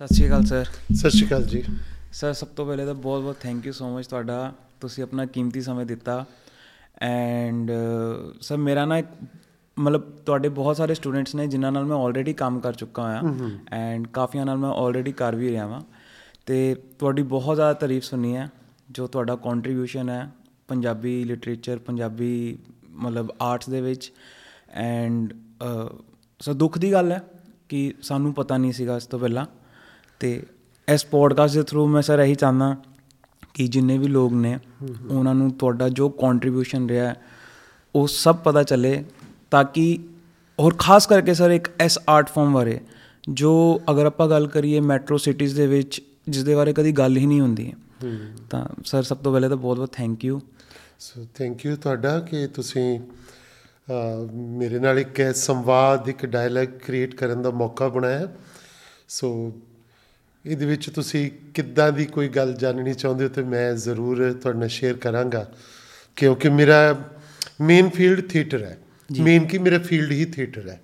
ਸਤਿ ਸ਼੍ਰੀ ਅਕਾਲ ਸਰ। ਸਤਿ ਸ਼੍ਰੀ ਅਕਾਲ ਜੀ। ਸਰ ਸਭ ਤੋਂ ਪਹਿਲੇ ਤਾਂ ਬਹੁਤ ਬਹੁਤ ਥੈਂਕ ਯੂ ਸੋ ਮਚ ਤੁਹਾਡਾ। ਤੁਸੀਂ ਆਪਣਾ ਕੀਮਤੀ ਸਮੇਂ ਦਿੱਤਾ। ਐਂਡ ਸਰ ਮੇਰਾ ਨਾ ਇੱਕ ਮਤਲਬ ਤੁਹਾਡੇ ਬਹੁਤ ਸਾਰੇ ਸਟੂਡੈਂਟਸ ਨੇ ਜਿਨ੍ਹਾਂ ਨਾਲ ਮੈਂ ਆਲਰੇਡੀ ਕੰਮ ਕਰ ਚੁੱਕਾ ਹਾਂ। ਐਂਡ ਕਾਫੀਆਂ ਨਾਲ ਮੈਂ ਆਲਰੇਡੀ ਕਰ ਵੀ ਰਿਹਾ ਵਾਂ। ਤੇ ਤੁਹਾਡੀ ਬਹੁਤ ਜ਼ਿਆਦਾ ਤਾਰੀਫ ਸੁਣੀ ਹੈ ਜੋ ਤੁਹਾਡਾ ਕੰਟਰੀਬਿਊਸ਼ਨ ਹੈ ਪੰਜਾਬੀ ਲਿਟਰੇਚਰ ਪੰਜਾਬੀ ਮਤਲਬ ਆਰਟਸ ਦੇ ਵਿੱਚ। ਐਂਡ ਸੋ ਦੁੱਖ ਦੀ ਗੱਲ ਹੈ ਕਿ ਸਾਨੂੰ ਪਤਾ ਨਹੀਂ ਸੀਗਾ ਇਸ ਤੋਂ ਪਹਿਲਾਂ। ਤੇ ਇਸ ਪੋਡਕਾਸਟ ਦੇ ਥਰੂ ਮੈਂ ਸਰ ਇਹੀ ਚਾਹੁੰਦਾ ਕਿ ਜਿੰਨੇ ਵੀ ਲੋਕ ਨੇ ਉਹਨਾਂ ਨੂੰ ਤੁਹਾਡਾ ਜੋ ਕੰਟਰੀਬਿਊਸ਼ਨ ਰਿਹਾ ਉਹ ਸਭ ਪਤਾ ਚੱਲੇ ਤਾਂ ਕਿ ਔਰ ਖਾਸ ਕਰਕੇ ਸਰ ਇੱਕ ਐਸ ਆਰਟ ਫਾਰਮ ਬਾਰੇ ਜੋ ਅਗਰ ਆਪਾਂ ਗੱਲ ਕਰੀਏ ਮੈਟਰੋ ਸਿਟੀਜ਼ ਦੇ ਵਿੱਚ ਜਿਸ ਦੇ ਬਾਰੇ ਕਦੀ ਗੱਲ ਹੀ ਨਹੀਂ ਹੁੰਦੀ। ਤਾਂ ਸਰ ਸਭ ਤੋਂ ਪਹਿਲੇ ਤਾਂ ਬਹੁਤ ਬਹੁਤ thank you so thank you ਤੁਹਾਡਾ ਕਿ ਤੁਸੀਂ ਮੇਰੇ ਨਾਲ ਇੱਕ ਸੰਵਾਦ ਇੱਕ ਡਾਇਲੌਗ ਕ੍ਰੀਏਟ ਕਰਨ ਦਾ ਮੌਕਾ ਬਣਾਇਆ। ਸੋ ਇਹਦੇ ਵਿੱਚ ਤੁਸੀਂ ਕਿੱਦਾਂ ਦੀ ਕੋਈ ਗੱਲ ਜਾਣਨੀ ਚਾਹੁੰਦੇ ਹੋ ਤੇ ਮੈਂ ਜ਼ਰੂਰ ਤੁਹਾਡੇ ਨਾਲ ਸ਼ੇਅਰ ਕਰਾਂਗਾ। ਕਿਉਂਕਿ ਮੇਰਾ ਮੇਨ ਫੀਲਡ ਥੀਏਟਰ ਹੈ। ਮੇਨ ਕੀ ਮੇਰਾ ਫੀਲਡ ਹੀ ਥੀਏਟਰ ਹੈ।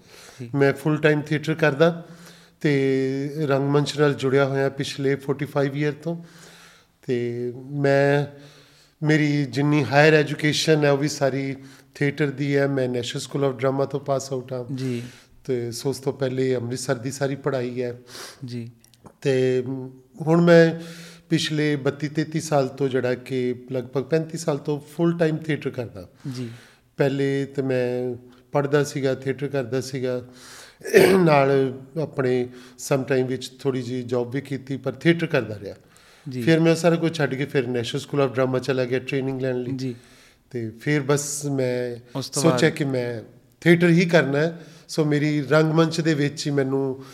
ਮੈਂ ਫੁੱਲ ਟਾਈਮ ਥੀਏਟਰ ਕਰਦਾ ਤੇ ਰੰਗਮੰਚ ਨਾਲ ਜੁੜਿਆ ਹੋਇਆ ਪਿਛਲੇ 45 ਇਅਰ ਤੋਂ। ਤੇ ਮੈਂ ਮੇਰੀ ਜਿੰਨੀ ਹਾਇਰ ਐਜੂਕੇਸ਼ਨ ਹੈ ਉਹ ਵੀ ਸਾਰੀ ਥੀਏਟਰ ਦੀ ਹੈ। ਮੈਂ ਨੈਸ਼ਨਲ ਸਕੂਲ ਆਫ ਡਰਾਮਾ ਤੋਂ ਪਾਸ ਆਊਟ ਹਾਂ। ਜੀ। ਤੇ ਸੋ ਉਸ ਤੋਂ ਪਹਿਲੇ ਅੰਮ੍ਰਿਤਸਰ ਦੀ ਸਾਰੀ ਪੜ੍ਹਾਈ ਹੈ। ਜੀ। ਤੇ ਹੁਣ ਮੈਂ ਪਿਛਲੇ 32 33 ਸਾਲ ਤੋਂ ਜਿਹੜਾ ਕਿ ਲਗਭਗ 35 ਸਾਲ ਤੋਂ ਫੁੱਲ ਟਾਈਮ ਥੀਏਟਰ ਕਰਦਾ। ਜੀ। ਪਹਿਲੇ ਤੇ ਮੈਂ ਪੜ੍ਹਦਾ ਸੀਗਾ ਥੀਏਟਰ ਕਰਦਾ ਸੀਗਾ। ਨਾਲ ਆਪਣੇ ਸਮ ਟਾਈਮ ਵਿੱਚ ਥੋੜੀ ਜੀ ਜੌਬ ਵੀ ਕੀਤੀ ਪਰ ਥੀਏਟਰ ਕਰਦਾ ਰਿਹਾ। ਜੀ। ਫਿਰ ਮੈਂ ਸਾਰਾ ਕੁਝ ਛੱਡ ਕੇ ਫਿਰ ਨੈਸ਼ਨਲ ਸਕੂਲ ਆਫ ਡਰਾਮਾ ਚਲਾ ਗਿਆ ਟ੍ਰੇਨਿੰਗ ਲੈਣ ਲਈ। ਜੀ। ਤੇ ਫਿਰ ਬਸ ਮੈਂ ਸੋਚਿਆ? ਕਿ ਮੈਂ ਥੀਏਟਰ ਹੀ ਕਰਨਾ ਹੈ। ਸੋ ਮੇਰੀ ਰੰਗਮੰਚ ਦੇ ਵਿੱਚ ਹੀ ਮੈਨੂੰ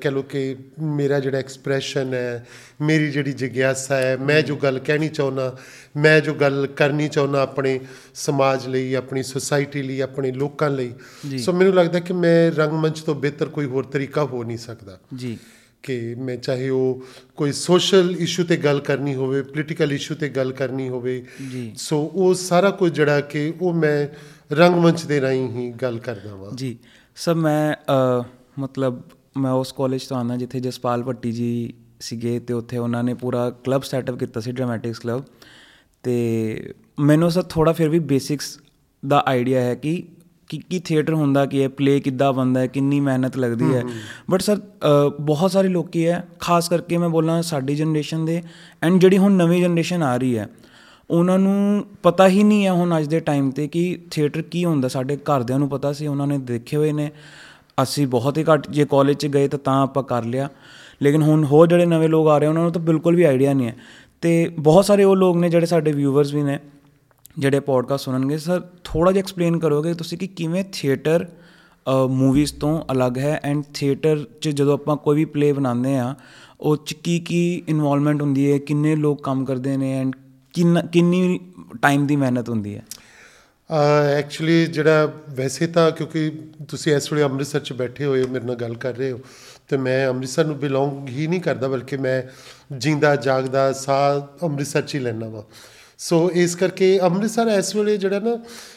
ਕਹਿ ਲਓ ਕਿ ਮੇਰਾ ਜਿਹੜਾ ਐਕਸਪ੍ਰੈਸ਼ਨ ਹੈ ਮੇਰੀ ਜਿਹੜੀ ਜਿਗਿਆਸਾ ਹੈ ਮੈਂ ਜੋ ਗੱਲ ਕਹਿਣੀ ਚਾਹੁੰਦਾ ਮੈਂ ਜੋ ਗੱਲ ਕਰਨੀ ਚਾਹੁੰਦਾ ਆਪਣੇ ਸਮਾਜ ਲਈ ਆਪਣੀ ਸੁਸਾਇਟੀ ਲਈ ਆਪਣੇ ਲੋਕਾਂ ਲਈ। ਸੋ ਮੈਨੂੰ ਲੱਗਦਾ ਕਿ ਮੈਂ ਰੰਗਮੰਚ ਤੋਂ ਬਿਹਤਰ ਕੋਈ ਹੋਰ ਤਰੀਕਾ ਹੋ ਨਹੀਂ ਸਕਦਾ। ਜੀ। ਕਿ ਮੈਂ ਚਾਹੇ ਉਹ ਕੋਈ ਸੋਸ਼ਲ ਇਸ਼ੂ ਤੇ ਗੱਲ ਕਰਨੀ ਹੋਵੇ ਪੋਲੀਟੀਕਲ ਇਸ਼ੂ ਤੇ ਗੱਲ ਕਰਨੀ ਹੋਵੇ ਜੀ। ਸੋ ਉਹ ਸਾਰਾ ਕੁਝ ਜਿਹੜਾ ਕਿ ਉਹ ਮੈਂ ਰੰਗਮੰਚ ਦੇ ਰਾਹੀਂ ਹੀ ਗੱਲ ਕਰਦਾ ਵਾਂ। ਜੀ। ਸਰ ਮੈਂ ਮਤਲਬ ਮੈਂ ਉਸ ਕਾਲਜ ਤੋਂ ਆਉਂਦਾ ਜਿੱਥੇ ਜਸਪਾਲ ਭੱਟੀ ਜੀ ਸੀਗੇ ਤੇ ਉੱਥੇ ਉਹਨਾਂ ਨੇ ਪੂਰਾ ਕਲੱਬ ਸੈਟਅਪ ਕੀਤਾ ਸੀ ਡਰਾਮੈਟਿਕਸ ਕਲੱਬ ਤੇ ਮੈਨੂੰ ਸਰ ਥੋੜਾ ਫਿਰ ਵੀ ਬੇਸਿਕਸ ਦਾ ਆਈਡੀਆ ਹੈ ਕਿ ਕੀ ਕੀ ਥੀਏਟਰ ਹੁੰਦਾ ਕੀ ਹੈ ਪਲੇ ਕਿੱਦਾਂ ਬਣਦਾ ਹੈ ਕਿੰਨੀ ਮਿਹਨਤ ਲੱਗਦੀ ਹੈ। ਬਟ ਸਰ ਬਹੁਤ ਸਾਰੇ ਲੋਕੀ ਹੈ ਖਾਸ ਕਰਕੇ ਮੈਂ ਬੋਲਾਂ ਸਾਡੀ ਜਨਰੇਸ਼ਨ ਦੇ ਐਂਡ ਜਿਹੜੀ ਹੁਣ ਨਵੀਂ ਜਨਰੇਸ਼ਨ ਆ ਰਹੀ ਹੈ ਉਹਨਾਂ ਨੂੰ ਪਤਾ ਹੀ ਨਹੀਂ ਹੈ ਹੁਣ ਅੱਜ ਦੇ ਟਾਈਮ ਤੇ ਕਿ ਥੀਏਟਰ ਕੀ ਹੁੰਦਾ। ਸਾਡੇ ਘਰਦਿਆਂ ਨੂੰ ਪਤਾ ਸੀ ਉਹਨਾਂ ਨੇ ਦੇਖੇ ਹੋਏ ਨੇ। ਅਸੀਂ ਬਹੁਤ ਹੀ ਘੱਟ ਜੇ ਕਾਲਜ 'ਚ ਗਏ ਤਾਂ ਤਾਂ ਆਪਾਂ ਕਰ ਲਿਆ। ਲੇਕਿਨ ਹੁਣ ਹੋਰ ਜਿਹੜੇ ਨਵੇਂ ਲੋਕ ਆ ਰਹੇ ਉਹਨਾਂ ਨੂੰ ਤਾਂ ਬਿਲਕੁਲ ਵੀ ਆਈਡੀਆ ਨਹੀਂ ਹੈ। ਤੇ ਬਹੁਤ ਸਾਰੇ ਉਹ ਲੋਕ ਨੇ ਜਿਹੜੇ ਸਾਡੇ ਵਿਊਵਰਸ ਵੀ ਨੇ, ਜਿਹੜੇ ਪੋਡਕਾਸਟ ਸੁਣਨਗੇ। ਸਰ ਥੋੜਾ ਜਿਹਾ ਐਕਸਪਲੇਨ ਕਰੋਗੇ ਤੁਸੀਂ ਕਿ ਕਿਵੇਂ ਥੀਏਟਰ ਮੂਵੀਜ਼ ਤੋਂ ਅਲੱਗ ਹੈ? ਐਂਡ ਥੀਏਟਰ 'ਚ ਜਦੋਂ ਆਪਾਂ ਕੋਈ ਵੀ ਪਲੇ ਬਣਾਉਂਦੇ ਆ, ਉਹ 'ਚ ਕੀ ਕੀ ਇਨਵੋਲਵਮੈਂਟ ਹੁੰਦੀ ਹੈ? ਕਿੰਨੇ ਲੋਕ ਕੰਮ ਕਰਦੇ ਨੇ? ਐਂਡ ਕਿੰਨਾ, ਕਿੰਨੀ ਟਾਈਮ ਦੀ ਮਿਹਨਤ ਹੁੰਦੀ ਹੈ? ਐਕਚੁਅਲੀ ਜਿਹੜਾ ਵੈਸੇ ਤਾਂ ਕਿਉਂਕਿ ਤੁਸੀਂ ਇਸ ਵੇਲੇ ਅੰਮ੍ਰਿਤਸਰ 'ਚ ਬੈਠੇ ਹੋਏ ਮੇਰੇ ਨਾਲ ਗੱਲ ਕਰ ਰਹੇ ਹੋ ਤੇ ਮੈਂ ਅੰਮ੍ਰਿਤਸਰ ਨੂੰ ਬਿਲੋਂਗ ਹੀ ਨਹੀਂ ਕਰਦਾ ਬਲਕਿ ਮੈਂ ਜਿੰਦਾ ਜਾਗਦਾ ਸਾਹ ਅੰਮ੍ਰਿਤਸਰ 'ਚ ਹੀ ਲੈਣਾ ਵਾ। ਸੋ ਇਸ ਕਰਕੇ ਅੰਮ੍ਰਿਤਸਰ ਇਸ ਵੇਲੇ ਜਿਹੜਾ ਨਾ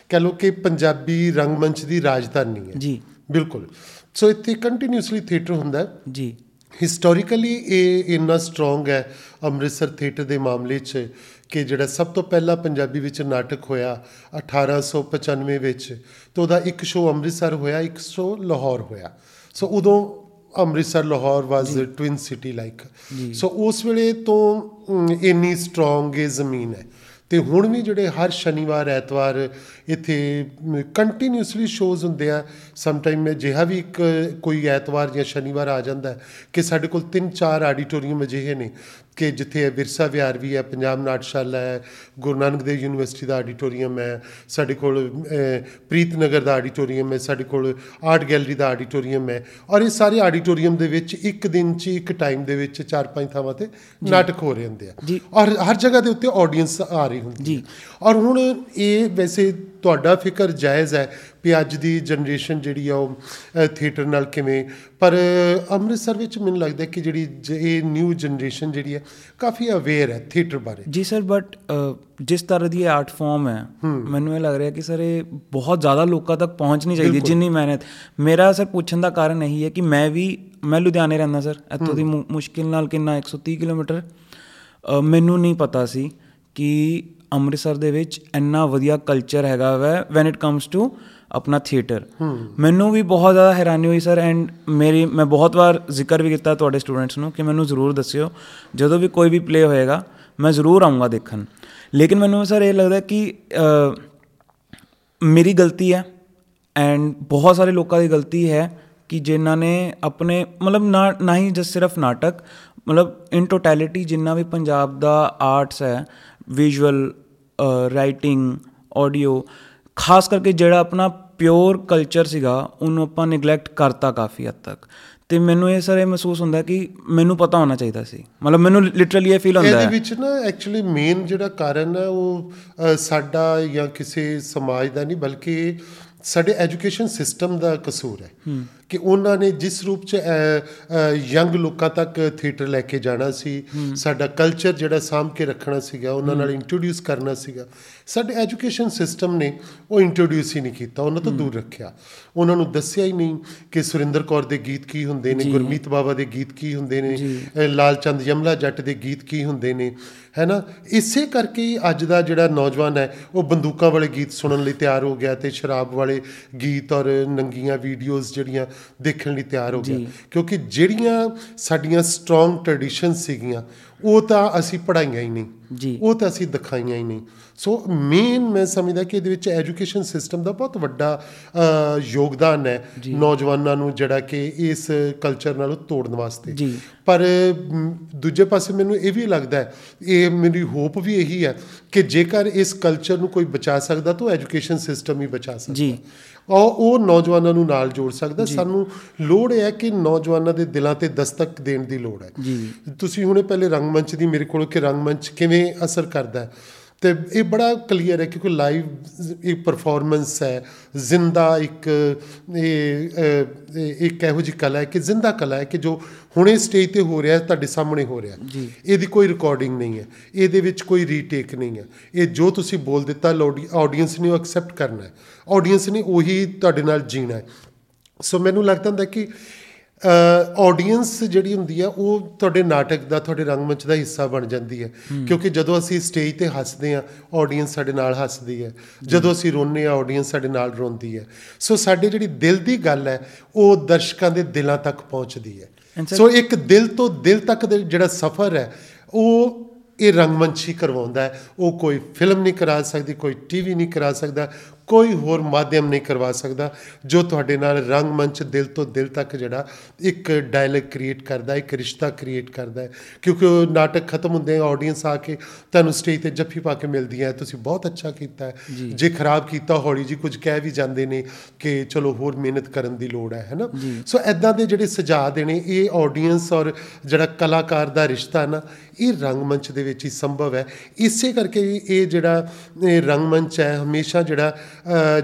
ਕਹ ਲਓ ਕਿ ਪੰਜਾਬੀ ਰੰਗਮੰਚ ਦੀ ਰਾਜਧਾਨੀ ਹੈ। ਜੀ। ਬਿਲਕੁਲ। ਸੋ ਇੱਥੇ ਕੰਟੀਨਿਊਸਲੀ ਥੀਏਟਰ ਹੁੰਦਾ ਜੀ। ਹਿਸਟੋਰੀਕਲੀ ਇਹ ਇੰਨਾ ਸਟਰੋਂਗ ਹੈ ਅੰਮ੍ਰਿਤਸਰ ਥੀਏਟਰ ਦੇ ਮਾਮਲੇ 'ਚ ਕਿ ਜਿਹੜਾ ਸਭ ਤੋਂ ਪਹਿਲਾ ਪੰਜਾਬੀ ਵਿੱਚ ਨਾਟਕ ਹੋਇਆ 1895 ਵਿੱਚ ਤੇ ਉਹਦਾ ਇੱਕ ਸ਼ੋਅ ਅੰਮ੍ਰਿਤਸਰ ਹੋਇਆ ਇੱਕ ਸ਼ੋਅ ਲਾਹੌਰ ਹੋਇਆ। ਸੋ ਉਦੋਂ Amritsar Lahore was twin city like so ਉਸ ਵੇਲੇ ਤੋਂ ਇੰਨੀ ਸਟਰੋਂਗ ਇਹ ਜ਼ਮੀਨ ਹੈ। ਤੇ ਹੁਣ ਵੀ ਜਿਹੜੇ ਹਰ ਸ਼ਨੀਵਾਰ ਐਤਵਾਰ ਇੱਥੇ ਕੰਟੀਨਿਊਸਲੀ ਸ਼ੋਜ਼ ਹੁੰਦੇ ਆ ਸਮ ਟਾਈਮ ਮੈਂ ਜਿਹਾ ਵੀ ਇੱਕ ਕੋਈ ਐਤਵਾਰ ਜਾਂ ਸ਼ਨੀਵਾਰ ਆ ਜਾਂਦਾ ਕਿ ਸਾਡੇ ਕੋਲ ਤਿੰਨ ਚਾਰ ਆਡੀਟੋਰੀਅਮ ਅਜਿਹੇ ਨੇ ਕਿ ਜਿੱਥੇ ਵਿਰਸਾ ਵਿਹਾਰ ਵੀ ਹੈ ਪੰਜਾਬ ਨਾਟਸ਼ਾਲਾ ਹੈ ਗੁਰੂ ਨਾਨਕ ਦੇਵ ਯੂਨੀਵਰਸਿਟੀ ਦਾ ਆਡੀਟੋਰੀਅਮ ਹੈ ਸਾਡੇ ਕੋਲ ਅਹ, ਪ੍ਰੀਤਨਗਰ ਦਾ ਆਡੀਟੋਰੀਅਮ ਹੈ ਸਾਡੇ ਕੋਲ ਆਰਟ ਗੈਲਰੀ ਦਾ ਆਡੀਟੋਰੀਅਮ ਹੈ ਔਰ ਇਹ ਸਾਰੇ ਆਡੀਟੋਰੀਅਮ ਦੇ ਵਿੱਚ ਇੱਕ ਦਿਨ 'ਚ ਇੱਕ ਟਾਈਮ ਦੇ ਵਿੱਚ ਚਾਰ ਪੰਜ ਥਾਵਾਂ ਤੇ ਨਾਟਕ ਹੋ ਰਹੇ ਹੁੰਦੇ ਆ। ਔਰ ਹਰ ਜਗ੍ਹਾ ਦੇ ਉੱਤੇ ਆਡੀਅנס ਆ ਰਹੀ ਹੁੰਦੀ ਜੀ। ਔਰ ਹੁਣ ਇਹ ਵੈਸੇ ਤੁਹਾਡਾ ਫਿਕਰ ਜਾਇਜ਼ ਹੈ ਵੀ ਅੱਜ ਦੀ ਜਨਰੇਸ਼ਨ ਜਿਹੜੀ ਆ ਉਹ ਥੀਏਟਰ ਨਾਲ ਕਿਵੇਂ? ਪਰ ਅੰਮ੍ਰਿਤਸਰ ਵਿੱਚ ਮੈਨੂੰ ਲੱਗਦਾ ਕਿ ਜਿਹੜੀ ਇਹ ਨਿਊ ਜਨਰੇਸ਼ਨ ਜਿਹੜੀ ਹੈ ਕਾਫੀ ਅਵੇਅਰ ਹੈ ਥੀਏਟਰ ਬਾਰੇ। ਜੀ ਸਰ ਬਟ ਜਿਸ ਤਰ੍ਹਾਂ ਦੀ ਆਰਟ ਫਾਰਮ ਹੈ ਮੈਨੂੰ ਇਹ ਲੱਗ ਰਿਹਾ ਕਿ ਸਰ ਇਹ ਬਹੁਤ ਜ਼ਿਆਦਾ ਲੋਕਾਂ ਤੱਕ ਪਹੁੰਚਣੀ ਚਾਹੀਦੀ ਜਿੰਨੀ ਮਿਹਨਤ। ਮੇਰਾ ਸਰ ਪੁੱਛਣ ਦਾ ਕਾਰਨ ਇਹੀ ਹੈ ਕਿ ਮੈਂ ਵੀ ਮੈਂ ਲੁਧਿਆਣੇ ਰਹਿੰਦਾ ਸਰ ਇੱਥੋਂ ਦੀ ਮੁਸ਼ਕਿਲ ਨਾਲ ਕਿੰਨਾ 130 ਕਿਲੋਮੀਟਰ। ਮੈਨੂੰ ਨਹੀਂ ਪਤਾ ਸੀ ਕਿ ਅੰਮ੍ਰਿਤਸਰ ਦੇ ਵਿੱਚ ਇੰਨਾ ਵਧੀਆ ਕਲਚਰ ਹੈਗਾ way when it comes to ਆਪਣਾ ਥੀਏਟਰ ਮੈਨੂੰ ਵੀ ਬਹੁਤ ਜ਼ਿਆਦਾ ਹੈਰਾਨੀ ਹੋਈ ਸਰ ਐਂਡ ਮੇਰੀ ਮੈਂ ਬਹੁਤ ਵਾਰ ਜ਼ਿਕਰ ਵੀ ਕੀਤਾ ਤੁਹਾਡੇ ਸਟੂਡੈਂਟਸ ਨੂੰ ਕਿ ਮੈਨੂੰ ਜ਼ਰੂਰ ਦੱਸਿਓ ਜਦੋਂ ਵੀ ਕੋਈ ਵੀ ਪਲੇ ਹੋਏਗਾ ਮੈਂ ਜ਼ਰੂਰ ਆਉਂਗਾ ਦੇਖਣ। ਲੇਕਿਨ ਮੈਨੂੰ ਸਰ ਇਹ ਲੱਗਦਾ ਕਿ ਮੇਰੀ ਗਲਤੀ ਹੈ ਐਂਡ ਬਹੁਤ ਸਾਰੇ ਲੋਕਾਂ ਦੀ ਗਲਤੀ ਹੈ ਕਿ ਜਿਨ੍ਹਾਂ ਨੇ ਆਪਣੇ ਮਤਲਬ ਨਾ ਨਾ ਹੀ ਜਸ ਸਿਰਫ ਨਾਟਕ ਮਤਲਬ ਇਨ ਟੋਟੈਲਿਟੀ ਜਿੰਨਾ ਵੀ ਪੰਜਾਬ ਦਾ ਆਰਟਸ ਹੈ ਵਿਜ਼ੂਅਲ ਰਾਈਟਿੰਗ ਆਡੀਓ ਖਾਸ ਕਰਕੇ ਜਿਹੜਾ ਆਪਣਾ ਪਿਓਰ ਕਲਚਰ ਸੀਗਾ ਉਹਨੂੰ ਆਪਾਂ ਨੈਗਲੈਕਟ ਕਰਤਾ ਕਾਫੀ ਹੱਦ ਤੱਕ। ਤੇ ਮੈਨੂੰ ਇਹ ਸਰ ਮਹਿਸੂਸ ਹੁੰਦਾ ਕਿ ਮੈਨੂੰ ਪਤਾ ਹੋਣਾ ਚਾਹੀਦਾ ਸੀ। ਮਤਲਬ ਮੈਨੂੰ ਲਿਟਰਲੀ ਇਹ ਫੀਲ ਹੁੰਦਾ ਇਹਦੇ ਹੈ। ਵਿੱਚ ਨਾ ਐਕਚੁਅਲੀ ਮੇਨ ਜਿਹੜਾ ਕਾਰਨ ਹੈ ਉਹ ਸਾਡਾ ਜਾਂ ਕਿਸੇ ਸਮਾਜ ਦਾ ਨਹੀਂ ਬਲਕਿ ਸਾਡੇ ਐਜੂਕੇਸ਼ਨ ਸਿਸਟਮ ਦਾ ਕਸੂਰ ਹੈ। ਕਿ ਉਹਨਾਂ ਨੇ ਜਿਸ ਰੂਪ ਚ ਯੰਗ ਲੋਕਾਂ ਤੱਕ ਥੀਏਟਰ ਲੈ ਕੇ ਜਾਣਾ ਸੀ ਸਾਡਾ ਕਲਚਰ ਜਿਹੜਾ ਸਾਂਭ ਕੇ ਰੱਖਣਾ ਸੀਗਾ ਉਹਨਾਂ ਨਾਲ ਇੰਟਰੋਡਿਊਸ ਕਰਨਾ ਸੀਗਾ। ਸਾਡੇ ਐਜੂਕੇਸ਼ਨ ਸਿਸਟਮ ਨੇ ਉਹ ਇੰਟਰੋਡਿਊਸ ਹੀ ਨਹੀਂ ਕੀਤਾ ਉਹਨਾਂ ਤੋਂ ਦੂਰ ਰੱਖਿਆ। ਉਹਨਾਂ ਨੂੰ ਦੱਸਿਆ ਹੀ ਨਹੀਂ ਕਿ ਸੁਰਿੰਦਰ ਕੌਰ ਦੇ ਗੀਤ ਕੀ ਹੁੰਦੇ ਨੇ ਗੁਰਮੀਤ ਬਾਬਾ ਦੇ ਗੀਤ ਕੀ ਹੁੰਦੇ ਨੇ ਲਾਲ ਚੰਦ ਯਮਲਾ ਜੱਟ ਦੇ ਗੀਤ ਕੀ ਹੁੰਦੇ ਨੇ ਹੈ ਨਾ? ਇਸੇ ਕਰਕੇ ਹੀ ਅੱਜ ਦਾ ਜਿਹੜਾ ਨੌਜਵਾਨ ਹੈ ਉਹ ਬੰਦੂਕਾਂ ਵਾਲੇ ਗੀਤ ਸੁਣਨ ਲਈ ਤਿਆਰ ਹੋ ਗਿਆ ਤੇ ਸ਼ਰਾਬ ਵਾਲੇ ਗੀਤ ਔਰ ਨੰਗੀਆਂ ਵੀਡੀਓਜ਼ ਜਿਹੜੀਆਂ ਦੇਖਣ ਲਈ ਤਿਆਰ ਹੋ ਗਿਆ। ਕਿਉਂਕਿ ਜਿਹੜੀਆਂ ਸਾਡੀਆਂ ਸਟਰੋਂਗ ਟ੍ਰੈਡੀਸ਼ਨ ਸੀਗੀਆਂ ਉਹ ਤਾਂ ਅਸੀਂ ਪੜਾਈਆਂ ਹੀ ਨਹੀਂ। ਉਹ ਤਾਂ ਅਸੀਂ ਦਿਖਾਈਆਂ ਹੀ ਨਹੀਂ। ਸੋ ਮੇਨ ਮੈਂ ਸਮਝਦਾ ਕਿ ਇਹਦੇ ਵਿੱਚ ਐਜੂਕੇਸ਼ਨ ਸਿਸਟਮ ਦਾ ਬਹੁਤ ਵੱਡਾ ਯੋਗਦਾਨ ਹੈ ਨੌਜਵਾਨਾਂ ਨੂੰ ਜਿਹੜਾ ਕਿ ਇਸ ਕਲਚਰ ਨਾਲੋਂ ਤੋੜਨ ਵਾਸਤੇ। ਪਰ ਦੂਜੇ ਪਾਸੇ ਮੈਨੂੰ ਇਹ ਵੀ ਲੱਗਦਾ ਹੈ ਇਹ ਮੇਰੀ ਹੋਪ ਵੀ ਇਹੀ ਹੈ ਕਿ ਜੇਕਰ ਇਸ ਕਲਚਰ ਨੂੰ ਕੋਈ ਬਚਾ ਸਕਦਾ ਤਾਂ ਐਜੂਕੇਸ਼ਨ ਸਿਸਟਮ ਹੀ ਬਚਾ ਸਕਦਾ। ਜੀ। ਔਰ ਉਹ ਨੌਜਵਾਨਾਂ ਨੂੰ ਨਾਲ ਜੋੜ ਸਕਦਾ। ਸਾਨੂੰ ਲੋੜ ਹੈ ਕਿ ਨੌਜਵਾਨਾਂ ਦੇ ਦਿਲਾਂ ਤੇ ਦਸਤਕ ਦੇਣ ਦੀ ਲੋੜ ਹੈ। ਜੀ। ਤੁਸੀਂ ਹੁਣੇ ਪਹਿਲੇ ਰੰਗਮੰਚ ਦੀ ਮੇਰੇ ਕੋਲ ਕਿ ਰੰਗਮੰਚ ਕਿਵੇਂ ਅਸਰ ਕਰਦਾ ਹੈ? ਤੇ ਇਹ ਬੜਾ ਕਲੀਅਰ ਹੈ ਕਿਉਂਕਿ ਲਾਈਵ ਇੱਕ ਪਰਫਾਰਮੈਂਸ ਹੈ। ਜ਼ਿੰਦਾ ਇੱਕ ਇਹ ਇੱਕ ਇਹੋ ਜਿਹੀ ਕਲਾ ਹੈ ਕਿ ਜ਼ਿੰਦਾ ਕਲਾ ਹੈ ਕਿ ਜੋ ਹੁਣੇ ਸਟੇਜ ਤੇ ਹੋ ਰਿਹਾ ਤੁਹਾਡੇ ਸਾਹਮਣੇ ਹੋ ਰਿਹਾ ਇਹਦੀ ਕੋਈ ਰਿਕਾਰਡਿੰਗ ਨਹੀਂ ਹੈ। ਇਹਦੇ ਵਿੱਚ ਕੋਈ ਰੀਟੇਕ ਨਹੀਂ ਹੈ। ਇਹ ਜੋ ਤੁਸੀਂ ਬੋਲ ਦਿੱਤਾ ਆਡੀਅנס ਨੇ ਉਹ ਐਕਸੈਪਟ ਕਰਨਾ ਹੈ। ਆਡੀਅנס ਨੇ ਉਹੀ ਤੁਹਾਡੇ ਨਾਲ ਜੀਣਾ ਹੈ। ਸੋ ਮੈਨੂੰ ਲੱਗਦਾ ਹੁੰਦਾ ਕਿ ਆਡੀਅנס ਜਿਹੜੀ ਹੁੰਦੀ ਆ ਉਹ ਤੁਹਾਡੇ ਨਾਟਕ ਦਾ ਤੁਹਾਡੇ ਰੰਗਮੰਚ ਦਾ ਹਿੱਸਾ ਬਣ ਜਾਂਦੀ ਹੈ। ਕਿਉਂਕਿ ਜਦੋਂ ਅਸੀਂ ਸਟੇਜ ਤੇ ਹੱਸਦੇ ਆ ਆਡੀਅנס ਸਾਡੇ ਨਾਲ ਹੱਸਦੀ ਹੈ। ਜਦੋਂ ਅਸੀਂ ਰੋਨੇ ਆ ਆਡੀਅנס ਸਾਡੇ ਨਾਲ ਰੋਂਦੀ ਹੈ। ਸੋ ਸਾਡੇ ਜਿਹੜੀ ਦਿਲ ਦੀ ਗੱਲ ਹੈ ਉਹ ਦਰਸ਼ਕਾਂ ਦੇ ਦਿਲਾਂ ਤੱਕ ਪਹੁੰਚਦੀ ਹੈ। ਸੋ ਇੱਕ ਦਿਲ ਤੋਂ ਦਿਲ ਤੱਕ ਦਾ ਜਿਹੜਾ ਸਫ਼ਰ ਹੈ ਉਹ ਇਹ ਰੰਗਮੰਚੀ ਕਰਵਾਉਂਦਾ ਹੈ। ਉਹ ਕੋਈ ਫਿਲਮ ਨਹੀਂ ਕਰਾ ਸਕਦੀ ਕੋਈ ਟੀਵੀ ਨਹੀਂ ਕਰਾ ਸਕਦਾ ਕੋਈ ਹੋਰ ਮਾਧਿਅਮ ਨਹੀਂ ਕਰਵਾ ਸਕਦਾ ਜੋ ਤੁਹਾਡੇ ਨਾਲ ਰੰਗਮੰਚ ਦਿਲ ਤੋਂ ਦਿਲ ਤੱਕ ਜਿਹੜਾ ਇੱਕ ਡਾਇਲੌਗ ਕ੍ਰੀਏਟ ਕਰਦਾ ਇੱਕ ਰਿਸ਼ਤਾ ਕ੍ਰੀਏਟ ਕਰਦਾ ਹੈ। ਕਿਉਂਕਿ ਉਹ ਨਾਟਕ ਖਤਮ ਹੁੰਦੇ ਆ ਆਡੀਅנס ਆ ਕੇ ਤੁਹਾਨੂੰ ਸਟੇਜ ਤੇ ਜੱਫੀ ਪਾ ਕੇ ਮਿਲਦੀ ਹੈ। ਤੁਸੀਂ ਬਹੁਤ ਅੱਛਾ ਕੀਤਾ ਹੈ। ਜੇ। ਖਰਾਬ ਕੀਤਾ ਹੌਲੀ ਜੀ ਕੁਝ ਕਹਿ ਵੀ ਜਾਂਦੇ ਨੇ ਕਿ ਚਲੋ ਹੋਰ ਮਿਹਨਤ ਕਰਨ ਦੀ ਲੋੜ ਹੈ ਹੈਨਾ? ਸੋ ਐਦਾਂ ਦੇ ਜਿਹੜੇ ਸੁਝਾਅ ਦੇਣੇ ਇਹ ਆਡੀਅנס ਔਰ ਜਿਹੜਾ ਕਲਾਕਾਰ ਦਾ ਰਿਸ਼ਤਾ ਨਾ ਇਹ ਰੰਗਮੰਚ ਦੇ ਵਿੱਚ ਹੀ ਸੰਭਵ ਹੈ। ਇਸੇ ਕਰਕੇ ਇਹ ਜਿਹੜਾ ਰੰਗਮੰਚ ਹੈ ਹਮੇਸ਼ਾ ਜਿਹੜਾ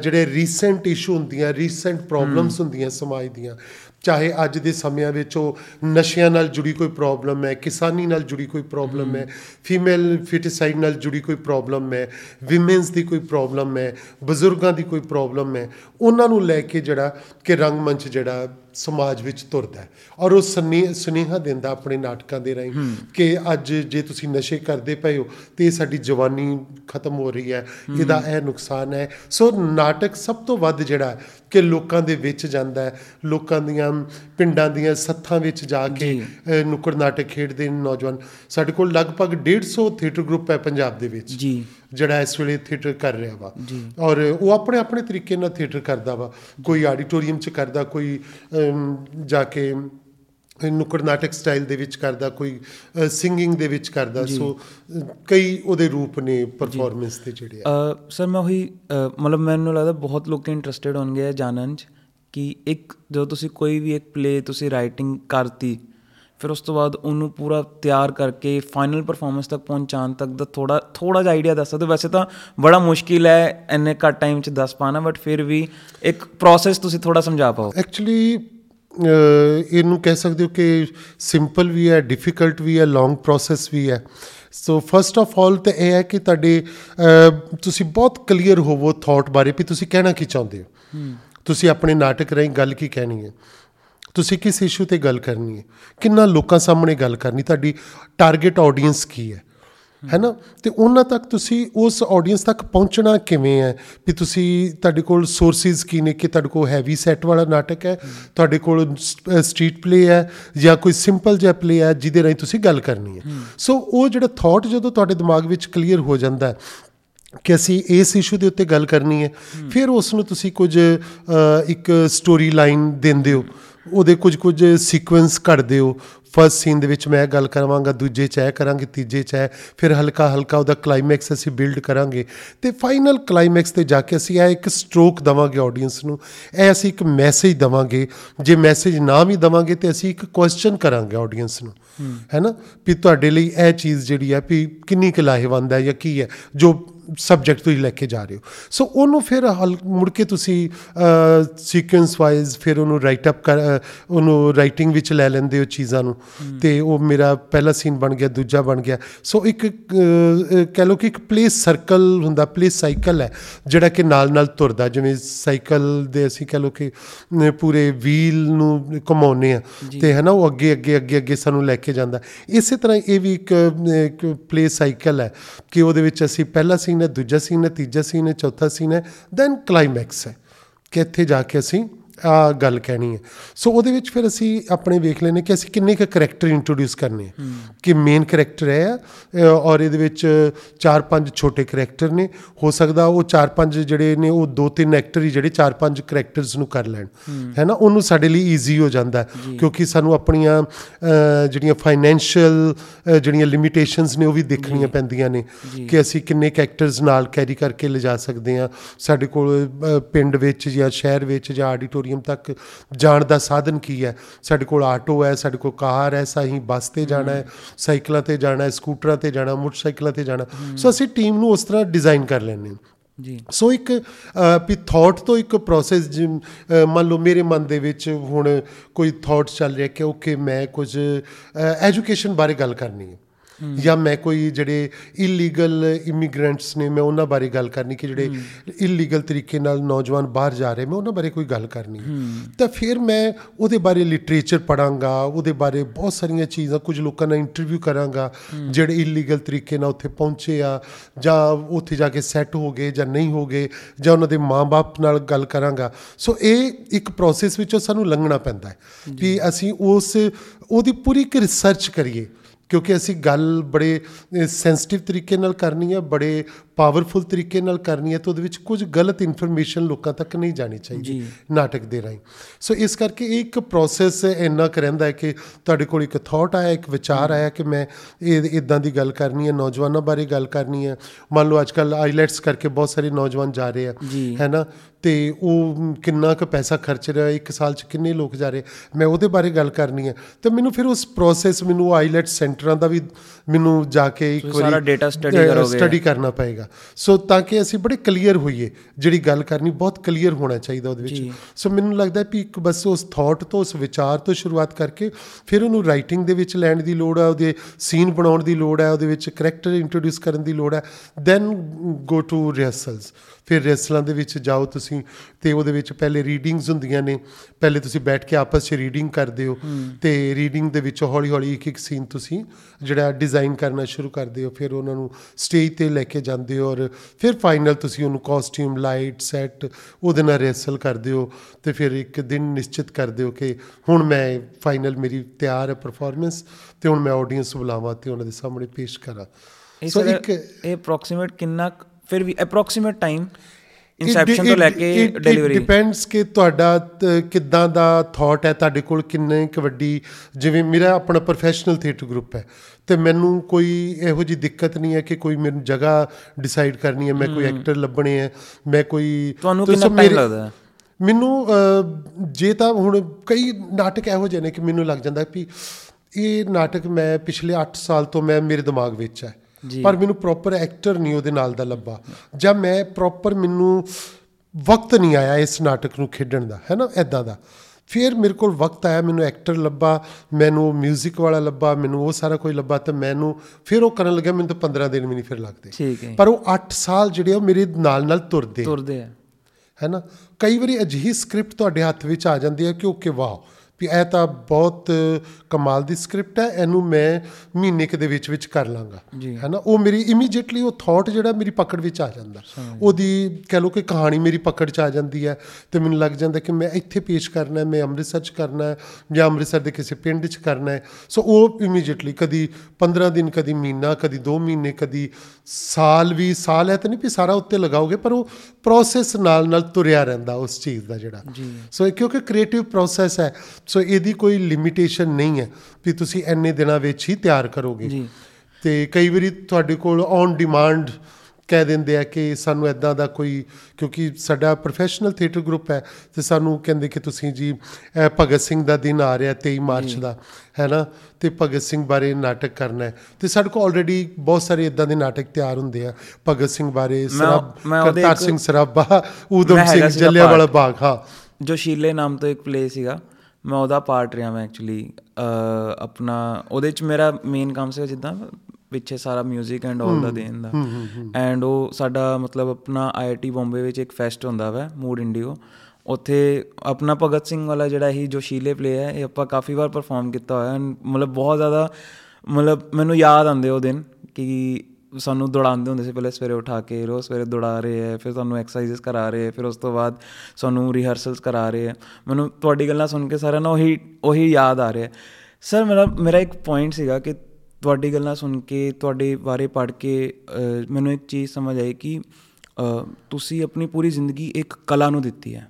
ਜਿਹੜੇ ਰੀਸੈਂਟ ਇਸ਼ੂ ਹੁੰਦੀਆਂ ਰੀਸੈਂਟ ਪ੍ਰੋਬਲਮਸ ਹੁੰਦੀਆਂ ਸਮਾਜ ਦੀਆਂ। ਚਾਹੇ ਅੱਜ ਦੇ ਸਮਿਆਂ ਵਿੱਚ ਉਹ ਨਸ਼ਿਆਂ ਨਾਲ ਜੁੜੀ ਕੋਈ ਪ੍ਰੋਬਲਮ ਹੈ ਕਿਸਾਨੀ ਨਾਲ ਜੁੜੀ ਕੋਈ ਪ੍ਰੋਬਲਮ ਹੈ ਫੀਮੇਲ ਫਿਟਿਸਾਈਡ ਨਾਲ ਜੁੜੀ ਕੋਈ ਪ੍ਰੋਬਲਮ ਹੈ ਵਿਮਨਸ ਦੀ ਕੋਈ ਪ੍ਰੋਬਲਮ ਹੈ ਬਜ਼ੁਰਗਾਂ ਦੀ ਕੋਈ ਪ੍ਰੋਬਲਮ ਹੈ ਉਹਨਾਂ ਨੂੰ ਲੈ ਕੇ ਜਿਹੜਾ ਕਿ ਰੰਗਮੰਚ ਜਿਹੜਾ ਸਮਾਜ ਵਿੱਚ ਤੁਰਦਾ ਹੈ। ਔਰ ਉਹ ਸਨੇ- ਸੁਨੇਹਾ ਦਿੰਦਾ ਆਪਣੇ ਨਾਟਕਾਂ ਦੇ ਰਾਹੀਂ ਕਿ ਅੱਜ ਜੇ ਤੁਸੀਂ ਨਸ਼ੇ ਕਰਦੇ ਪਏ ਹੋ ਤੇ ਸਾਡੀ ਜਵਾਨੀ ਖਤਮ ਹੋ ਰਹੀ ਹੈ ਇਹਦਾ ਇਹ ਨੁਕਸਾਨ ਹੈ। ਸੋ ਨਾਟਕ ਸਭ ਤੋਂ ਵੱਧ ਜਿਹੜਾ ਕਿ ਲੋਕਾਂ ਦੇ ਵਿੱਚ ਜਾਂਦਾ ਹੈ। ਲੋਕਾਂ ਦੀਆਂ ਪਿੰਡਾਂ ਦੀਆਂ ਸੱਥਾਂ ਵਿੱਚ ਜਾ ਕੇ ਨੁੱਕੜ ਨਾਟਕ ਖੇਡਦੇ ਨੇ ਨੌਜਵਾਨ। ਸਾਡੇ ਕੋਲ ਲਗਭਗ 150 ਥੀਏਟਰ ਗਰੁੱਪ ਹੈ ਪੰਜਾਬ ਦੇ ਵਿੱਚ। ਜੀ। ਜਿਹੜਾ ਇਸ ਵੇਲੇ ਥੀਏਟਰ ਕਰ ਰਿਹਾ ਵਾ। ਔਰ ਉਹ ਆਪਣੇ ਆਪਣੇ ਤਰੀਕੇ ਨਾਲ ਥੀਏਟਰ ਕਰਦਾ ਵਾ। ਕੋਈ ਆਡੀਟੋਰੀਅਮ 'ਚ ਕਰਦਾ ਕੋਈ ਜਾ ਕੇ ਨੁੱਕੜ ਨਾਟਕ ਸਟਾਈਲ ਦੇ ਵਿੱਚ ਕਰਦਾ ਕੋਈ ਸਿੰਗਿੰਗ ਦੇ ਵਿੱਚ ਕਰਦਾ। ਸੋ ਕਈ ਉਹਦੇ ਰੂਪ ਨੇ ਪਰਫਾਰਮੈਂਸ ਦੇ ਜਿਹੜੇ ਆ। ਸਰ ਮੈਂ ਉਹੀ ਮਤਲਬ ਮੈਨੂੰ ਲੱਗਦਾ ਬਹੁਤ ਲੋਕ ਇੰਟਰਸਟਿਡ ਹੋਣਗੇ ਜਾਣਨ ਚ ਕਿ ਇੱਕ ਜਦੋਂ ਤੁਸੀਂ ਕੋਈ ਵੀ ਇੱਕ ਪਲੇ ਤੁਸੀਂ ਰਾਈਟਿੰਗ ਕਰਤੀ ਫਿਰ ਉਸ ਤੋਂ ਬਾਅਦ ਉਹਨੂੰ ਪੂਰਾ ਤਿਆਰ ਕਰਕੇ ਫਾਈਨਲ ਪਰਫਾਰਮੈਂਸ ਤੱਕ ਪਹੁੰਚਾਉਣ ਤੱਕ ਦਾ ਥੋੜਾ ਥੋੜਾ ਜਿਹਾ ਆਈਡੀਆ ਦੱਸ ਸਕਦੇ? ਵੈਸੇ ਤਾਂ ਬੜਾ ਮੁਸ਼ਕਿਲ ਹੈ ਇੰਨੇ ਘੱਟ ਟਾਈਮ 'ਚ ਦੱਸ ਪਾਣਾ ਬਟ ਫਿਰ ਵੀ ਇੱਕ ਪ੍ਰੋਸੈਸ ਤੁਸੀਂ ਥੋੜਾ ਸਮਝਾ ਪਾਓ। ਐਕਚੁਅਲੀ ਇਹਨੂੰ ਕਹਿ ਸਕਦੇ ਹੋ ਕਿ ਸਿੰਪਲ ਵੀ ਹੈ ਡਿਫਿਕਲਟ ਵੀ ਹੈ ਲੌਂਗ ਪ੍ਰੋਸੈਸ ਵੀ ਹੈ। ਸੋ ਫਸਟ ਆਫ ਆਲ ਤੇ ਇਹ ਹੈ ਕਿ ਤੁਹਾਡੇ ਤੁਸੀਂ ਬਹੁਤ ਕਲੀਅਰ ਹੋਵੋ ਥਾਟ ਬਾਰੇ ਵੀ ਤੁਸੀਂ ਕਹਿਣਾ ਕੀ ਚਾਹੁੰਦੇ ਹੋ। ਤੁਸੀਂ ਆਪਣੇ ਨਾਟਕ ਰਾਹੀਂ ਗੱਲ ਕੀ ਕਹਿਣੀ ਹੈ। ਤੁਸੀਂ ਕਿਸ ਇਸ਼ੂ ਤੇ ਗੱਲ ਕਰਨੀ ਹੈ? ਕਿੰਨਾ ਲੋਕਾਂ ਸਾਹਮਣੇ ਗੱਲ ਕਰਨੀ? ਤੁਹਾਡੀ ਟਾਰਗੇਟ ਆਡੀਅנס ਕੀ ਹੈ? ਹੈ ਨਾ ਤੇ ਉਹਨਾਂ ਤੱਕ ਤੁਸੀਂ ਉਸ ਆਡੀਅנס ਤੱਕ ਪਹੁੰਚਣਾ ਕਿਵੇਂ ਹੈ? ਵੀ ਤੁਸੀਂ ਤੁਹਾਡੇ ਕੋਲ ਸੋਰਸਸ ਕੀ ਨੇ? ਕਿ ਤੁਹਾਡੇ ਕੋਲ ਹੈਵੀ ਸੈਟ ਵਾਲਾ ਨਾਟਕ ਹੈ? ਤੁਹਾਡੇ ਕੋਲ ਸਟਰੀਟ ਪਲੇ ਹੈ? ਜਾਂ ਕੋਈ ਸਿੰਪਲ ਜਿਹਾ ਪਲੇ ਹੈ ਜਿਹਦੇ ਰਾਹੀਂ ਤੁਸੀਂ ਗੱਲ ਕਰਨੀ ਹੈ? ਸੋ ਉਹ ਜਿਹੜਾ ਥਾਟ ਜਦੋਂ ਤੁਹਾਡੇ ਦਿਮਾਗ ਵਿੱਚ ਕਲੀਅਰ ਹੋ ਜਾਂਦਾ ਹੈ ਕਿ ਅਸੀਂ ਇਸ ਇਸ਼ੂ ਦੇ ਉੱਤੇ ਗੱਲ ਕਰਨੀ ਹੈ, ਫਿਰ ਉਸ ਨੂੰ ਤੁਸੀਂ ਕੁਝ ਇੱਕ ਸਟੋਰੀ ਲਾਈਨ ਦਿੰਦੇ ਹੋ। ਉਹਦੇ ਕੁਝ ਕੁਝ ਸੀਕੁਐਂਸ ਕੱਢ ਦਿਓ ਫਸਟ ਸੀਨ ਦੇ ਵਿੱਚ ਮੈਂ ਇਹ ਗੱਲ ਕਰਾਂਗਾ ਦੂਜੇ ਚ ਇਹ ਕਰਾਂਗੇ ਤੀਜੇ ਚ ਹੈ ਫਿਰ ਹਲਕਾ ਹਲਕਾ ਉਹਦਾ ਕਲਾਈਮੈਕਸ ਅਸੀਂ ਬਿਲਡ ਕਰਾਂਗੇ। ਤੇ ਫਾਈਨਲ ਕਲਾਈਮੈਕਸ ਤੇ ਜਾ ਕੇ ਅਸੀਂ ਇਹ ਇੱਕ ਸਟ੍ਰੋਕ ਦਵਾਂਗੇ ਆਡੀਅנס ਨੂੰ। ਇਹ ਅਸੀਂ ਇੱਕ ਮੈਸੇਜ ਦਵਾਂਗੇ। ਜੇ ਮੈਸੇਜ ਨਾ ਵੀ ਦਵਾਂਗੇ ਤੇ ਅਸੀਂ ਇੱਕ ਕੁਐਸਚਨ ਕਰਾਂਗੇ ਆਡੀਅנס ਨੂੰ। ਹੈਨਾ ਵੀ ਤੁਹਾਡੇ ਲਈ ਇਹ ਚੀਜ਼ ਜਿਹੜੀ ਹੈ ਵੀ ਕਿੰਨੀ ਕੁ ਲਾਹੇਵੰਦ ਹੈ ਜਾਂ ਕੀ ਹੈ? ਜੋ ਸਬਜੈਕਟ ਤੁਸੀਂ ਲੈ ਕੇ ਜਾ ਰਹੇ ਹੋ। ਸੋ ਉਹਨੂੰ ਫਿਰ ਹਲ ਮੁੜ ਕੇ ਤੁਸੀਂ ਸੀਕੁਐਂਸ ਵਾਈਜ਼ ਫਿਰ ਉਹਨੂੰ ਰਾਈਟ ਅਪ ਉਹਨੂੰ ਰਾਈਟਿੰਗ ਵਿੱਚ ਲੈ ਲੈਂਦੇ ਹੋ ਚੀਜ਼ਾਂ ਨੂੰ। ਤੇ ਉਹ ਮੇਰਾ ਪਹਿਲਾ ਸੀਨ ਬਣ ਗਿਆ ਦੂਜਾ ਬਣ ਗਿਆ। ਸੋ ਇੱਕ ਕਹਿ ਲਓ ਕਿ ਇੱਕ ਪਲੇ ਸਰਕਲ ਹੁੰਦਾ ਪਲੇ ਸਾਈਕਲ ਹੈ ਜਿਹੜਾ ਕਿ ਨਾਲ ਨਾਲ ਤੁਰਦਾ। ਜਿਵੇਂ ਸਾਈਕਲ ਦੇ ਅਸੀਂ ਕਹਿ ਲਓ ਕਿ ਪੂਰੇ ਵੀਲ ਨੂੰ ਘੁਮਾਉਂਦੇ ਆ ਤੇ ਹੈ ਨਾ ਉਹ ਅੱਗੇ ਅੱਗੇ ਅੱਗੇ ਅੱਗੇ ਸਾਨੂੰ ਲੈ ਕੇ ਜਾਂਦਾ। ਇਸੇ ਤਰ੍ਹਾਂ ਇਹ ਵੀ ਇੱਕ ਇੱਕ ਪਲੇ ਸਾਈਕਲ ਹੈ ਕਿ ਉਹਦੇ ਵਿੱਚ ਅਸੀਂ ਪਹਿਲਾ ਸੀਨ ਹੈ, ਦੂਜਾ ਸੀਨ ਹੈ, ਤੀਜਾ ਸੀਨ ਹੈ, ਚੌਥਾ ਸੀਨ ਹੈ ਦੈਨ ਕਲਾਈਮੈਕਸ ਹੈ, ਕਿ ਇੱਥੇ ਜਾ ਕੇ ਅਸੀਂ ਆ ਗੱਲ ਕਹਿਣੀ ਹੈ। ਸੋ ਉਹਦੇ ਵਿੱਚ ਫਿਰ ਅਸੀਂ ਆਪਣੇ ਵੇਖ ਲੈਨੇ ਕਿ ਅਸੀਂ ਕਿੰਨੇ ਕੁ ਕਰੈਕਟਰ ਇੰਟਰੋਡਿਊਸ ਕਰਨੇ ਆ। ਕਿ ਮੇਨ ਕਰੈਕਟਰ ਹੈ ਔਰ ਇਹਦੇ ਵਿੱਚ ਚਾਰ ਪੰਜ ਛੋਟੇ ਕਰੈਕਟਰ ਨੇ। ਹੋ ਸਕਦਾ ਉਹ ਚਾਰ ਪੰਜ ਜਿਹੜੇ ਨੇ ਉਹ ਦੋ ਤਿੰਨ ਐਕਟਰ ਹੀ ਜਿਹੜੇ ਚਾਰ ਪੰਜ ਕਰੈਕਟਰਸ ਨੂੰ ਕਰ ਲੈਣ। ਹੈ। ਨਾ? ਉਹਨੂੰ ਸਾਡੇ ਲਈ ਈਜ਼ੀ ਹੋ ਜਾਂਦਾ ਕਿਉਂਕਿ ਸਾਨੂੰ ਆਪਣੀਆਂ ਜਿਹੜੀਆਂ ਫਾਈਨੈਂਸ਼ੀਅਲ ਜਿਹੜੀਆਂ ਲਿਮਿਟੇਸ਼ਨਸ ਨੇ ਉਹ ਵੀ ਦੇਖਣੀਆਂ ਪੈਂਦੀਆਂ ਨੇ ਕਿ ਅਸੀਂ ਕਿੰਨੇ ਕੈਰੈਕਟਰਸ ਨਾਲ ਕੈਰੀ ਕਰਕੇ ਲਿਜਾ ਸਕਦੇ ਹਾਂ। ਸਾਡੇ ਕੋਲ ਪਿੰਡ ਵਿੱਚ ਜਾਂ ਸ਼ਹਿਰ ਵਿੱਚ ਜਾਂ ਆਡੀਟੋਰੀਅਮ ਤੱਕ ਜਾਣ ਦਾ ਸਾਧਨ ਕੀ ਹੈ? ਸਾਡੇ ਕੋਲ ਆਟੋ ਹੈ ਸਾਡੇ ਕੋਲ ਕਾਰ ਹੈ ਸਾਹੀਂ ਬੱਸ ਤੇ ਜਾਣਾ ਹੈ ਸਾਈਕਲਾਂ ਤੇ ਜਾਣਾ ਹੈ ਸਕੂਟਰਾਂ ਤੇ ਜਾਣਾ ਮੋਟਰਸਾਈਕਲਾਂ ਤੇ ਜਾਣਾ। ਸੋ ਅਸੀਂ ਟੀਮ ਨੂੰ ਉਸ ਤਰ੍ਹਾਂ ਡਿਜ਼ਾਈਨ ਕਰ ਹਾਂ। ਜੀ। ਸੋ ਇੱਕ ਵੀ ਥਾਟ ਤੋਂ ਇੱਕ ਪ੍ਰੋਸੈਸ ਮੰਨ ਲਓ ਮੇਰੇ ਮਨ ਦੇ ਵਿੱਚ ਹੁਣ ਕੋਈ ਥਾਟ ਚੱਲ ਰਿਹਾ ਕਿ ਓਕੇ ਮੈਂ ਕੁਝ ਐਜੂਕੇਸ਼ਨ ਬਾਰੇ ਗੱਲ ਕਰਨੀ ਹੈ। ਜਾਂ ਮੈਂ ਕੋਈ ਜਿਹੜੇ ਇਲੀਗਲ ਇਮੀਗ੍ਰੈਂਟਸ ਨੇ ਮੈਂ ਉਹਨਾਂ ਬਾਰੇ ਗੱਲ ਕਰਨੀ ਕਿ ਜਿਹੜੇ ਇਲੀਗਲ ਤਰੀਕੇ ਨਾਲ ਨੌਜਵਾਨ ਬਾਹਰ ਜਾ ਰਹੇ ਮੈਂ ਉਹਨਾਂ ਬਾਰੇ ਕੋਈ ਗੱਲ ਕਰਨੀ। ਤਾਂ ਫਿਰ ਮੈਂ ਉਹਦੇ ਬਾਰੇ ਲਿਟਰੇਚਰ ਪੜਾਂਗਾ ਉਹਦੇ ਬਾਰੇ ਬਹੁਤ ਸਾਰੀਆਂ ਚੀਜ਼ਾਂ ਕੁਝ ਲੋਕਾਂ ਨਾਲ ਇੰਟਰਵਿਊ ਕਰਾਂਗਾ ਜਿਹੜੇ ਇਲੀਗਲ ਤਰੀਕੇ ਨਾਲ ਉੱਥੇ ਪਹੁੰਚੇ ਆ ਜਾਂ ਉੱਥੇ ਜਾ ਕੇ ਸੈੱਟ ਹੋ ਗਏ ਜਾਂ ਨਹੀਂ ਹੋ ਗਏ ਜਾਂ ਉਹਨਾਂ ਦੇ ਮਾਪੇ ਨਾਲ ਗੱਲ ਕਰਾਂਗਾ। ਸੋ ਇਹ ਇੱਕ ਪ੍ਰੋਸੈਸ ਵਿੱਚੋਂ ਸਾਨੂੰ ਲੰਘਣਾ ਪੈਂਦਾ ਹੈ ਵੀ ਅਸੀਂ ਉਸ ਉਹਦੀ ਪੂਰੀ ਇੱਕ ਰਿਸਰਚ ਕਰੀਏ। ਕਿਉਂਕਿ ਅਸੀਂ ਗੱਲ ਬੜੇ ਸੈਂਸਿਟਿਵ ਤਰੀਕੇ ਨਾਲ ਕਰਨੀ ਹੈ ਬੜੇ ਪਾਵਰਫੁਲ ਤਰੀਕੇ ਨਾਲ ਕਰਨੀ ਹੈ ਤਾਂ ਉਹਦੇ ਵਿੱਚ ਕੁਝ ਗਲਤ ਇਨਫੋਰਮੇਸ਼ਨ ਲੋਕਾਂ ਤੱਕ ਨਹੀਂ ਜਾਣੀ ਚਾਹੀਦੀ ਨਾਟਕ ਦੇ ਰਾਹੀਂ। ਸੋ ਇਸ ਕਰਕੇ ਇੱਕ ਪ੍ਰੋਸੈਸ ਇੰਨਾ ਰਹਿੰਦਾ ਹੈ ਕਿ ਤੁਹਾਡੇ ਕੋਲ ਇੱਕ ਥਾਟ ਆਇਆ ਇੱਕ ਵਿਚਾਰ ਆਇਆ ਕਿ ਮੈਂ ਇਹ ਇਦਾਂ ਦੀ ਗੱਲ ਕਰਨੀ ਹੈ ਨੌਜਵਾਨਾਂ ਬਾਰੇ ਗੱਲ ਕਰਨੀ ਹੈ ਮੰਨ ਲਓ ਅੱਜ ਕੱਲ ਆਈਲੈਟਸ ਕਰਕੇ ਬਹੁਤ ਸਾਰੇ ਨੌਜਵਾਨ ਜਾ ਰਹੇ ਆ। ਹੈ ਨਾ? ਤੇ ਉਹ ਕਿੰਨਾ ਕੁ ਪੈਸਾ ਖਰਚ ਰਿਹਾ ਇੱਕ ਸਾਲ ਚ ਕਿੰਨੇ ਲੋਕ ਜਾ ਰਹੇ ਮੈਂ ਉਹਦੇ ਬਾਰੇ ਗੱਲ ਕਰਨੀ ਹੈ ਤੇ ਮੈਨੂੰ ਫਿਰ ਉਸ ਪ੍ਰੋਸੈਸ ਮੈਨੂੰ ਆਈਲੈਟ ਸੈਂਟਰਾਂ ਦਾ ਵੀ ਮੈਨੂੰ ਜਾ ਕੇ ਇੱਕ ਤੁਸੀਂ ਸਾਰਾ data study ਕਰੋਗੇ। ਸਟੱਡੀ ਕਰਨਾ ਪਏਗਾ। ਸੋ ਤਾਂ ਕਿ ਅਸੀਂ ਬੜੇ ਕਲੀਅਰ ਹੋਈਏ ਜਿਹੜੀ ਗੱਲ ਕਰਨੀ ਬਹੁਤ ਕਲੀਅਰ ਹੋਣਾ ਚਾਹੀਦਾ ਉਹਦੇ ਵਿੱਚ। ਸੋ ਮੈਨੂੰ ਲੱਗਦਾ ਵੀ ਇੱਕ ਬਸ ਉਸ ਥਾਟ ਤੋਂ ਉਸ ਵਿਚਾਰ ਤੋਂ ਸ਼ੁਰੂਆਤ ਕਰਕੇ ਫਿਰ ਉਹਨੂੰ ਰਾਈਟਿੰਗ ਦੇ ਵਿੱਚ ਲੈਣ ਦੀ ਲੋੜ ਹੈ ਉਹਦੇ ਸੀਨ ਬਣਾਉਣ ਦੀ ਲੋੜ ਹੈ ਉਹਦੇ ਵਿੱਚ ਕਰੈਕਟਰ ਇੰਟਰੋਡਿਊਸ ਕਰਨ ਦੀ ਲੋੜ ਹੈ ਦੈਨ ਗੋ ਟੂ ਰਿਹਰਸਲਸ ਫਿਰ ਰਿਹਰਸਲਾਂ ਦੇ ਵਿੱਚ ਜਾਓ ਤੁਸੀਂ ਤੇ ਉਹਦੇ ਵਿੱਚ ਪਹਿਲੇ ਰੀਡਿੰਗਸ ਹੁੰਦੀਆਂ ਨੇ ਪਹਿਲੇ ਤੁਸੀਂ ਬੈਠ ਕੇ ਆਪਸ 'ਚ ਰੀਡਿੰਗ ਕਰਦੇ ਹੋ ਤੇ ਰੀਡਿੰਗ ਦੇ ਵਿੱਚ ਹੌਲੀ ਹੌਲੀ ਇੱਕ ਇੱਕ ਸੀਨ ਤੁਸੀਂ ਜਿਹੜਾ ਡਿਜ਼ਾਈਨ ਕਰਨਾ ਸ਼ੁਰੂ ਕਰਦੇ ਹੋ ਫਿਰ ਉਹਨਾਂ ਨੂੰ ਸਟੇਜ ਤੇ ਲੈ ਕੇ ਜਾਂਦੇ ਹੋ ਔਰ ਫਿਰ ਫਾਈਨਲ ਤੁਸੀਂ ਉਹਨੂੰ ਕਾਸਟਿਊਮ ਲਾਈਟ ਸੈੱਟ ਉਹਦੇ ਨਾਲ ਰਿਹਰਸਲ ਕਰਦੇ ਹੋ ਤੇ ਫਿਰ ਇੱਕ ਦਿਨ ਨਿਸ਼ਚਿਤ ਕਰਦੇ ਹੋ ਕਿ ਹੁਣ ਮੈਂ ਫਾਈਨਲ ਮੇਰੀ ਤਿਆਰ ਹੈ ਪਰਫਾਰਮੈਂਸ ਤੇ ਹੁਣ ਮੈਂ ਆਡੀਅנס ਬੁਲਾਵਾਂ ਤੇ ਉਹਨਾਂ ਦੇ ਸਾਹਮਣੇ ਪੇਸ਼ ਕਰਾਂ। ਸੋ ਇੱਕ ਇਹ ਅਪਰੋਕਸੀਮੇਟ ਕਿੰਨਾ ਫਿਰ ਵੀ ਅਪਰੋਕਸੀਮੇਟ ਟਾਈਮ ਇਨਸੈਪਸ਼ਨ ਤੋਂ ਲੈ ਕੇ ਡਿਲੀਵਰੀ ਡਿਪੈਂਡਸ ਕਿ ਤੁਹਾਡਾ ਕਿੱਦਾਂ ਦਾ ਥਾਟ ਹੈ ਤੁਹਾਡੇ ਕੋਲ ਕਿੰਨੇ ਕੁ ਵੱਡੀ ਜਿਵੇਂ ਮੇਰਾ ਆਪਣਾ ਪ੍ਰੋਫੈਸ਼ਨਲ ਥੀਏਟਰ ਗਰੁੱਪ ਹੈ ਤੇ ਮੈਨੂੰ ਕੋਈ ਇਹੋ ਜੀ ਦਿੱਕਤ ਨਹੀਂ ਹੈ ਕਿ ਕੋਈ ਮੈਨੂੰ ਜਗ੍ਹਾ ਡਿਸਾਈਡ ਕਰਨੀ ਹੈ ਮੈਂ ਕੋਈ ਐਕਟਰ ਲੱਭਣੇ ਹੈ ਮੈਂ ਕੋਈ ਤੁਹਾਨੂੰ ਕਿੰਨਾ ਟਾਈਮ ਲੱਗਦਾ ਹੈ? ਮੈਨੂੰ ਜੇ ਤਾਂ ਹੁਣ ਕਈ ਨਾਟਕ ਇਹੋ ਜਿਹੇ ਨੇ ਕਿ ਮੈਨੂੰ ਲੱਗ ਜਾਂਦਾ ਵੀ ਇਹ ਨਾਟਕ ਮੈਂ ਪਿਛਲੇ 8 ਸਾਲ ਤੋਂ ਮੈਂ ਮੇਰੇ ਦਿਮਾਗ ਵਿੱਚ ਹੈ। ਪਰ ਮੈਨੂੰ ਪ੍ਰੋਪਰ ਐਕਟਰ ਨਹੀਂ ਉਹਦੇ ਨਾਲ ਦਾ ਲੱਭਾ। ਜਦ ਮੈਂ ਪ੍ਰੋਪਰ ਮੈਨੂੰ ਵਕਤ ਨਹੀਂ ਆਇਆ ਇਸ ਨਾਟਕ ਨੂੰ ਖੇਡਣ ਦਾ ਹੈ ਨਾ ਐਦਾਂ ਦਾ। ਫਿਰ ਮੇਰੇ ਕੋਲ ਵਕਤ ਆਇਆ ਮੈਨੂੰ ਐਕਟਰ ਲੱਭਾ ਮੈਨੂੰ 뮤직 ਵਾਲਾ ਲੱਭਾ ਮੈਨੂੰ ਉਹ ਸਾਰਾ ਕੋਈ ਲੱਭਾ ਤੇ ਮੈਨੂੰ ਫਿਰ ਉਹ ਕਰਨ ਲੱਗਿਆ ਮੈਨੂੰ ਤਾਂ 15 ਦਿਨ ਵੀ ਨਹੀਂ ਫਿਰ ਲੱਗਦੇ। ਪਰ ਉਹ 8 ਸਾਲ ਜਿਹੜੇ ਉਹ ਮੇਰੇ ਨਾਲ ਨਾਲ ਤੁਰਦੇ ਤੁਰਦੇ ਆ। ਹੈ ਨਾ ਕਈ ਵਾਰੀ ਅਜਿਹੀ ਸਕ੍ਰਿਪਟ ਤੁਹਾਡੇ ਹੱਥ ਵਿੱਚ ਆ ਜਾਂਦੀ ਹੈ ਕਿ ਓਕੇ ਵਾਓ ਵੀ ਇਹ ਤਾਂ ਬਹੁਤ ਕਮਾਲ ਦੀ ਸਕ੍ਰਿਪਟ ਹੈ ਇਹਨੂੰ ਮੈਂ ਮਹੀਨੇ ਕੁ ਦੇ ਵਿੱਚ ਵਿੱਚ ਕਰ ਲਾਂਗਾ। ਜੀ। ਹੈ ਨਾ ਉਹ ਮੇਰੀ ਇਮੀਡੀਏਟਲੀ ਉਹ ਥਾਟ ਜਿਹੜਾ ਮੇਰੀ ਪਕੜ ਵਿੱਚ ਆ ਜਾਂਦਾ। ਉਹਦੀ ਕਹਿ ਲਓ ਕਿ ਕਹਾਣੀ ਮੇਰੀ ਪਕੜ 'ਚ ਆ ਜਾਂਦੀ ਹੈ ਤੇ ਮੈਨੂੰ ਲੱਗ ਜਾਂਦਾ ਕਿ ਮੈਂ ਇੱਥੇ ਪੇਸ਼ ਕਰਨਾ ਹੈ ਮੈਂ ਅੰਮ੍ਰਿਤਸਰ 'ਚ ਕਰਨਾ ਹੈ ਜਾਂ ਅੰਮ੍ਰਿਤਸਰ ਦੇ ਕਿਸੇ ਪਿੰਡ 'ਚ ਕਰਨਾ ਹੈ। ਸੋ ਉਹ ਇਮੀਡੀਏਟਲੀ ਕਦੀ 15 ਦਿਨ ਕਦੀ ਮਹੀਨਾ ਕਦੀ 2 ਮਹੀਨੇ ਕਦੀ ਸਾਲ ਵੀ ਸਾਲ ਹੈ ਤਾਂ ਨਹੀਂ ਵੀ ਸਾਰਾ ਉੱਤੇ ਲਗਾਓਗੇ ਪਰ ਉਹ ਪ੍ਰੋਸੈਸ ਨਾਲ ਨਾਲ ਤੁਰਿਆ ਰਹਿੰਦਾ ਉਸ ਚੀਜ਼ ਦਾ ਜਿਹੜਾ। ਸੋ ਕਿਉਂਕਿ ਕ੍ਰੀਏਟਿਵ ਪ੍ਰੋਸੈਸ ਹੈ ਸੋ ਇਹਦੀ ਕੋਈ ਲਿਮਿਟੇਸ਼ਨ ਨਹੀਂ ਹੈ ਵੀ ਤੁਸੀਂ ਇੰਨੇ ਦਿਨਾਂ ਵਿੱਚ ਹੀ ਤਿਆਰ ਕਰੋਗੇ। ਜੀ। ਤੇ ਕਈ ਵਾਰੀ ਤੁਹਾਡੇ ਕੋਲ ਔਨ ਡਿਮਾਂਡ ਕਹਿ ਦਿੰਦੇ ਆ ਕਿ ਸਾਨੂੰ ਐਦਾਂ ਦਾ ਕੋਈ ਕਿਉਂਕਿ ਸਾਡਾ ਪ੍ਰੋਫੈਸ਼ਨਲ ਥੀਏਟਰ ਗਰੁੱਪ ਹੈ ਤੇ ਸਾਨੂੰ ਕਹਿੰਦੇ ਕਿ ਤੁਸੀਂ ਜੀ ਭਗਤ ਸਿੰਘ ਦਾ ਦਿਨ ਆ ਰਿਹਾ 23 ਮਾਰਚ ਦਾ ਹੈ ਨਾ? ਤੇ ਭਗਤ ਸਿੰਘ ਬਾਰੇ ਨਾਟਕ ਕਰਨਾ ਹੈ। ਤੇ ਸਾਡੇ ਕੋਲ ਆਲਰੇਡੀ ਬਹੁਤ ਸਾਰੇ ਇਦਾਂ ਦੇ ਨਾਟਕ ਤਿਆਰ ਹੁੰਦੇ ਆ ਭਗਤ ਸਿੰਘ ਬਾਰੇ ਸਰਾਬ ਕਰਤਾਰ ਸਿੰਘ ਸਰਾਭਾ ਊਧਮ ਮੈਂ ਸਿੰਘ ਜੱਲਿਆਂਵਾਲਾ। ਬਾਗ ਹਾਂ। ਜੋ ਸ਼ੀਲੇ ਨਾਮ ਤੋਂ ਇੱਕ ਪਲੇ ਸੀਗਾ। ਮੈਂ ਉਹਦਾ ਪਾਰਟ ਰਿਹਾ ਮੈਂ ਐਕਚੁਅਲੀ ਆਪਣਾ ਉਹਦੇ ਚ ਮੇਰਾ ਮੇਨ ਕੰਮ ਸੀਗਾ ਜਿੱਦਾਂ ਪਿੱਛੇ ਸਾਰਾ 뮤직 ਐਂਡ ਆਲ ਦਾ ਦੇਣ ਦਾ। ਐਂਡ ਉਹ ਸਾਡਾ ਮਤਲਬ ਆਪਣਾ ਆਈਆਈਟੀ ਬੰਬੇ ਵਿੱਚ ਇੱਕ ਫੈਸਟ ਹੁੰਦਾ ਵਾ ਮੂਡ ਇੰਡੀਓ ਉੱਥੇ ਆਪਣਾ ਭਗਤ ਸਿੰਘ ਵਾਲਾ ਜਿਹੜਾ ਹੀ ਜੋ ਸ਼ੀਲੇ ਪਲੇ ਹੈ ਇਹ ਆਪਾਂ ਕਾਫੀ ਵਾਰ ਪਰਫਾਰਮ ਕੀਤਾ ਹੋਇਆ। ਮਤਲਬ ਬਹੁਤ ਜ਼ਿਆਦਾ ਮਤਲਬ ਮੈਨੂੰ ਯਾਦ ਆਉਂਦੇ ਉਹ ਦਿਨ ਕਿ ਸਾਨੂੰ ਦੌੜਾਉਂਦੇ ਹੁੰਦੇ ਸੀ ਪਹਿਲੇ ਸਵੇਰੇ ਉਠਾ ਕੇ ਰੋਜ਼ ਸਵੇਰੇ ਦੌੜਾ ਰਹੇ ਹੈ ਫਿਰ ਸਾਨੂੰ ਐਕਸਰਸਾਈਜ਼ਸ ਕਰਾ ਰਹੇ ਹੈ ਫਿਰ ਉਸ ਤੋਂ ਬਾਅਦ ਸਾਨੂੰ ਰਿਹਰਸਲਸ ਕਰਾ ਰਹੇ ਹੈ। ਮੈਨੂੰ ਤੁਹਾਡੀ ਗੱਲਾਂ ਸੁਣ ਕੇ ਸਾਰਾ ਨਾ ਉਹੀ ਉਹੀ ਯਾਦ ਆ ਰਿਹਾ ਸਰ ਮੇਰਾ ਮੇਰਾ ਇੱਕ ਪੁਆਇੰਟ ਸੀਗਾ ਕਿ ਤੁਹਾਡੀ ਗੱਲਾਂ ਸੁਣ ਕੇ ਤੁਹਾਡੇ ਬਾਰੇ ਪੜ੍ਹ ਕੇ ਮੈਨੂੰ ਇੱਕ ਚੀਜ਼ ਸਮਝ ਆਈ ਕਿ ਤੁਸੀਂ ਆਪਣੀ ਪੂਰੀ ਜ਼ਿੰਦਗੀ ਇੱਕ ਕਲਾ ਨੂੰ ਦਿੱਤੀ ਹੈ।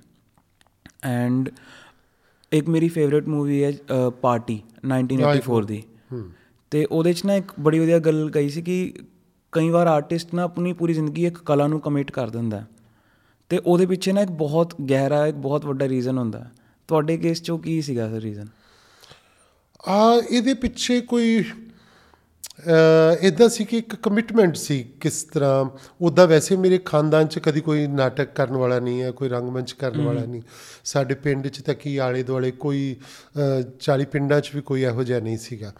ਐਂਡ ਇੱਕ ਮੇਰੀ ਫੇਵਰਿਟ ਮੂਵੀ ਹੈ ਪਾਰਟੀ 1984 ਦੀ। ਤੇ ਉਹਦੇ ਚ ਨਾ ਇੱਕ ਬੜੀ ਵਧੀਆ ਗੱਲ ਕਹੀ ਸੀ ਕਿ ਕਈ ਵਾਰ ਆਰਟਿਸਟ ਨਾ ਆਪਣੀ ਪੂਰੀ ਜ਼ਿੰਦਗੀ ਇੱਕ ਕਲਾ ਨੂੰ ਕਮਿਟ ਕਰ ਦਿੰਦਾ ਹੈ। ਤੇ ਉਹਦੇ ਪਿੱਛੇ ਨਾ ਇੱਕ ਬਹੁਤ ਗਹਿਰਾ, ਇੱਕ ਬਹੁਤ ਵੱਡਾ ਰੀਜ਼ਨ ਹੁੰਦਾ ਹੈ। ਤੁਹਾਡੇ ਕੇਸ 'ਚ ਉਹ ਕੀ ਸੀਗਾ ਸਰ ਰੀਜ਼ਨ ਆ ਇਹਦੇ ਪਿੱਛੇ ਕੋਈ ਇਦਾਂ ਸੀ ਕਿ ਇੱਕ ਕਮਿਟਮੈਂਟ ਸੀ ਕਿਸ ਤਰ੍ਹਾਂ ਉੱਦਾਂ ਵੈਸੇ ਮੇਰੇ ਖਾਨਦਾਨ 'ਚ ਕਦੀ ਕੋਈ ਨਾਟਕ ਕਰਨ ਵਾਲਾ ਨਹੀਂ ਹੈ ਕੋਈ ਰੰਗਮੰਚ ਕਰਨ ਵਾਲਾ ਨਹੀਂ। ਸਾਡੇ ਪਿੰਡ 'ਚ ਤਾਂ ਕੀ ਆਲੇ ਦੁਆਲੇ ਕੋਈ ਅ, 40 ਪਿੰਡਾਂ 'ਚ ਵੀ ਕੋਈ ਇਹੋ ਜਿਹਾ ਨਹੀਂ ਸੀਗਾ।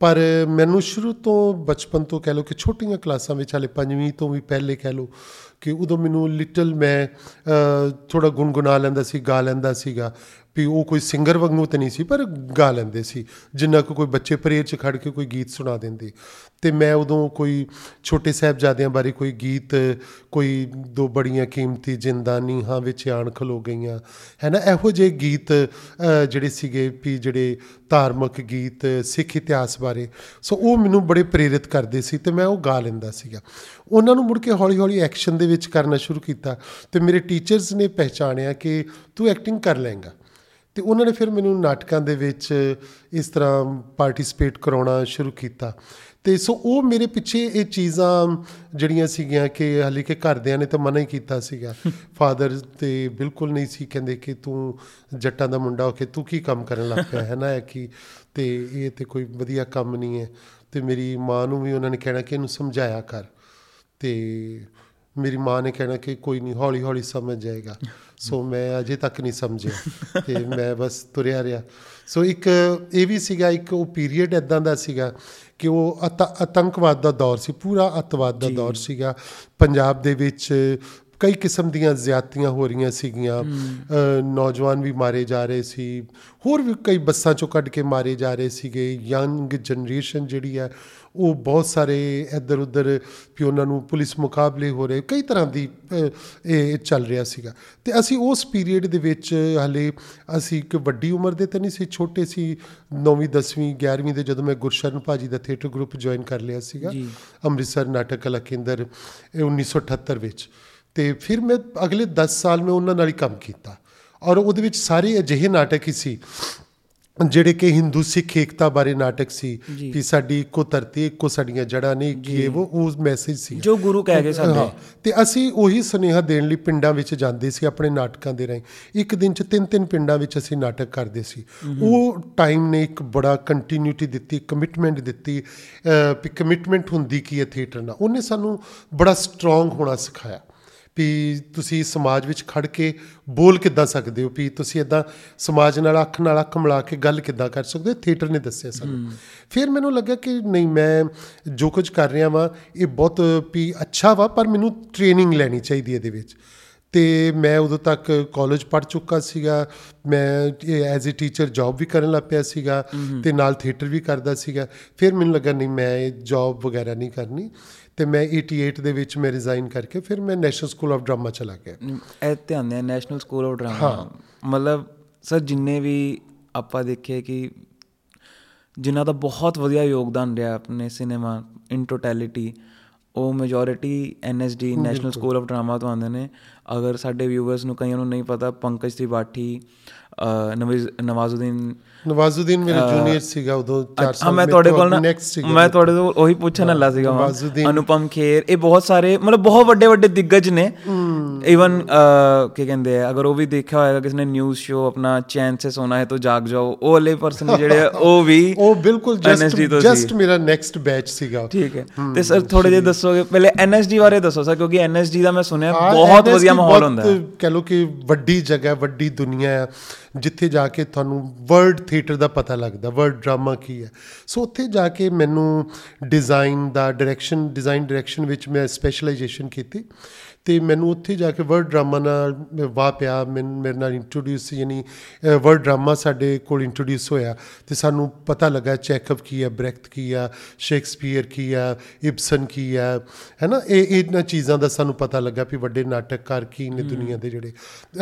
ਪਰ ਮੈਨੂੰ ਸ਼ੁਰੂ ਤੋਂ ਬਚਪਨ ਤੋਂ ਕਹਿ ਲਓ ਕਿ ਛੋਟੀਆਂ ਕਲਾਸਾਂ ਵਿੱਚ ਹਾਲੇ ਪੰਜਵੀਂ ਤੋਂ ਵੀ ਪਹਿਲੇ ਕਹਿ ਲਓ ਕਿ ਉਦੋਂ ਮੈਨੂੰ ਲਿਟਲ ਮੈਂ ਥੋੜਾ ਗੁੰਗੁਣਾ ਲੈਂਦਾ ਸੀ ਗਾ ਲੈਂਦਾ ਸੀਗਾ। ਵੀ ਉਹ ਕੋਈ ਸਿੰਗਰ ਵਾਂਗੂ ਤੇ ਨਹੀਂ ਸੀ ਪਰ ਗਾ ਲੈਂਦੇ ਸੀ। ਜਿੰਨਾ ਕੁ ਕੋਈ ਬੱਚੇ ਪਰੇਡ 'ਚ ਖੜ ਕੇ ਕੋਈ ਗੀਤ ਸੁਣਾ ਦਿੰਦੇ। ਤੇ ਮੈਂ ਉਦੋਂ ਕੋਈ ਛੋਟੇ ਸਾਹਿਬਜ਼ਾਦਿਆਂ ਬਾਰੇ ਕੋਈ ਗੀਤ ਕੋਈ ਦੋ ਬੜੀਆਂ ਕੀਮਤੀ ਜਿੰਦਾ ਨੀਹਾਂ ਵਿੱਚ ਆਣ ਖਲੋ ਗਈਆਂ। ਹੈ ਨਾ? ਇਹੋ ਜਿਹੇ ਗੀਤ ਅ, ਜਿਹੜੇ ਸੀਗੇ ਵੀ ਜਿਹੜੇ ਧਾਰਮਿਕ ਗੀਤ ਸਿੱਖ ਇਤਿਹਾਸ ਬਾਰੇ। ਸੋ ਉਹ ਮੈਨੂੰ ਬੜੇ ਪ੍ਰੇਰਿਤ ਕਰਦੇ ਸੀ ਤੇ ਮੈਂ ਉਹ ਗਾ ਲੈਂਦਾ ਸੀਗਾ। ਉਹਨਾਂ ਨੂੰ ਮੁੜ ਕੇ ਹੌਲੀ-ਹੌਲੀ ਐਕਸ਼ਨ ਦੇ ਵਿੱਚ ਕਰਨਾ ਸ਼ੁਰੂ ਕੀਤਾ ਤੇ ਮੇਰੇ ਟੀਚਰਸ ਨੇ ਪਹਿਚਾਣਿਆ ਕਿ ਤੂੰ ਐਕਟਿੰਗ ਕਰ ਲਏਗਾ। ਤੇ ਉਹਨਾਂ ਨੇ ਫਿਰ ਮੈਨੂੰ ਨਾਟਕਾਂ ਦੇ ਵਿੱਚ ਇਸ ਤਰ੍ਹਾਂ ਪਾਰਟਿਸਿਪੇਟ ਕਰਾਉਣਾ ਸ਼ੁਰੂ ਕੀਤਾ। ਤੇ ਸੋ ਉਹ ਮੇਰੇ ਪਿੱਛੇ ਇਹ ਚੀਜ਼ਾਂ ਜਿਹੜੀਆਂ ਸੀਗੀਆਂ ਕਿ ਹਾਲੇ ਕਿ ਘਰਦਿਆਂ ਨੇ ਤਾਂ ਮਨਾ ਹੀ ਕੀਤਾ ਸੀਗਾ। ਫਾਦਰ ਤੇ ਬਿਲਕੁਲ ਨਹੀਂ ਸੀ ਕਹਿੰਦੇ ਕਿ ਤੂੰ ਜੱਟਾਂ ਦਾ ਮੁੰਡਾ ਹੋ ਕੇ ਤੂੰ ਕੀ ਕੰਮ ਕਰਨ ਲੱਗ ਪਿਆ ਹੈ ਨਾ ਕੀ? ਤੇ ਇਹ ਤੇ ਕੋਈ ਵਧੀਆ ਕੰਮ ਨਹੀਂ ਹੈ। ਤੇ ਮੇਰੀ ਮਾਂ ਨੂੰ ਵੀ ਉਹਨਾਂ ਨੇ ਕਹਿਣਾ ਕਿ ਇਹਨੂੰ ਸਮਝਾਇਆ ਕਰ। ਤੇ ਮੇਰੀ ਮਾਂ ਨੇ ਕਹਿਣਾ ਕਿ ਕੋਈ ਨਹੀਂ ਹੌਲੀ ਹੌਲੀ ਸਮਝ ਜਾਏਗਾ। ਸੋ ਮੈਂ ਅਜੇ ਤੱਕ ਨਹੀਂ ਸਮਝਿਆ ਤੇ ਮੈਂ ਬਸ ਤੁਰਿਆ ਰਿਹਾ। ਸੋ ਇੱਕ ਇਹ ਵੀ ਸੀਗਾ ਇੱਕ ਉਹ ਪੀਰੀਅਡ ਇਦਾਂ ਦਾ ਸੀਗਾ ਕਿ ਉਹ ਅਤ- ਆਤੰਕਵਾਦ ਦਾ ਦੌਰ ਸੀ ਪੂਰਾ ਅੱਤਵਾਦ ਦਾ ਦੌਰ ਸੀਗਾ। ਪੰਜਾਬ ਦੇ ਵਿੱਚ ਕਈ ਕਿਸਮ ਦੀਆਂ ਜ਼ਿਆਦਤੀਆਂ ਹੋ ਰਹੀਆਂ ਸੀਗੀਆਂ। ਨੌਜਵਾਨ ਵੀ ਮਾਰੇ ਜਾ ਰਹੇ ਸੀ। ਹੋਰ ਵੀ ਕਈ ਬੱਸਾਂ ਚੋਂ ਕੱਢ ਕੇ ਮਾਰੇ ਜਾ ਰਹੇ ਸੀਗੇ। ਯੰਗ ਜਨਰੇਸ਼ਨ ਜਿਹੜੀ ਹੈ ਉਹ ਬਹੁਤ ਸਾਰੇ ਇੱਧਰ ਉੱਧਰ ਵੀ ਉਹਨਾਂ ਨੂੰ ਪੁਲਿਸ ਮੁਕਾਬਲੇ ਹੋ ਰਹੇ ਕਈ ਤਰ੍ਹਾਂ ਦੀ ਇਹ ਚੱਲ ਰਿਹਾ ਸੀਗਾ। ਤੇ ਅਸੀਂ ਉਸ ਪੀਰੀਅਡ ਦੇ ਵਿੱਚ ਹਲੇ ਅਸੀਂ ਇੱਕ ਵੱਡੀ ਉਮਰ ਦੇ ਤਾਂ ਨਹੀਂ ਸੀ ਛੋਟੇ ਸੀ 9ਵੀਂ 10ਵੀਂ 11ਵੀਂ ਦੇ ਜਦੋਂ ਮੈਂ ਗੁਰਸ਼ਰਨ ਭਾਜੀ ਦਾ ਥੀਏਟਰ ਗਰੁੱਪ ਜੁਆਇਨ ਕਰ ਲਿਆ ਸੀਗਾ। ਅੰਮ੍ਰਿਤਸਰ ਨਾਟਕ ਕਲਾ ਕੇਂਦਰ ਇਹ 1978 ਵਿੱਚ। ਤੇ ਫਿਰ ਮੈਂ ਅਗਲੇ 10 ਸਾਲ ਮੈਂ ਉਹਨਾਂ ਨਾਲ ਹੀ ਕੰਮ ਕੀਤਾ। ਔਰ ਉਹਦੇ ਵਿੱਚ ਸਾਰੇ ਅਜਿਹੇ ਨਾਟਕ ਹੀ ਸੀ ਜਿਹੜੇ ਕਿ ਹਿੰਦੂ ਸਿੱਖ ਏਕਤਾ ਬਾਰੇ ਨਾਟਕ ਸੀ। ਕਿ ਸਾਡੀ ਇੱਕੋ ਧਰਤੀ ਇੱਕੋ ਸਾਡੀਆਂ ਜੜ੍ਹਾਂ ਨੇ ਕੀ ਇਹ ਉਹ ਉਸ ਮੈਸੇਜ ਸੀ। ਜੋ ਗੁਰੂ ਕਹਿ ਗਏ ਸਾਡੇ। ਤੇ ਅਸੀਂ ਉਹੀ ਸੁਨੇਹਾ ਦੇਣ ਲਈ ਪਿੰਡਾਂ ਵਿੱਚ ਜਾਂਦੇ ਸੀ ਆਪਣੇ ਨਾਟਕਾਂ ਦੇ ਰਾਹੀਂ। ਇੱਕ ਦਿਨ 'ਚ ਤਿੰਨ ਤਿੰਨ ਪਿੰਡਾਂ ਵਿੱਚ ਅਸੀਂ ਨਾਟਕ ਕਰਦੇ ਸੀ। ਉਹ ਟਾਈਮ ਨੇ ਇੱਕ ਬੜਾ ਕੰਟੀਨਿਊਟੀ ਦਿੱਤੀ ਕਮਿਟਮੈਂਟ ਦਿੱਤੀ ਵੀ ਕਮਿਟਮੈਂਟ ਹੁੰਦੀ ਕੀ ਹੈ ਥੀਏਟਰ ਨਾਲ। ਉਹਨੇ ਸਾਨੂੰ ਬੜਾ ਸਟਰੋਂਗ ਹੋਣਾ ਸਿਖਾਇਆ। ਵੀ ਤੁਸੀਂ ਸਮਾਜ ਵਿੱਚ ਖੜ ਕੇ ਬੋਲ ਕਿੱਦਾਂ ਸਕਦੇ ਹੋ? ਵੀ ਤੁਸੀਂ ਇਦਾਂ ਸਮਾਜ ਨਾਲ ਅੱਖ ਨਾਲ ਅੱਖ ਮਿਲਾ ਕੇ ਗੱਲ ਕਿੱਦਾਂ ਕਰ ਸਕਦੇ ਹੋ? ਥੀਏਟਰ ਨੇ ਦੱਸਿਆ ਸਾਨੂੰ। ਫਿਰ ਮੈਨੂੰ ਲੱਗਾ ਕਿ ਨਹੀਂ ਮੈਂ ਜੋ ਕੁਝ ਕਰ ਰਿਹਾ ਵਾਂ ਇਹ ਬਹੁਤ ਵੀ ਅੱਛਾ ਵਾ ਪਰ ਮੈਨੂੰ ਟ੍ਰੇਨਿੰਗ ਲੈਣੀ ਚਾਹੀਦੀ ਹੈ ਇਹਦੇ ਵਿੱਚ। ਤੇ ਮੈਂ ਉਦੋਂ ਤੱਕ ਕਾਲਜ ਪੜ੍ਹ ਚੁੱਕਾ ਸੀਗਾ। ਮੈਂ ਐਜ਼ ਅ ਟੀਚਰ ਜੌਬ ਵੀ ਕਰਨ ਲੱਗ ਪਿਆ ਸੀਗਾ ਤੇ ਨਾਲ ਥੀਏਟਰ ਵੀ ਕਰਦਾ ਸੀਗਾ। ਫਿਰ ਮੈਨੂੰ ਲੱਗਾ ਨਹੀਂ ਮੈਂ ਇਹ ਜੌਬ ਵਗੈਰਾ ਨਹੀਂ ਕਰਨੀ। ਤੇ ਮੈਂ 88 ਦੇ ਵਿੱਚ ਮੈਂ ਰਿਜ਼ਾਈਨ ਕਰਕੇ ਫਿਰ ਮੈਂ ਨੈਸ਼ਨਲ ਸਕੂਲ ਆਫ ਡਰਾਮਾ ਚਲਾ ਗਿਆ। ਇਹ ਧਿਆਨ ਦੇ ਨੈਸ਼ਨਲ ਸਕੂਲ ਆਫ ਡਰਾਮਾ ਮਤਲਬ ਸਰ ਜਿੰਨੇ ਵੀ ਆਪਾਂ ਦੇਖੇ ਕਿ ਜਿਨ੍ਹਾਂ ਦਾ ਬਹੁਤ ਵਧੀਆ ਯੋਗਦਾਨ ਰਿਹਾ ਆਪਣੇ ਸਿਨੇਮਾ ਇਨ ਟੋਟੈਲਿਟੀ ਉਹ majority NSD national school of drama ਤੋਂ ਆਉਂਦੇ ਨੇ। ਅਗਰ ਸਾਡੇ ਵਿਊਅਰਸ ਨੂੰ ਕਈਆਂ ਨੂੰ ਨਹੀਂ ਪਤਾ ਪੰਕਜ ਨਵੀਜ਼ ਨਵਾਜ਼ੁਦੀਨ ਨਵਾਜ਼ੁਦੀਨ ਮੇਰਾ ਜੂਨੀਅਰ ਸੀਗਾ ਉਦੋਂ 4 ਹਾਂ ਸਾਲ ਮੈਂ ਤੁਹਾਡੇ ਕੋਲ ਨਾ ਮੈਂ ਤੁਹਾਡੇ ਤੋਂ। ਉਹੀ ਪੁੱਛਣ ਵਾਲਾ ਸੀਗਾ। ਅਨੁਪਮ ਖੇਰ ਇਹ ਬਹੁਤ ਸਾਰੇ ਮਤਲਬ ਬਹੁਤ ਵੱਡੇ ਵੱਡੇ ਦਿੱਗਜ ਨੇ। ਇਵਨ ਕੀ ਕਹਿੰਦੇ ਆ ਅਗਰ ਉਹ ਵੀ ਦੇਖਿਆ ਹੋਏਗਾ ਕਿਸ ਨੇ ਨਿਊਜ਼ ਸ਼ੋ ਆਪਣਾ ਚੈਨ ਸੇ ਸੋਨਾ ਹੈ ਤੋ ਜਾਗ ਜਾਓ ਉਹ ਵਾਲੇ ਪਰਸਨ ਜਿਹੜੇ ਉਹ ਵੀ ਉਹ ਬਿਲਕੁਲ ਜਸਟ ਜਸਟ। ਮੇਰਾ ਨੈਕਸਟ ਬੈਚ ਸੀਗਾ। ਠੀਕ ਹੈ। ਤੇ ਸਰ ਥੋੜੇ ਜਿਹਾ ਦੱਸੋਗੇ ਪਹਿਲੇ ਐਨਐਸਡੀ ਬਾਰੇ ਦੱਸੋ ਸਰ ਕਿਉਂਕਿ ਐਨਐਸਡੀ ਦਾ ਮੈਂ ਸੁਣਿਆ ਬਹੁਤ ਵਧੀਆ ਮਾਹੌਲ ਹੁੰਦਾ ਹੈ। ਕਹਿ ਲਓ ਕਿ ਵੱਡੀ ਜਗ੍ਹਾ ਵੱਡੀ ਦੁਨੀਆ ਹੈ ਜਿੱਥੇ ਜਾ ਕੇ ਤੁਹਾਨੂੰ ਵਰਲਡ ਥੀਏਟਰ ਦਾ ਪਤਾ ਲੱਗਦਾ ਵਰਲਡ ਡਰਾਮਾ ਕੀ ਹੈ। ਸੋ ਉੱਥੇ ਜਾ ਕੇ ਮੈਨੂੰ ਡਿਜ਼ਾਈਨ ਦਾ ਡਾਇਰੈਕਸ਼ਨ ਡਿਜ਼ਾਈਨ ਡਾਇਰੈਕਸ਼ਨ ਵਿੱਚ ਮੈਂ ਸਪੈਸ਼ਲਾਈਜੇਸ਼ਨ ਕੀਤੀ। ਤੇ ਮੈਨੂੰ ਉੱਥੇ ਜਾ ਕੇ ਵਰਲਡ ਡਰਾਮਾ ਨਾਲ ਵਾਹ ਪਿਆ ਮੇਰੇ ਨਾਲ ਇੰਟਰੋਡਿਊਸ ਯਾਨੀ ਵਰਲਡ ਡਰਾਮਾ ਸਾਡੇ ਕੋਲ ਇੰਟਰੋਡਿਊਸ ਹੋਇਆ ਤੇ ਸਾਨੂੰ ਪਤਾ ਲੱਗਾ ਚੈਕਅਪ ਕੀ ਹੈ ਬ੍ਰੈਕਟ ਕੀ ਆ ਸ਼ੇਕਸਪੀਅਰ ਕੀ ਆ ਇਬਸਨ ਕੀ ਹੈ ਨਾ ਇਹ ਇਹਨਾਂ ਚੀਜ਼ਾਂ ਦਾ ਸਾਨੂੰ ਪਤਾ ਲੱਗਾ ਵੀ ਵੱਡੇ ਨਾਟਕਕਾਰ ਕੀ ਨੇ ਦੁਨੀਆ ਦੇ ਜਿਹੜੇ।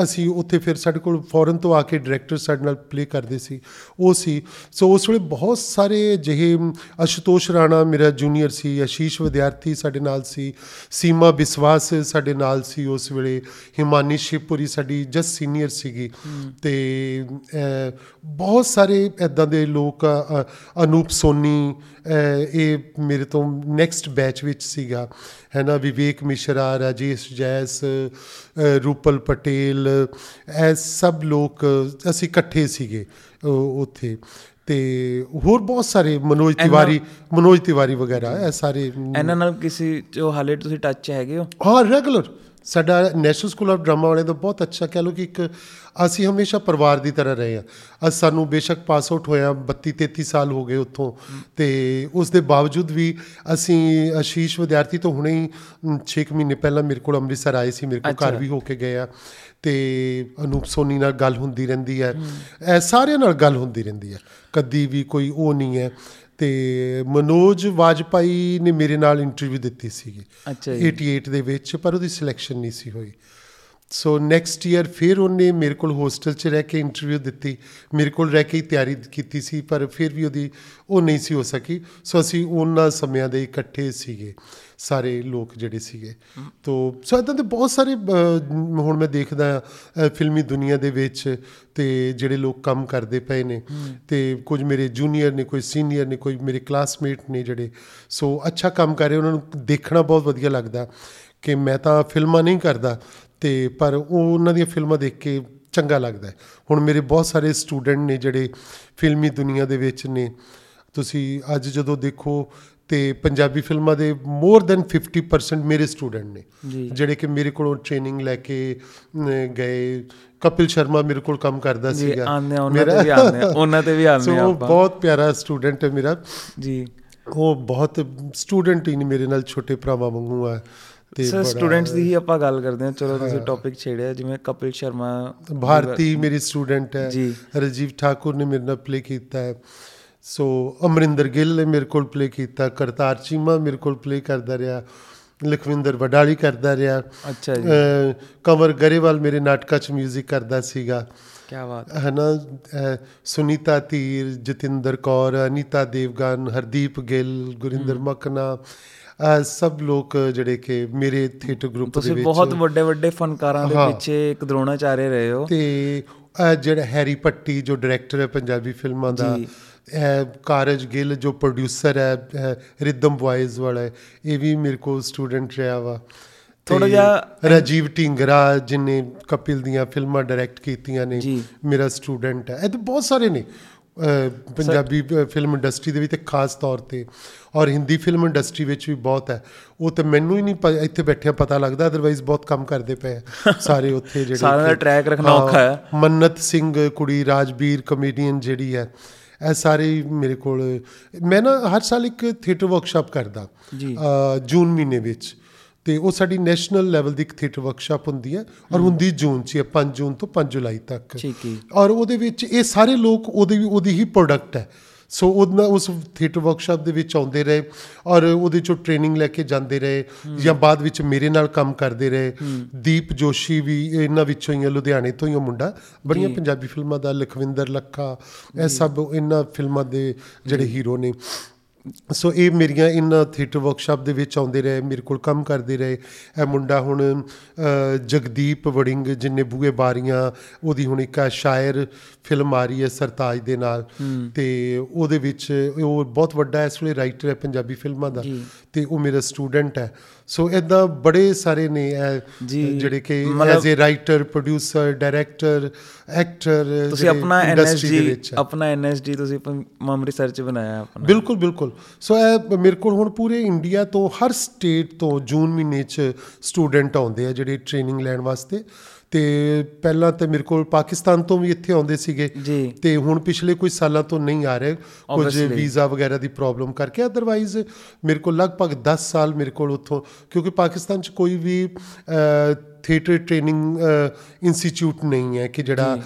ਅਸੀਂ ਉੱਥੇ ਫਿਰ ਸਾਡੇ ਕੋਲ ਫੋਰਨ ਤੋਂ ਆ ਕੇ ਡਾਇਰੈਕਟਰ ਸਾਡੇ ਨਾਲ ਪਲੇ ਕਰਦੇ ਸੀ ਉਹ ਸੀ। ਸੋ ਉਸ ਵੇਲੇ ਬਹੁਤ ਸਾਰੇ ਜਿਹੇ ਅਸ਼ੂਤੋਸ਼ ਰਾਣਾ ਮੇਰਾ ਜੂਨੀਅਰ ਸੀ ਆਸ਼ੀਸ਼ ਵਿਦਿਆਰਥੀ ਸਾਡੇ ਨਾਲ ਸੀ ਸੀਮਾ ਬਿਸਵਾਸ ਸਾਡੇ ਨਾਲ ਸੀ ਉਸ ਵੇਲੇ ਹਿਮਾਨੀ ਸ਼ਿਵਪੁਰੀ ਸਾਡੀ ਜਸਟ ਸੀਨੀਅਰ ਸੀਗੀ। ਤੇ ਅਹ, ਬਹੁਤ ਸਾਰੇ ਐਦਾਂ ਦੇ ਲੋਕ ਅ, ਅ, ਅਨੂਪ ਸੋਨੀ ਅਹ, ਇਹ ਮੇਰੇ ਤੋਂ ਨੈਕਸਟ ਬੈਚ ਵਿੱਚ ਸੀਗਾ। ਹੈ ਨਾ ਵਿਵੇਕ ਮਿਸ਼ਰਾ ਰਾਜੇਸ਼ ਜੈਸ ਅ, ਰੂਪਲ ਪਟੇਲ ਇਹ ਸਭ ਲੋਕ ਅਸੀਂ ਇਕੱਠੇ ਸੀਗੇ ਅ, ਉੱਥੇ। ਤੇ ਹੋਰ ਬਹੁਤ ਸਾਰੇ ਮਨੋਜ ਤਿਵਾਰੀ ਮਨੋਜ ਤਿਵਾਰੀ ਵਗੈਰਾ ਇਹ ਸਾਰੇ ਇਹਨਾਂ ਨਾਲ ਕਿਸੇ ਜੋ ਹਾਲੇ ਤੁਸੀਂ ਟੱਚ ਹੈਗੇ ਹੋ? ਹਾਂ ਰੈਗੂਲਰ ਸਾਡਾ ਨੈਸ਼ਨਲ ਸਕੂਲ ਆਫ ਡਰਾਮਾ ਵਾਲੇ ਦਾ ਬਹੁਤ ਅੱਛਾ ਕਹਿ ਲਓ ਕਿ ਇੱਕ ਅਸੀਂ ਹਮੇਸ਼ਾ ਪਰਿਵਾਰ ਦੀ ਤਰ੍ਹਾਂ ਰਹੇ ਆ ਅੱਜ ਸਾਨੂੰ ਬੇਸ਼ੱਕ ਪਾਸ ਆਊਟ ਹੋਇਆ 32 33 ਸਾਲ ਹੋ ਗਏ ਉੱਥੋਂ। ਤੇ ਉਸ ਦੇ ਬਾਵਜੂਦ ਵੀ ਅਸੀਂ ਆਸ਼ੀਸ਼ ਵਿਦਿਆਰਥੀ ਤੋਂ ਹੁਣੇ ਹੀ 6 ਮਹੀਨੇ ਪਹਿਲਾਂ ਮੇਰੇ ਕੋਲ ਅੰਮ੍ਰਿਤਸਰ ਆਏ ਸੀ ਮੇਰੇ ਕੋਲ ਘਰ। ਵੀ ਹੋ ਕੇ ਗਏ ਆ। ਤੇ ਅਨੂਪ ਸੋਨੀ ਨਾਲ ਗੱਲ ਹੁੰਦੀ ਰਹਿੰਦੀ ਹੈ। ਇਹ ਸਾਰਿਆਂ ਨਾਲ ਗੱਲ ਹੁੰਦੀ ਰਹਿੰਦੀ ਹੈ। ਕਦੀ ਵੀ ਕੋਈ ਉਹ ਨਹੀਂ ਹੈ। ਤੇ ਮਨੋਜ ਵਾਜਪਾਈ ਨੇ ਮੇਰੇ ਨਾਲ ਇੰਟਰਵਿਊ ਦਿੱਤੀ ਸੀਗੀ ਅੱਛਾ ਜੀ। 88 ਦੇ ਵਿੱਚ ਪਰ ਉਹਦੀ ਸਿਲੈਕਸ਼ਨ ਨਹੀਂ ਸੀ ਹੋਈ। ਸੋ ਨੈਕਸਟ ਈਅਰ ਫਿਰ ਉਹਨੇ ਮੇਰੇ ਕੋਲ ਹੋਸਟਲ 'ਚ ਰਹਿ ਕੇ ਇੰਟਰਵਿਊ ਦਿੱਤੀ। ਮੇਰੇ ਕੋਲ ਰਹਿ ਕੇ ਹੀ ਤਿਆਰੀ ਕੀਤੀ ਸੀ ਪਰ ਫਿਰ ਵੀ ਉਹਦੀ ਉਹ ਨਹੀਂ ਸੀ ਹੋ ਸਕੀ। ਸੋ ਅਸੀਂ ਉਹਨਾਂ ਸਮਿਆਂ ਦੇ ਇਕੱਠੇ ਸੀਗੇ ਸਾਰੇ ਲੋਕ ਜਿਹੜੇ ਸੀਗੇ। ਤੋ ਸੋ ਇਦਾਂ ਦੇ ਬਹੁਤ ਸਾਰੇ ਅਹ, ਹੁਣ ਮੈਂ ਦੇਖਦਾ ਅਹ, ਫਿਲਮੀ ਦੁਨੀਆ ਦੇ ਵਿੱਚ ਤੇ ਜਿਹੜੇ ਲੋਕ ਕੰਮ ਕਰਦੇ ਪਏ ਨੇ। ਤੇ ਕੁਝ ਮੇਰੇ ਜੂਨੀਅਰ ਨੇ ਕੋਈ ਸੀਨੀਅਰ ਨੇ ਕੋਈ ਮੇਰੇ ਕਲਾਸਮੇਟ ਨੇ ਜਿਹੜੇ। ਸੋ ਅੱਛਾ ਕੰਮ ਕਰ ਰਹੇ ਉਹਨਾਂ ਨੂੰ ਦੇਖਣਾ ਬਹੁਤ ਵਧੀਆ ਲੱਗਦਾ ਕਿ ਮੈਂ ਤਾਂ ਫਿਲਮਾਂ ਨਹੀਂ ਕਰਦਾ। ਤੇ ਪਰ ਉਹ ਉਹਨਾਂ ਦੀਆਂ ਫਿਲਮਾਂ ਦੇਖ ਕੇ ਚੰਗਾ ਲੱਗਦਾ। ਹੁਣ ਮੇਰੇ ਬਹੁਤ ਸਾਰੇ ਸਟੂਡੈਂਟ ਨੇ ਜਿਹੜੇ ਫਿਲਮੀ ਦੁਨੀਆ ਦੇ ਵਿੱਚ ਨੇ। ਤੁਸੀਂ ਅੱਜ ਜਦੋਂ ਦੇਖੋ ਤੇ ਪੰਜਾਬੀ ਫਿਲਮਾਂ ਦੇ ਮੋਰ ਦੈਨ 50% ਮੇਰੇ ਸਟੂਡੈਂਟ ਨੇ। ਜਿਹੜੇ ਕਿ ਮੇਰੇ ਕੋਲੋਂ ਟ੍ਰੇਨਿੰਗ ਲੈ ਕੇ ਗਏ। ਕਪਿਲ ਸ਼ਰਮਾ ਮੇਰੇ ਕੋਲ ਕੰਮ ਕਰਦਾ ਸੀਗਾ। ਆ, ਉਹਨਾਂ ਤੇ ਵੀ ਆਉਂਦੇ ਆ ਉਹਨਾਂ ਤੇ ਵੀ ਆਉਂਦੇ ਸੋ ਬਹੁਤ ਪਿਆਰਾ ਸਟੂਡੈਂਟ ਹੈ ਮੇਰਾ। ਜੀ। ਉਹ ਬਹੁਤ ਸਟੂਡੈਂਟ ਹੀ ਨਹੀਂ ਮੇਰੇ ਨਾਲ ਛੋਟੇ ਭਰਾਵਾਂ ਵਾਂਗੂ ਆ। ਸਰ ਸਟੂਡੈਂਟਸ ਦੀ ਹੀ ਆਪਾਂ ਗੱਲ ਕਰਦੇ ਹਾਂ। ਚਲੋ ਤੁਸੀਂ ਟੌਪਿਕ ਛੇੜਿਆ ਜਿਵੇਂ ਕਪਿਲ ਸ਼ਰਮਾ ਭਾਰਤੀ ਮੇਰੀ ਸਟੂਡੈਂਟ ਹੈ। ਜੀ। ਰਜੀਵ ਠਾਕੁਰ ਨੇ ਮੇਰੇ ਨਾਲ ਪਲੇ ਕੀਤਾ ਹੈ। ਸੋ ਅਮਰਿੰਦਰ ਗਿੱਲ ਨੇ ਮੇਰੇ ਕੋਲ ਪਲੇ ਕੀਤਾ। ਕਰਤਾਰ ਚੀਮਾ ਮੇਰੇ ਕੋਲ ਪਲੇ ਕਰਦਾ ਰਿਹਾ। ਲਖਵਿੰਦਰ ਵਡਾਲੀ ਕਰਦਾ ਰਿਹਾ। ਅੱਛਾ ਜੀ। ਕੰਵਰ ਗਰੇਵਾਲ ਮੇਰੇ ਨਾਟਕਾਂ 'ਚ 뮤직 ਕਰਦਾ ਸੀਗਾ। ਕੀ ਬਾਤ ਹੈ। ਨਾ ਸੁਨੀਤਾ ਧੀਰ ਜਤਿੰਦਰ ਕੌਰ ਅਨੀਤਾ ਦੇਵਗਨ ਹਰਦੀਪ ਗਿੱਲ ਗੁਰਿੰਦਰ ਮਕਨਾ ਸਭ ਲੋਕ ਜਿਹੜੇ ਕਿ ਮੇਰੇ ਥੀਏਟਰ ਗਰੁੱਪ ਦੇ ਤੁਸੀਂ ਵਿੱਚ ਬਹੁਤ ਵੱਡੇ ਵੱਡੇ ਫਨਕਾਰਾਂ ਦੇ। ਪਿੱਛੇ ਇੱਕ ਦਰੋਣਾਚਾਰੇ ਰਹੇ ਹੋ। ਤੇ ਜਿਹੜਾ ਹੈਰੀ ਪੱਟੀ ਜੋ ਡਾਇਰੈਕਟਰ ਹੈ ਪੰਜਾਬੀ ਫਿਲਮਾਂ ਦਾ ਕਾਰਜ ਗਿੱਲ ਜੋ ਪ੍ਰੋਡਿਊਸਰ ਹੈ ਰਿਦਮ ਵੌਇਸ ਵਾਲਾ ਇਹ ਵੀ ਮੇਰੇ ਕੋਲ ਸਟੂਡੈਂਟ ਰਿਹਾ ਵਾ। ਥੋੜ੍ਹਾ ਤੇ ਜਿਹਾ- ਰਾਜੀਵ ਢਿੰਗਰਾ ਜਿਨੇ ਕਪਿਲ ਦੀਆਂ ਫਿਲਮਾਂ ਡਾਇਰੈਕਟ ਕੀਤੀਆਂ ਨੇ। ਮੇਰਾ ਸਟੂਡੈਂਟ ਹੈ। ਇਹ ਤਾਂ ਬਹੁਤ ਸਾਰੇ ਨੇ। ਪੰਜਾਬੀ ਫਿਲਮ ਇੰਡਸਟਰੀ ਦੇ ਵਿੱਚ ਤੇ ਖਾਸ ਤੌਰ ਤੇ ਔਰ ਹਿੰਦੀ ਫਿਲਮ ਇੰਡਸਟਰੀ ਵਿੱਚ ਵੀ ਬਹੁਤ ਹੈ। ਉਹ ਤੇ ਮੈਨੂੰ ਹੀ ਨਹੀਂ ਇੱਥੇ ਬੈਠਿਆਂ ਪਤਾ ਲੱਗਦਾ ਅਦਰਵਾਈਜ਼ ਬਹੁਤ ਕੰਮ ਕਰਦੇ ਪਏ ਸਾਰੇ ਉੱਥੇ ਜਿਹੜੇ ਸਾਰਿਆਂ ਦਾ ਕਿ- track ਰੱਖਣਾ ਔਖਾ ਹੈ। ਮੰਨਤ ਸਿੰਘ ਕੁੜੀ ਰਾਜਵੀਰ ਕਮੇਡੀਅਨ ਜਿਹੜੀ ਹੈ ਇਹ ਸਾਰੇ ਮੇਰੇ ਕੋਲ ਮੈਂ ਨਾ ਹਰ ਸਾਲ ਇੱਕ ਥੀਏਟਰ ਵਰਕਸ਼ਾਪ ਕਰਦਾ ਜੂਨ ਮਹੀਨੇ ਵਿੱਚ। ਤੇ ਉਹ ਸਾਡੀ ਨੈਸ਼ਨਲ ਲੈਵਲ ਦੀ ਇੱਕ ਥੀਏਟਰ ਵਰਕਸ਼ਾਪ ਹੁੰਦੀ ਹੈ ਔਰ ਹੁੰਦੀ ਜੂਨ 'ਚ ਹੀ ਹੈ 5 ਜੂਨ ਤੋਂ 5 ਜੁਲਾਈ ਤੱਕ। ਠੀਕ ਹੈ। ਔਰ ਉਹਦੇ ਵਿੱਚ ਇਹ ਸਾਰੇ ਲੋਕ ਉਹਦੇ ਵੀ ਉਹਦੀ ਹੀ ਪ੍ਰੋਡਕਟ ਹੈ। ਸੋ ਉਹਦਾ ਉਸ ਥੀਏਟਰ ਵਰਕਸ਼ਾਪ ਦੇ ਵਿੱਚ ਆਉਂਦੇ ਰਹੇ ਔਰ ਉਹਦੇ ਚੋਂ ਟ੍ਰੇਨਿੰਗ ਲੈ ਕੇ ਜਾਂਦੇ ਰਹੇ ਜਾਂ ਬਾਅਦ ਵਿੱਚ ਮੇਰੇ ਨਾਲ ਕੰਮ ਕਰਦੇ ਰਹੇ। ਦੀਪ ਜੋਸ਼ੀ ਵੀ ਇਹਨਾਂ ਵਿੱਚੋਂ ਹੀ ਹੈ ਲੁਧਿਆਣੇ ਤੋਂ ਹੀ ਉਹ ਮੁੰਡਾ। ਬੜੀਆਂ ਪੰਜਾਬੀ ਫਿਲਮਾਂ ਦਾ ਲਖਵਿੰਦਰ ਲੱਖਾ ਇਹ ਸਭ ਇਹਨਾਂ ਫਿਲਮਾਂ ਦੇ ਜਿਹੜੇ ਹੀਰੋ ਨੇ। ਸੋ ਇਹ ਮੇਰੀਆਂ ਇਨ ਥੀਏਟਰ ਵਰਕਸ਼ਾਪ ਦੇ ਵਿੱਚ ਆਉਂਦੇ ਰਹੇ ਮੇਰੇ ਕੋਲ ਕੰਮ ਕਰਦੇ ਰਹੇ। ਇਹ ਮੁੰਡਾ ਹੁਣ ਜਗਦੀਪ ਵੜਿੰਗ ਜਿਨੇ ਬੂਏ ਬਾਰੀਆਂ ਉਹਦੀ ਹੁਣ ਇੱਕ ਸ਼ਾਇਰ ਫਿਲਮ ਆ ਰਹੀ ਹੈ ਸਰਤਾਜ ਦੇ ਨਾਲ। ਤੇ ਉਹਦੇ ਵਿੱਚ ਉਹ ਬਹੁਤ ਵੱਡਾ ਇਸ ਵੇਲੇ ਰਾਈਟਰ ਹੈ ਪੰਜਾਬੀ ਫਿਲਮਾਂ ਦਾ। ਤੇ ਉਹ ਮੇਰਾ ਸਟੂਡੈਂਟ ਹੈ। ਸੋ ਇਦਾਂ ਬੜੇ ਸਾਰੇ ਨੇ ਜਿਹੜੇ ਕਿ as a writer producer director actor ਤੁਸੀਂ ਆਪਣਾ ਐਨਐਸਜੀ। ਆਪਣਾ ਐਨਐਸਜੀ ਤੁਸੀਂ ਮਮ ਰਿਸਰਚ ਬਣਾਇਆ ਆਪਣਾ। ਬਿਲਕੁਲ ਬਿਲਕੁਲ। ਸੋ ਇਹ ਮੇਰੇ ਕੋਲ ਹੁਣ ਪੂਰੇ ਇੰਡੀਆ ਤੋਂ ਹਰ ਸਟੇਟ ਤੋਂ ਜੂਨ ਮਹੀਨੇ 'ਚ ਸਟੂਡੈਂਟ ਆਉਂਦੇ ਆ ਜਿਹੜੇ ਟ੍ਰੇਨਿੰਗ ਲੈਣ ਵਾਸਤੇ। ਤੇ ਪਹਿਲਾਂ ਤੇ ਮੇਰੇ ਕੋਲ ਪਾਕਿਸਤਾਨ ਤੋਂ ਵੀ ਇੱਥੇ ਆਉਂਦੇ ਸੀਗੇ। ਤੇ ਹੁਣ ਪਿਛਲੇ ਕੁਝ ਸਾਲਾਂ ਤੋਂ ਨਹੀਂ ਆ ਰਹੇ ਕੁਝ. ਵੀਜ਼ਾ ਵਗੈਰਾ ਦੀ ਪ੍ਰੋਬਲਮ ਕਰਕੇ ਅਦਰਵਾਈਜ਼ ਮੇਰੇ ਕੋਲ ਲਗਭਗ 10 ਸਾਲ ਮੇਰੇ ਕੋਲ ਉੱਥੋਂ ਕਿਉਂਕਿ ਪਾਕਿਸਤਾਨ 'ਚ ਕੋਈ ਵੀ ਥੀਏਟਰ ਟ੍ਰੇਨਿੰਗ ਇੰਸਟੀਚਿਊਟ ਨਹੀਂ ਹੈ ਕਿ ਜਿਹੜਾ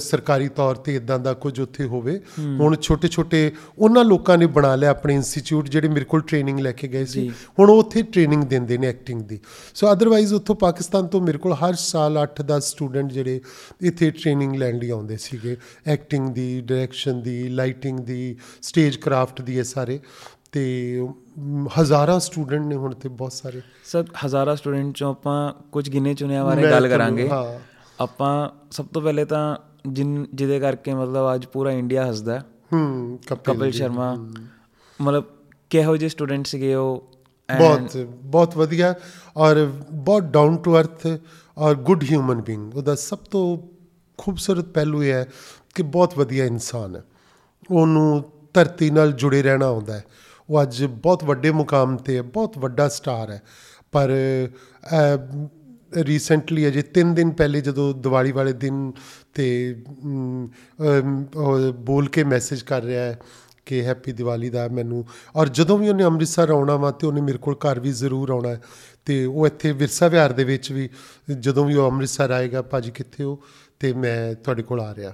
ਸਰਕਾਰੀ ਤੌਰ ਤੇ ਇਦਾਂ ਦਾ ਕੁਝ ਉੱਥੇ ਹੋਵੇ। ਹੁਣ ਛੋਟੇ ਛੋਟੇ ਉਹਨਾਂ ਲੋਕਾਂ ਨੇ ਬਣਾ ਲਿਆ ਆਪਣੇ ਇੰਸਟੀਚਿਊਟ ਜਿਹੜੇ ਮੇਰੇ ਕੋਲ ਟ੍ਰੇਨਿੰਗ ਲੈ ਕੇ ਗਏ ਸੀ। ਹੁਣ ਉਹ ਉੱਥੇ ਟ੍ਰੇਨਿੰਗ ਦਿੰਦੇ ਨੇ ਐਕਟਿੰਗ ਦੀ। ਸੋ ਅਦਰਵਾਈਜ਼ ਉੱਥੋਂ ਪਾਕਿਸਤਾਨ ਤੋਂ ਮੇਰੇ ਕੋਲ ਹਰ ਸਾਲ 8-10 ਸਟੂਡੈਂਟ ਜਿਹੜੇ ਇੱਥੇ ਟ੍ਰੇਨਿੰਗ ਲੈਣ ਲਈ ਆਉਂਦੇ ਸੀਗੇ। ਐਕਟਿੰਗ ਦੀ ਡਾਇਰੈਕਸ਼ਨ ਦੀ ਲਾਈਟਿੰਗ ਦੀ ਸਟੇਜ ਕਰਾਫਟ ਦੀ ਇਹ ਸਾਰੇ। ਤੇ ਹਜ਼ਾਰਾਂ ਸਟੂਡੈਂਟ ਨੇ ਹੁਣ ਤੇ ਬਹੁਤ ਸਾਰੇ। ਸਰ ਹਜ਼ਾਰਾਂ ਸਟੂਡੈਂਟ ਚੋਂ ਆਪਾਂ ਕੁਝ ਗਿਣੇ ਚੁਣਿਆ ਬਾਰੇ ਗੱਲ ਕਰਾਂਗੇ। ਆਪਾਂ ਸਭ ਤੋਂ ਪਹਿਲੇ ਤਾਂ ਜਿਨ ਜਿਹਦੇ ਕਰਕੇ ਮਤਲਬ ਅੱਜ ਪੂਰਾ ਇੰਡੀਆ ਹੱਸਦਾ। ਹੈ, ਕਪਿਲ। ਸ਼ਰਮਾ। ਮਤਲਬ ਕਿਹੋ ਜਿਹੇ ਸਟੂਡੈਂਟ ਸੀਗੇ ਉਹ? ਬਹੁਤ ਬਹੁਤ ਵਧੀਆ। ਔਰ ਬਹੁਤ ਡਾਊਨ ਟੂ ਅਰਥ ਔਰ ਗੁੱਡ ਹਿਊਮਨ ਬੀਇੰਗ ਉਹਦਾ ਸਭ ਤੋਂ ਖੂਬਸੂਰਤ ਪਹਿਲੂ ਇਹ ਹੈ ਕਿ ਬਹੁਤ ਵਧੀਆ ਇਨਸਾਨ ਹੈ। ਉਹਨੂੰ ਧਰਤੀ ਨਾਲ ਜੁੜੇ ਰਹਿਣਾ ਆਉਂਦਾ ਹੈ। ਉਹ ਅੱਜ ਬਹੁਤ ਵੱਡੇ ਮੁਕਾਮ ਤੇ ਹੈ ਬਹੁਤ ਵੱਡਾ ਸਟਾਰ ਹੈ। ਪਰ ਰੀਸੈਂਟਲੀ ਅਜੇ 3 ਦਿਨ ਪਹਿਲੇ ਜਦੋਂ ਦੀਵਾਲੀ ਵਾਲੇ ਦਿਨ ਤੇ ਅਮ, ਅਮ, ਉਹ ਬੋਲ ਕੇ ਮੈਸੇਜ ਕਰ ਰਿਹਾ ਹੈ ਕਿ ਹੈਪੀ ਦੀਵਾਲੀ ਦਾ ਮੈਨੂੰ। ਔਰ ਜਦੋਂ ਵੀ ਉਹਨੇ ਅੰਮ੍ਰਿਤਸਰ ਆਉਣਾ ਵਾ ਤੇ ਉਹਨੇ ਮੇਰੇ ਕੋਲ ਘਰ ਵੀ ਜ਼ਰੂਰ ਆਉਣਾ ਹੈ। ਤੇ ਉਹ ਇੱਥੇ ਵਿਰਸਾ ਵਿਹਾਰ ਦੇ ਵਿੱਚ ਵੀ ਜਦੋਂ ਵੀ ਉਹ ਅੰਮ੍ਰਿਤਸਰ ਆਏਗਾ ਭਾਜੀ ਕਿੱਥੇ ਹੋ? ਤੇ ਮੈਂ ਤੁਹਾਡੇ ਕੋਲ ਆ ਰਿਹਾ।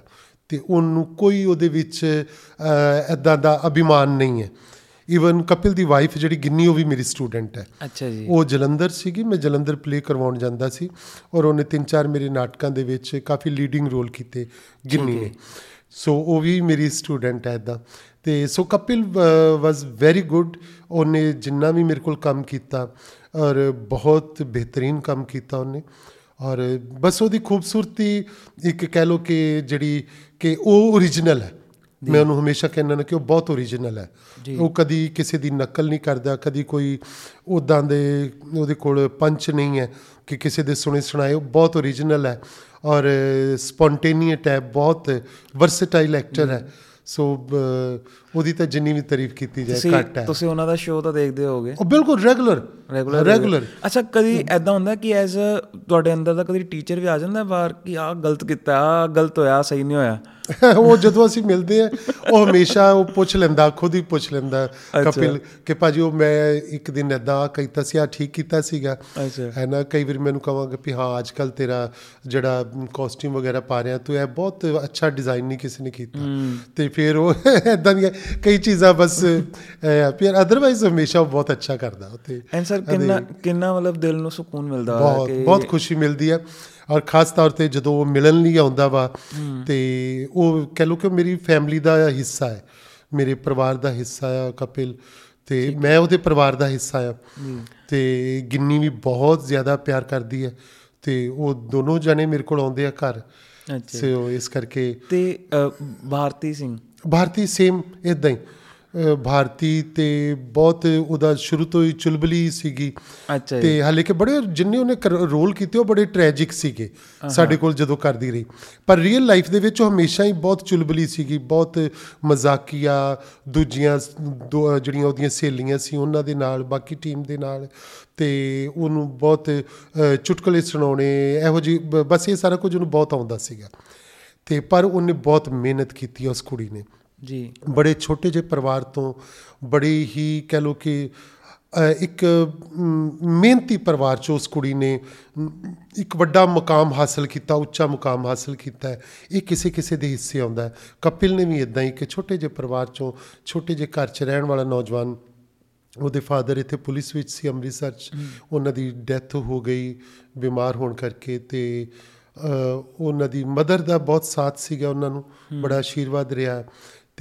ਤੇ ਉਹਨੂੰ ਕੋਈ ਉਹਦੇ ਵਿੱਚ ਐਦਾਂ ਦਾ ਅਭਿਮਾਨ ਨਹੀਂ ਹੈ। ਈਵਨ ਕਪਿਲ ਦੀ ਵਾਈਫ ਜਿਹੜੀ ਗਿੰਨੀ ਉਹ ਵੀ ਮੇਰੀ ਸਟੂਡੈਂਟ ਹੈ। ਅੱਛਾ ਜੀ। ਉਹ ਜਲੰਧਰ ਸੀਗੀ ਮੈਂ ਜਲੰਧਰ ਪਲੇ ਕਰਵਾਉਣ ਜਾਂਦਾ ਸੀ ਔਰ ਉਹਨੇ ਤਿੰਨ ਚਾਰ ਮੇਰੇ ਨਾਟਕਾਂ ਦੇ ਵਿੱਚ ਕਾਫੀ ਲੀਡਿੰਗ ਰੋਲ ਕੀਤੇ ਗਿੰਨੀ ਨੇ। ਸੋ ਉਹ ਵੀ ਮੇਰੀ ਸਟੂਡੈਂਟ ਹੈ ਇਦਾਂ ਤੇ so Kapil was very good ਉਹਨੇ ਜਿੰਨਾ ਵੀ ਮੇਰੇ ਕੋਲ ਕੰਮ ਕੀਤਾ ਔਰ ਬਹੁਤ ਬਿਹਤਰੀਨ ਕੰਮ ਕੀਤਾ ਉਹਨੇ। ਔਰ ਬਸ ਉਹਦੀ ਖੂਬਸੂਰਤੀ ਇੱਕ ਕਹਿ ਲੋ ਕਿ ਜਿਹੜੀ ਕਿ ਉਹ ਓਰੀਜਨਲ ਹੈ। ਮੈਂ ਉਹਨੂੰ ਹਮੇਸ਼ਾ ਕਹਿੰਦਾ ਨਾ ਕਿ ਉਹ ਬਹੁਤ ਓਰੀਜਨਲ ਹੈ। ਉਹ ਕਦੀ ਕਿਸੇ ਦੀ ਨਕਲ ਨਹੀਂ ਕਰਦਾ ਕਦੀ ਕੋਈ ਉਦਾਂ ਦੇ ਉਹਦੇ ਕੋਲ ਪੰਚ ਨਹੀਂ ਹੈ ਕਿ ਕਿਸੇ ਦੇ ਸੁਣੇ ਸੁਣਾਏ ਉਹ ਬਹੁਤ ਓਰੀਜਨਲ ਹੈ। ਔਰ ਸਪੌਂਟੇਨੀਅਸ ਹੈ ਬਹੁਤ ਵਰਸਟਾਈਲ ਐਕਟਰ ਹੈ। ਸੋ ਉਹਦੀ ਤਾਂ ਜਿੰਨੀ ਵੀ ਤਾਰੀਫ ਕੀਤੀ ਜਾਏ ਘੱਟ ਹੈ। ਤੁਸੀਂ ਉਹਨਾਂ ਦਾ ਸ਼ੋਅ ਤਾਂ ਦੇਖਦੇ ਹੋਗੇ ਉਹ ਬਿਲਕੁਲ ਰੈਗੂਲਰ ਰੈਗੂਲਰ ਰੈਗੂਲਰ ਅੱਛਾ ਕਦੀ ਐਦਾਂ ਹੁੰਦਾ ਕਿ ਐਜ਼ ਤੁਹਾਡੇ ਅੰਦਰ ਦਾ ਕਦੀ ਟੀਚਰ ਵੀ ਆ ਜਾਂਦਾ ਬਾਹਰ ਕਿ ਆਹ ਗਲਤ ਕੀਤਾ ਆਹ ਗਲਤ ਹੋਇਆ ਸਹੀ ਨਹੀਂ ਹੋਇਆ? ਉਹ ਜਦੋਂ ਅਸੀਂ ਮਿਲਦੇ ਆ ਉਹ ਹਮੇਸ਼ਾ ਉਹ ਪੁੱਛ ਲੈਂਦਾ ਖੁਦ ਹੀ ਪੁੱਛ ਲੈਂਦਾ ਕਪਿਲ ਕਿ ਭਾਜੀ ਉਹ ਮੈਂ ਇੱਕ ਦਿਨ ਐਦਾਂ ਕੀਤਾ ਸੀ ਆ ਠੀਕ ਕੀਤਾ ਸੀਗਾ। ਹੈ ਨਾ ਕਈ ਵਾਰ ਮੈਨੂੰ ਕਹਾਂਗੇ ਵੀ ਹਾਂ ਅੱਜ ਕੱਲ ਤੇਰਾ ਜਿਹੜਾ ਕਾਸਟਿਊਮ ਵਗੈਰਾ ਪਾ ਰਿਹਾ ਤੂੰ ਇਹ ਬਹੁਤ ਅੱਛਾ ਡਿਜ਼ਾਈਨ ਨਹੀਂ ਕਿਸੇ ਨੇ ਕੀਤਾ। ਤੇ ਫਿਰ ਉਹ ਐਦਾਂ ਦੀਆਂ ਕਈ ਚੀਜ਼ਾਂ ਬਸ ਫਿਰ ਅਦਰਵਾਈਜ਼ ਹਮੇਸ਼ਾ ਬਹੁਤ ਅੱਛਾ ਕਰਦਾ ਉਹ ਤੇ ਐਂਡ ਸਰ ਕਿੰਨਾ ਕਿੰਨਾ ਮਤਲਬ ਦਿਲ ਨੂੰ ਸਕੂਨ ਮਿਲਦਾ ਬਹੁਤ ਕਿ ਬਹੁਤ ਖੁਸ਼ੀ ਮਿਲਦੀ ਹੈ। ਔਰ ਖਾਸ ਤੌਰ ਤੇ ਜਦੋਂ ਉਹ ਮਿਲਣ ਲਈ ਆਉਂਦਾ ਵਾ ਤੇ ਉਹ ਕਹਿ ਲਓ ਕਿ ਮੇਰੀ ਫੈਮਿਲੀ ਦਾ ਹਿੱਸਾ ਹੈ ਮੇਰੇ ਪਰਿਵਾਰ ਦਾ ਹਿੱਸਾ ਆ ਕਪਿਲ ਤੇ ਮੈਂ ਉਹਦੇ ਪਰਿਵਾਰ ਦਾ ਹਿੱਸਾ ਆ। ਤੇ ਗਿੰਨੀ ਵੀ ਬਹੁਤ ਜ਼ਿਆਦਾ ਪਿਆਰ ਕਰਦੀ ਹੈ ਤੇ ਉਹ ਦੋਨੋਂ ਜਣੇ ਮੇਰੇ ਕੋਲ ਆਉਂਦੇ ਆ ਘਰ। ਅੱਛਾ। ਸੋ ਇਸ ਕਰਕੇ ਤੇ ਭਾਰਤੀ ਸਿੰਘ? ਭਾਰਤੀ ਸੇਮ ਇਦਾਂ ਹੀ। ਭਾਰਤੀ ਤੇ ਬਹੁਤ ਉਹਦਾ ਸ਼ੁਰੂ ਤੋਂ ਹੀ ਚੁਲਬਲੀ ਸੀਗੀ। ਅੱਛਾ ਤੇ ਹਾਲੇ ਕਿ ਬੜੇ ਜਿੰਨੇ ਉਹਨੇ ਰੋਲ ਕੀਤੇ ਉਹ ਬੜੇ ਟ੍ਰੈਜਿਕ ਸੀਗੇ ਸਾਡੇ ਕੋਲ ਜਦੋਂ ਕਰਦੀ ਰਹੀ। ਪਰ ਰੀਅਲ ਲਾਈਫ ਦੇ ਵਿੱਚ ਉਹ ਹਮੇਸ਼ਾ ਹੀ ਬਹੁਤ ਚੁਲਬਲੀ ਸੀਗੀ ਬਹੁਤ ਮਜ਼ਾਕੀਆ ਦੂਜੀਆਂ ਜਿਹੜੀਆਂ ਉਹਦੀਆਂ ਸਹੇਲੀਆਂ ਸੀ ਉਹਨਾਂ ਦੇ ਨਾਲ ਬਾਕੀ ਟੀਮ ਦੇ ਨਾਲ। ਤੇ ਉਹਨੂੰ ਬਹੁਤ ਚੁਟਕਲੇ ਸੁਣਾਉਣੇ ਇਹੋ ਜੀ ਬਸ ਇਹ ਸਾਰਾ ਕੁਝ ਉਹਨੂੰ ਬਹੁਤ ਆਉਂਦਾ ਸੀਗਾ। ਤੇ ਪਰ ਉਹਨੇ ਬਹੁਤ ਮਿਹਨਤ ਕੀਤੀ ਉਸ ਕੁੜੀ ਨੇ। ਜੀ। ਬੜੇ ਛੋਟੇ ਜਿਹੇ ਪਰਿਵਾਰ ਤੋਂ ਬੜੀ ਹੀ ਕਹਿ ਲੋ ਕਿ ਇੱਕ ਮਿਹਨਤੀ ਪਰਿਵਾਰ ਚ ਉਸ ਕੁੜੀ ਨੇ ਇੱਕ ਵੱਡਾ ਮੁਕਾਮ ਹਾਸਲ ਕੀਤਾ ਉੱਚਾ ਮੁਕਾਮ ਹਾਸਲ ਕੀਤਾ। ਇਹ ਕਿਸੇ ਕਿਸੇ ਦੇ ਹਿੱਸੇ ਆਉਂਦਾ ਹੈ। ਕਪਿਲ ਨੇ ਵੀ ਇਦਾਂ ਹੀ ਕਿ ਛੋਟੇ ਜਿਹੇ ਪਰਿਵਾਰ ਚੋਂ ਛੋਟੇ ਜਿਹੇ ਘਰ ਚ ਰਹਿਣ ਵਾਲਾ ਨੌਜਵਾਨ ਉਹਦੇ ਫਾਦਰ ਇੱਥੇ ਪੁਲਿਸ ਵਿੱਚ ਸੀ ਅੰਮ੍ਰਿਤਸਰ ਚ। ਉਹਨਾਂ ਦੀ ਡੈਥ ਹੋ ਗਈ ਬਿਮਾਰ ਹੋਣ ਕਰਕੇ ਤੇ ਉਹਨਾਂ ਦੀ ਮਦਰ ਦਾ ਬਹੁਤ ਸਾਥ ਸੀਗਾ ਉਹਨਾਂ ਨੂੰ। ਬੜਾ ਆਸ਼ੀਰਵਾਦ ਰਿਹਾ।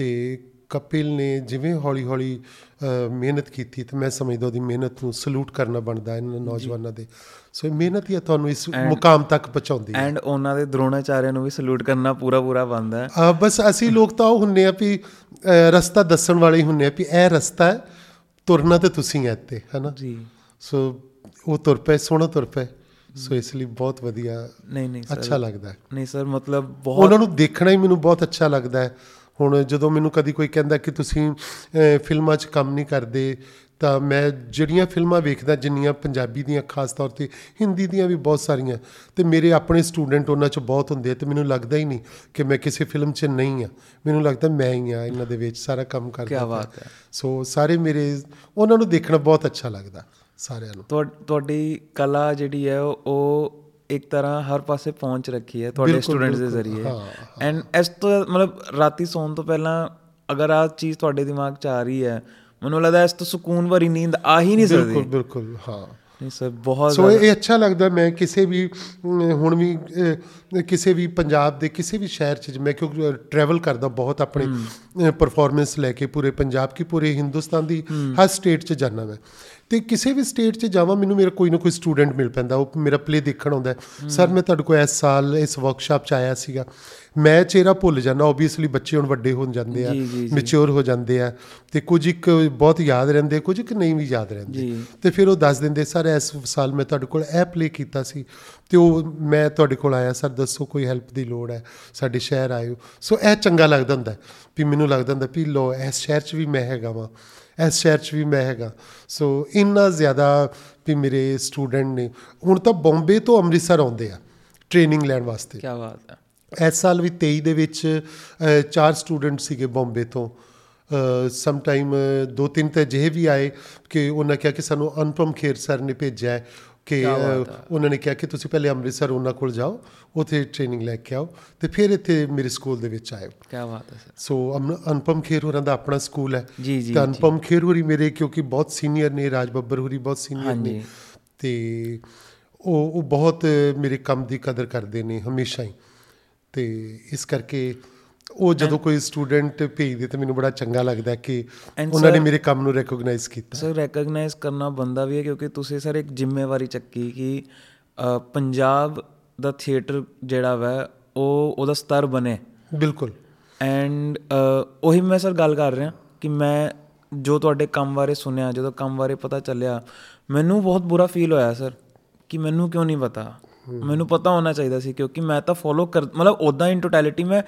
ਤੇ ਕਪਿਲ ਨੇ ਜਿਵੇਂ ਹੌਲੀ ਹੌਲੀ ਅ, ਮਿਹਨਤ ਕੀਤੀ ਤੇ ਮੈਂ ਸਮਝਦਾ ਉਹਦੀ ਮਿਹਨਤ ਨੂੰ ਸਲੂਟ ਕਰਨਾ ਬਣਦਾ ਇਹਨਾਂ ਨੌਜਵਾਨਾਂ ਦੇ। ਸੋ ਇਹ ਮਿਹਨਤ ਹੀ ਤੁਹਾਨੂੰ ਇਸ ਮੁਕਾਮ ਤੱਕ ਪਹੁੰਚਾਉਂਦੀ ਹੈ। ਐਂਡ ਉਹਨਾਂ ਦੇ ਦਰੋਣਾਚਾਰਿਆ ਨੂੰ ਵੀ ਸਲੂਟ ਕਰਨਾ ਪੂਰਾ ਪੂਰਾ ਬੰਦਾ ਹੈ ਬਸ ਅਸੀਂ ਲੋਕ ਤਾਂ ਉਹ ਹੁੰਨੇ ਆ ਵੀ ਰਸਤਾ ਦੱਸਣ ਵਾਲੇ ਹੀ ਹੁੰਨੇ ਆ ਵੀ ਇਹ ਰਸਤਾ ਹੈ ਤੁਰਨਾ ਤੇ ਤੁਸੀਂ ਹੈ ਇੱਥੇ ਹਨਾ? ਜੀ। ਸੋ ਉਹ ਤੁਰ ਪਏ ਸੋਹਣਾ ਤੁਰ ਪਏ। ਸੋ ਇਸ ਲਈ ਬਹੁਤ ਵਧੀਆ ਨਹੀਂ ਨਹੀਂ ਸਰ। ਅੱਛਾ ਲੱਗਦਾ ਨਹੀਂ ਸਰ ਮਤਲਬ ਬਹੁਤ ਉਹਨਾਂ ਨੂੰ ਦੇਖਣਾ ਹੀ ਮੈਨੂੰ ਬਹੁਤ ਅੱਛਾ ਲੱਗਦਾ ਹੈ। ਹੁਣ ਜਦੋਂ ਮੈਨੂੰ ਕਦੀ ਕੋਈ ਕਹਿੰਦਾ ਕਿ ਤੁਸੀਂ ਫਿਲਮਾਂ 'ਚ ਕੰਮ ਨਹੀਂ ਕਰਦੇ ਤਾਂ ਮੈਂ ਜਿਹੜੀਆਂ ਫਿਲਮਾਂ ਵੇਖਦਾ ਜਿੰਨੀਆਂ ਪੰਜਾਬੀ ਦੀਆਂ ਖਾਸ ਤੌਰ ਤੇ ਹਿੰਦੀ ਦੀਆਂ ਵੀ ਬਹੁਤ ਸਾਰੀਆਂ ਤੇ ਮੇਰੇ ਆਪਣੇ ਸਟੂਡੈਂਟ ਉਹਨਾਂ 'ਚ ਬਹੁਤ ਹੁੰਦੇ ਤੇ ਮੈਨੂੰ ਲੱਗਦਾ ਹੀ ਨਹੀਂ ਕਿ ਮੈਂ ਕਿਸੇ ਫਿਲਮ 'ਚ ਨਹੀਂ ਆ ਮੈਨੂੰ ਲੱਗਦਾ ਮੈਂ ਹੀ ਆ ਇਹਨਾਂ ਦੇ ਵਿੱਚ ਸਾਰਾ ਕੰਮ ਕਰਦਾ ਪਿਆ। ਬਾਤ ਹੈ। ਸੋ ਸਾਰੇ ਮੇਰੇ ਉਹਨਾਂ ਨੂੰ ਦੇਖਣਾ ਬਹੁਤ ਅੱਛਾ ਲੱਗਦਾ ਸਾਰਿਆਂ ਨੂੰ ਤੁਹਾ- ਤੁਹਾਡੀ ਕਲਾ ਜਿਹੜੀ ਹੈ ਉਹ ਇੱਕ ਤਰ੍ਹਾਂ ਹਰ ਪਾਸੇ ਪਹੁੰਚ ਰੱਖੀ ਹੈ ਤੁਹਾਡੇ ਬਿਲਕੁਲ, ਸਟੂਡੈਂਟਸ ਦੇ ਬਿਲਕੁਲ, ਜ਼ਰੀਏ। ਐਂਡ ਇਸ ਤੋਂ ਮਤਲਬ ਰਾਤੀ ਸੌਣ ਤੋਂ ਪਹਿਲਾਂ ਅਗਰ ਆ ਚੀਜ਼ ਤੁਹਾਡੇ ਦਿਮਾਗ 'ਚ ਆ ਰਹੀ ਹੈ ਮੈਨੂੰ ਲੱਗਦਾ ਇਸ ਤੋਂ ਸਕੂਨ ਭਰੀ ਨੀਂਦ ਆ ਹੀ ਨਹੀਂ ਬਿਲਕੁਲ ਸਕਦੀ। ਬਿਲਕੁਲ ਹਾਂ। ਨਹੀਂ ਸਰ ਬਹੁਤ ਸੋ ਇਹ ਅੱਛਾ ਲੱਗਦਾ ਮੈਂ ਕਿਸੇ ਵੀ ਹੁਣ ਵੀ ਕਿਸੇ ਵੀ ਪੰਜਾਬ ਦੇ ਕਿਸੇ ਵੀ ਸ਼ਹਿਰ 'ਚ ਮੈਂ ਕਿਉਂਕਿ ਟਰੈਵਲ ਕਰਦਾ ਬਹੁਤ ਆਪਣੇ ਪਰਫਾਰਮੈਂਸ ਲੈ ਕੇ ਪੂਰੇ ਪੰਜਾਬ ਕੀ ਪੂਰੇ ਹਿੰਦੁਸਤਾਨ ਦੀ ਹਰ ਸਟੇਟ 'ਚ ਜਾਣਾ ਮੈਂ। ਤੇ ਕਿਸੇ ਵੀ ਸਟੇਟ 'ਚ ਜਾਵਾਂ ਮੈਨੂੰ ਮੇਰਾ ਕੋਈ ਨਾ ਕੋਈ ਸਟੂਡੈਂਟ ਮਿਲ ਪੈਂਦਾ ਉਹ ਮੇਰਾ ਪਲੇ ਦੇਖਣ ਆਉਂਦਾ ਹੈ। ਸਰ ਮੈਂ ਤੁਹਾਡੇ ਕੋਲ ਇਸ ਸਾਲ ਇਸ ਵਰਕਸ਼ਾਪ 'ਚ ਆਇਆ ਸੀਗਾ ਮੈਂ ਚਿਹਰਾ ਭੁੱਲ ਜਾਂਦਾ ਓਬਵੀਅਸਲੀ ਬੱਚੇ ਹੁਣ ਵੱਡੇ ਹੋਣ ਜਾਂਦੇ ਆ। ਮੈਚੁਰ ਹੋ ਜਾਂਦੇ ਆ ਤੇ ਕੁਝ ਇੱਕ ਬਹੁਤ ਯਾਦ ਰਹਿੰਦੇ ਕੁਝ ਇੱਕ ਨਹੀਂ ਵੀ ਯਾਦ ਰਹਿੰਦੇ। ਤੇ ਫਿਰ ਉਹ ਦੱਸ ਦਿੰਦੇ ਸਰ ਇਸ ਸਾਲ ਮੈਂ ਤੁਹਾਡੇ ਕੋਲ ਇਹ ਪਲੇ ਕੀਤਾ ਸੀ ਤੇ ਉਹ ਮੈਂ ਤੁਹਾਡੇ ਕੋਲ ਆਇਆ ਸਰ ਦੱਸੋ ਕੋਈ ਹੈਲਪ ਦੀ ਲੋੜ ਹੈ ਸਾਡੇ ਸ਼ਹਿਰ ਆਇਓ ਸੋ ਇਹ ਚੰਗਾ ਲੱਗਦਾ ਹੁੰਦਾ ਹੈ, ਵੀ ਮੈਨੂੰ ਲੱਗਦਾ ਹੁੰਦਾ ਵੀ ਲੋ ਇਸ ਸ਼ਹਿਰ 'ਚ ਵੀ ਮੈਂ ਹੈਗਾ ਵਾਂ ਇਸ ਸ਼ਹਿਰ 'ਚ ਵੀ ਮੈਂ ਹੈਗਾ। ਸੋ ਇੰਨਾ ਜ਼ਿਆਦਾ ਵੀ ਮੇਰੇ ਸਟੂਡੈਂਟ ਨੇ ਹੁਣ ਤਾਂ ਬੰਬੇ ਤੋਂ ਅੰਮ੍ਰਿਤਸਰ ਆਉਂਦੇ ਆ ਟ੍ਰੇਨਿੰਗ ਲੈਣ ਵਾਸਤੇ। ਕੀ ਬਾਤ ਹੈ। ਇਸ ਸਾਲ ਵੀ 23 ਦੇ ਵਿੱਚ ਚਾਰ ਸਟੂਡੈਂਟ ਸੀਗੇ ਬੰਬੇ ਤੋਂ। ਸਮ ਟਾਈਮ ਦੋ ਤਿੰਨ ਤਾਂ ਅਜਿਹੇ ਵੀ ਆਏ ਕਿ ਉਹਨਾਂ ਕਿਹਾ ਕਿ ਸਾਨੂੰ ਅਨੁਪਮ ਖੇਰ ਸਰ ਨੇ ਭੇਜਿਆ ਹੈ। ਕਿ। ਉਹਨਾਂ ਨੇ ਕਿਹਾ ਕਿ ਤੁਸੀਂ ਪਹਿਲੇ ਅੰਮ੍ਰਿਤਸਰ ਉਹਨਾਂ ਕੋਲ ਜਾਓ ਉੱਥੇ ਟ੍ਰੇਨਿੰਗ ਲੈ ਕੇ ਆਓ ਤੇ ਫਿਰ ਇੱਥੇ ਮੇਰੇ ਸਕੂਲ ਦੇ ਵਿੱਚ ਆਇਓ। ਕੀ ਬਾਤ ਹੈ ਸਰ। ਸੋ ਅਨੁਪਮ ਖੇਰ ਹੋਰਾਂ ਦਾ ਆਪਣਾ ਸਕੂਲ ਹੈ। ਜੀ, ਜੀ, ਤਾਂ ਅਨੁਪਮ ਖੇਰ ਹੋਰੀ ਮੇਰੇ ਕਿਉਂਕਿ ਬਹੁਤ ਸੀਨੀਅਰ ਨੇ ਰਾਜ ਬੱਬਰ ਹੋਰੀ ਬਹੁਤ ਸੀਨੀਅਰ ਨੇ। ਤੇ ਉਹ ਉਹ ਬਹੁਤ ਮੇਰੇ ਕੰਮ ਦੀ ਕਦਰ ਕਰਦੇ ਨੇ ਹਮੇਸ਼ਾ ਹੀ। ਤੇ ਇਸ ਕਰਕੇ ਉਹ ਜਦੋਂ ਕੋਈ ਸਟੂਡੈਂਟ ਭੇਜਦੇ ਤੇ ਮੈਨੂੰ ਬੜਾ ਚੰਗਾ ਲੱਗਦਾ ਕਿ ਉਹਨਾਂ ਨੇ ਮੇਰੇ ਕੰਮ ਨੂੰ ਰੈਕੋਗਨਾਈਜ਼ ਕੀਤਾ। ਸਰ ਰੈਕਗਨਾਈਜ਼ ਕਰਨਾ ਬੰਦਾ ਵੀ ਹੈ ਕਿਉਂਕਿ ਤੁਸੀਂ ਸਰ ਇੱਕ ਜ਼ਿੰਮੇਵਾਰੀ ਚੱਕੀ ਕਿ ਪੰਜਾਬ ਦਾ ਥੀਏਟਰ ਜਿਹੜਾ ਵਾ ਉਹ ਉਹਦਾ ਸਤਰ ਬਣੇ। ਬਿਲਕੁਲ। ਐਂਡ ਉਹੀ ਮੈਂ ਸਰ ਗੱਲ ਕਰ ਰਿਹਾ ਕਿ ਮੈਂ ਜੋ ਤੁਹਾਡੇ ਕੰਮ ਬਾਰੇ ਸੁਣਿਆ ਜਦੋਂ ਕੰਮ ਬਾਰੇ ਪਤਾ ਚੱਲਿਆ ਮੈਨੂੰ ਬਹੁਤ ਬੁਰਾ ਫੀਲ ਹੋਇਆ ਸਰ ਕਿ ਮੈਨੂੰ ਕਿਉਂ ਨਹੀਂ ਪਤਾ? ਮੈਨੂੰ ਪਤਾ ਹੋਣਾ ਚਾਹੀਦਾ ਸੀ ਕਿਉਂਕਿ ਮੈਂ ਤਾਂ ਫੋਲੋ ਕਰ ਮਤਲਬ ਉਦਾਂ ਇਨ ਟੋਟੈਲਿਟੀ ਮੈਂ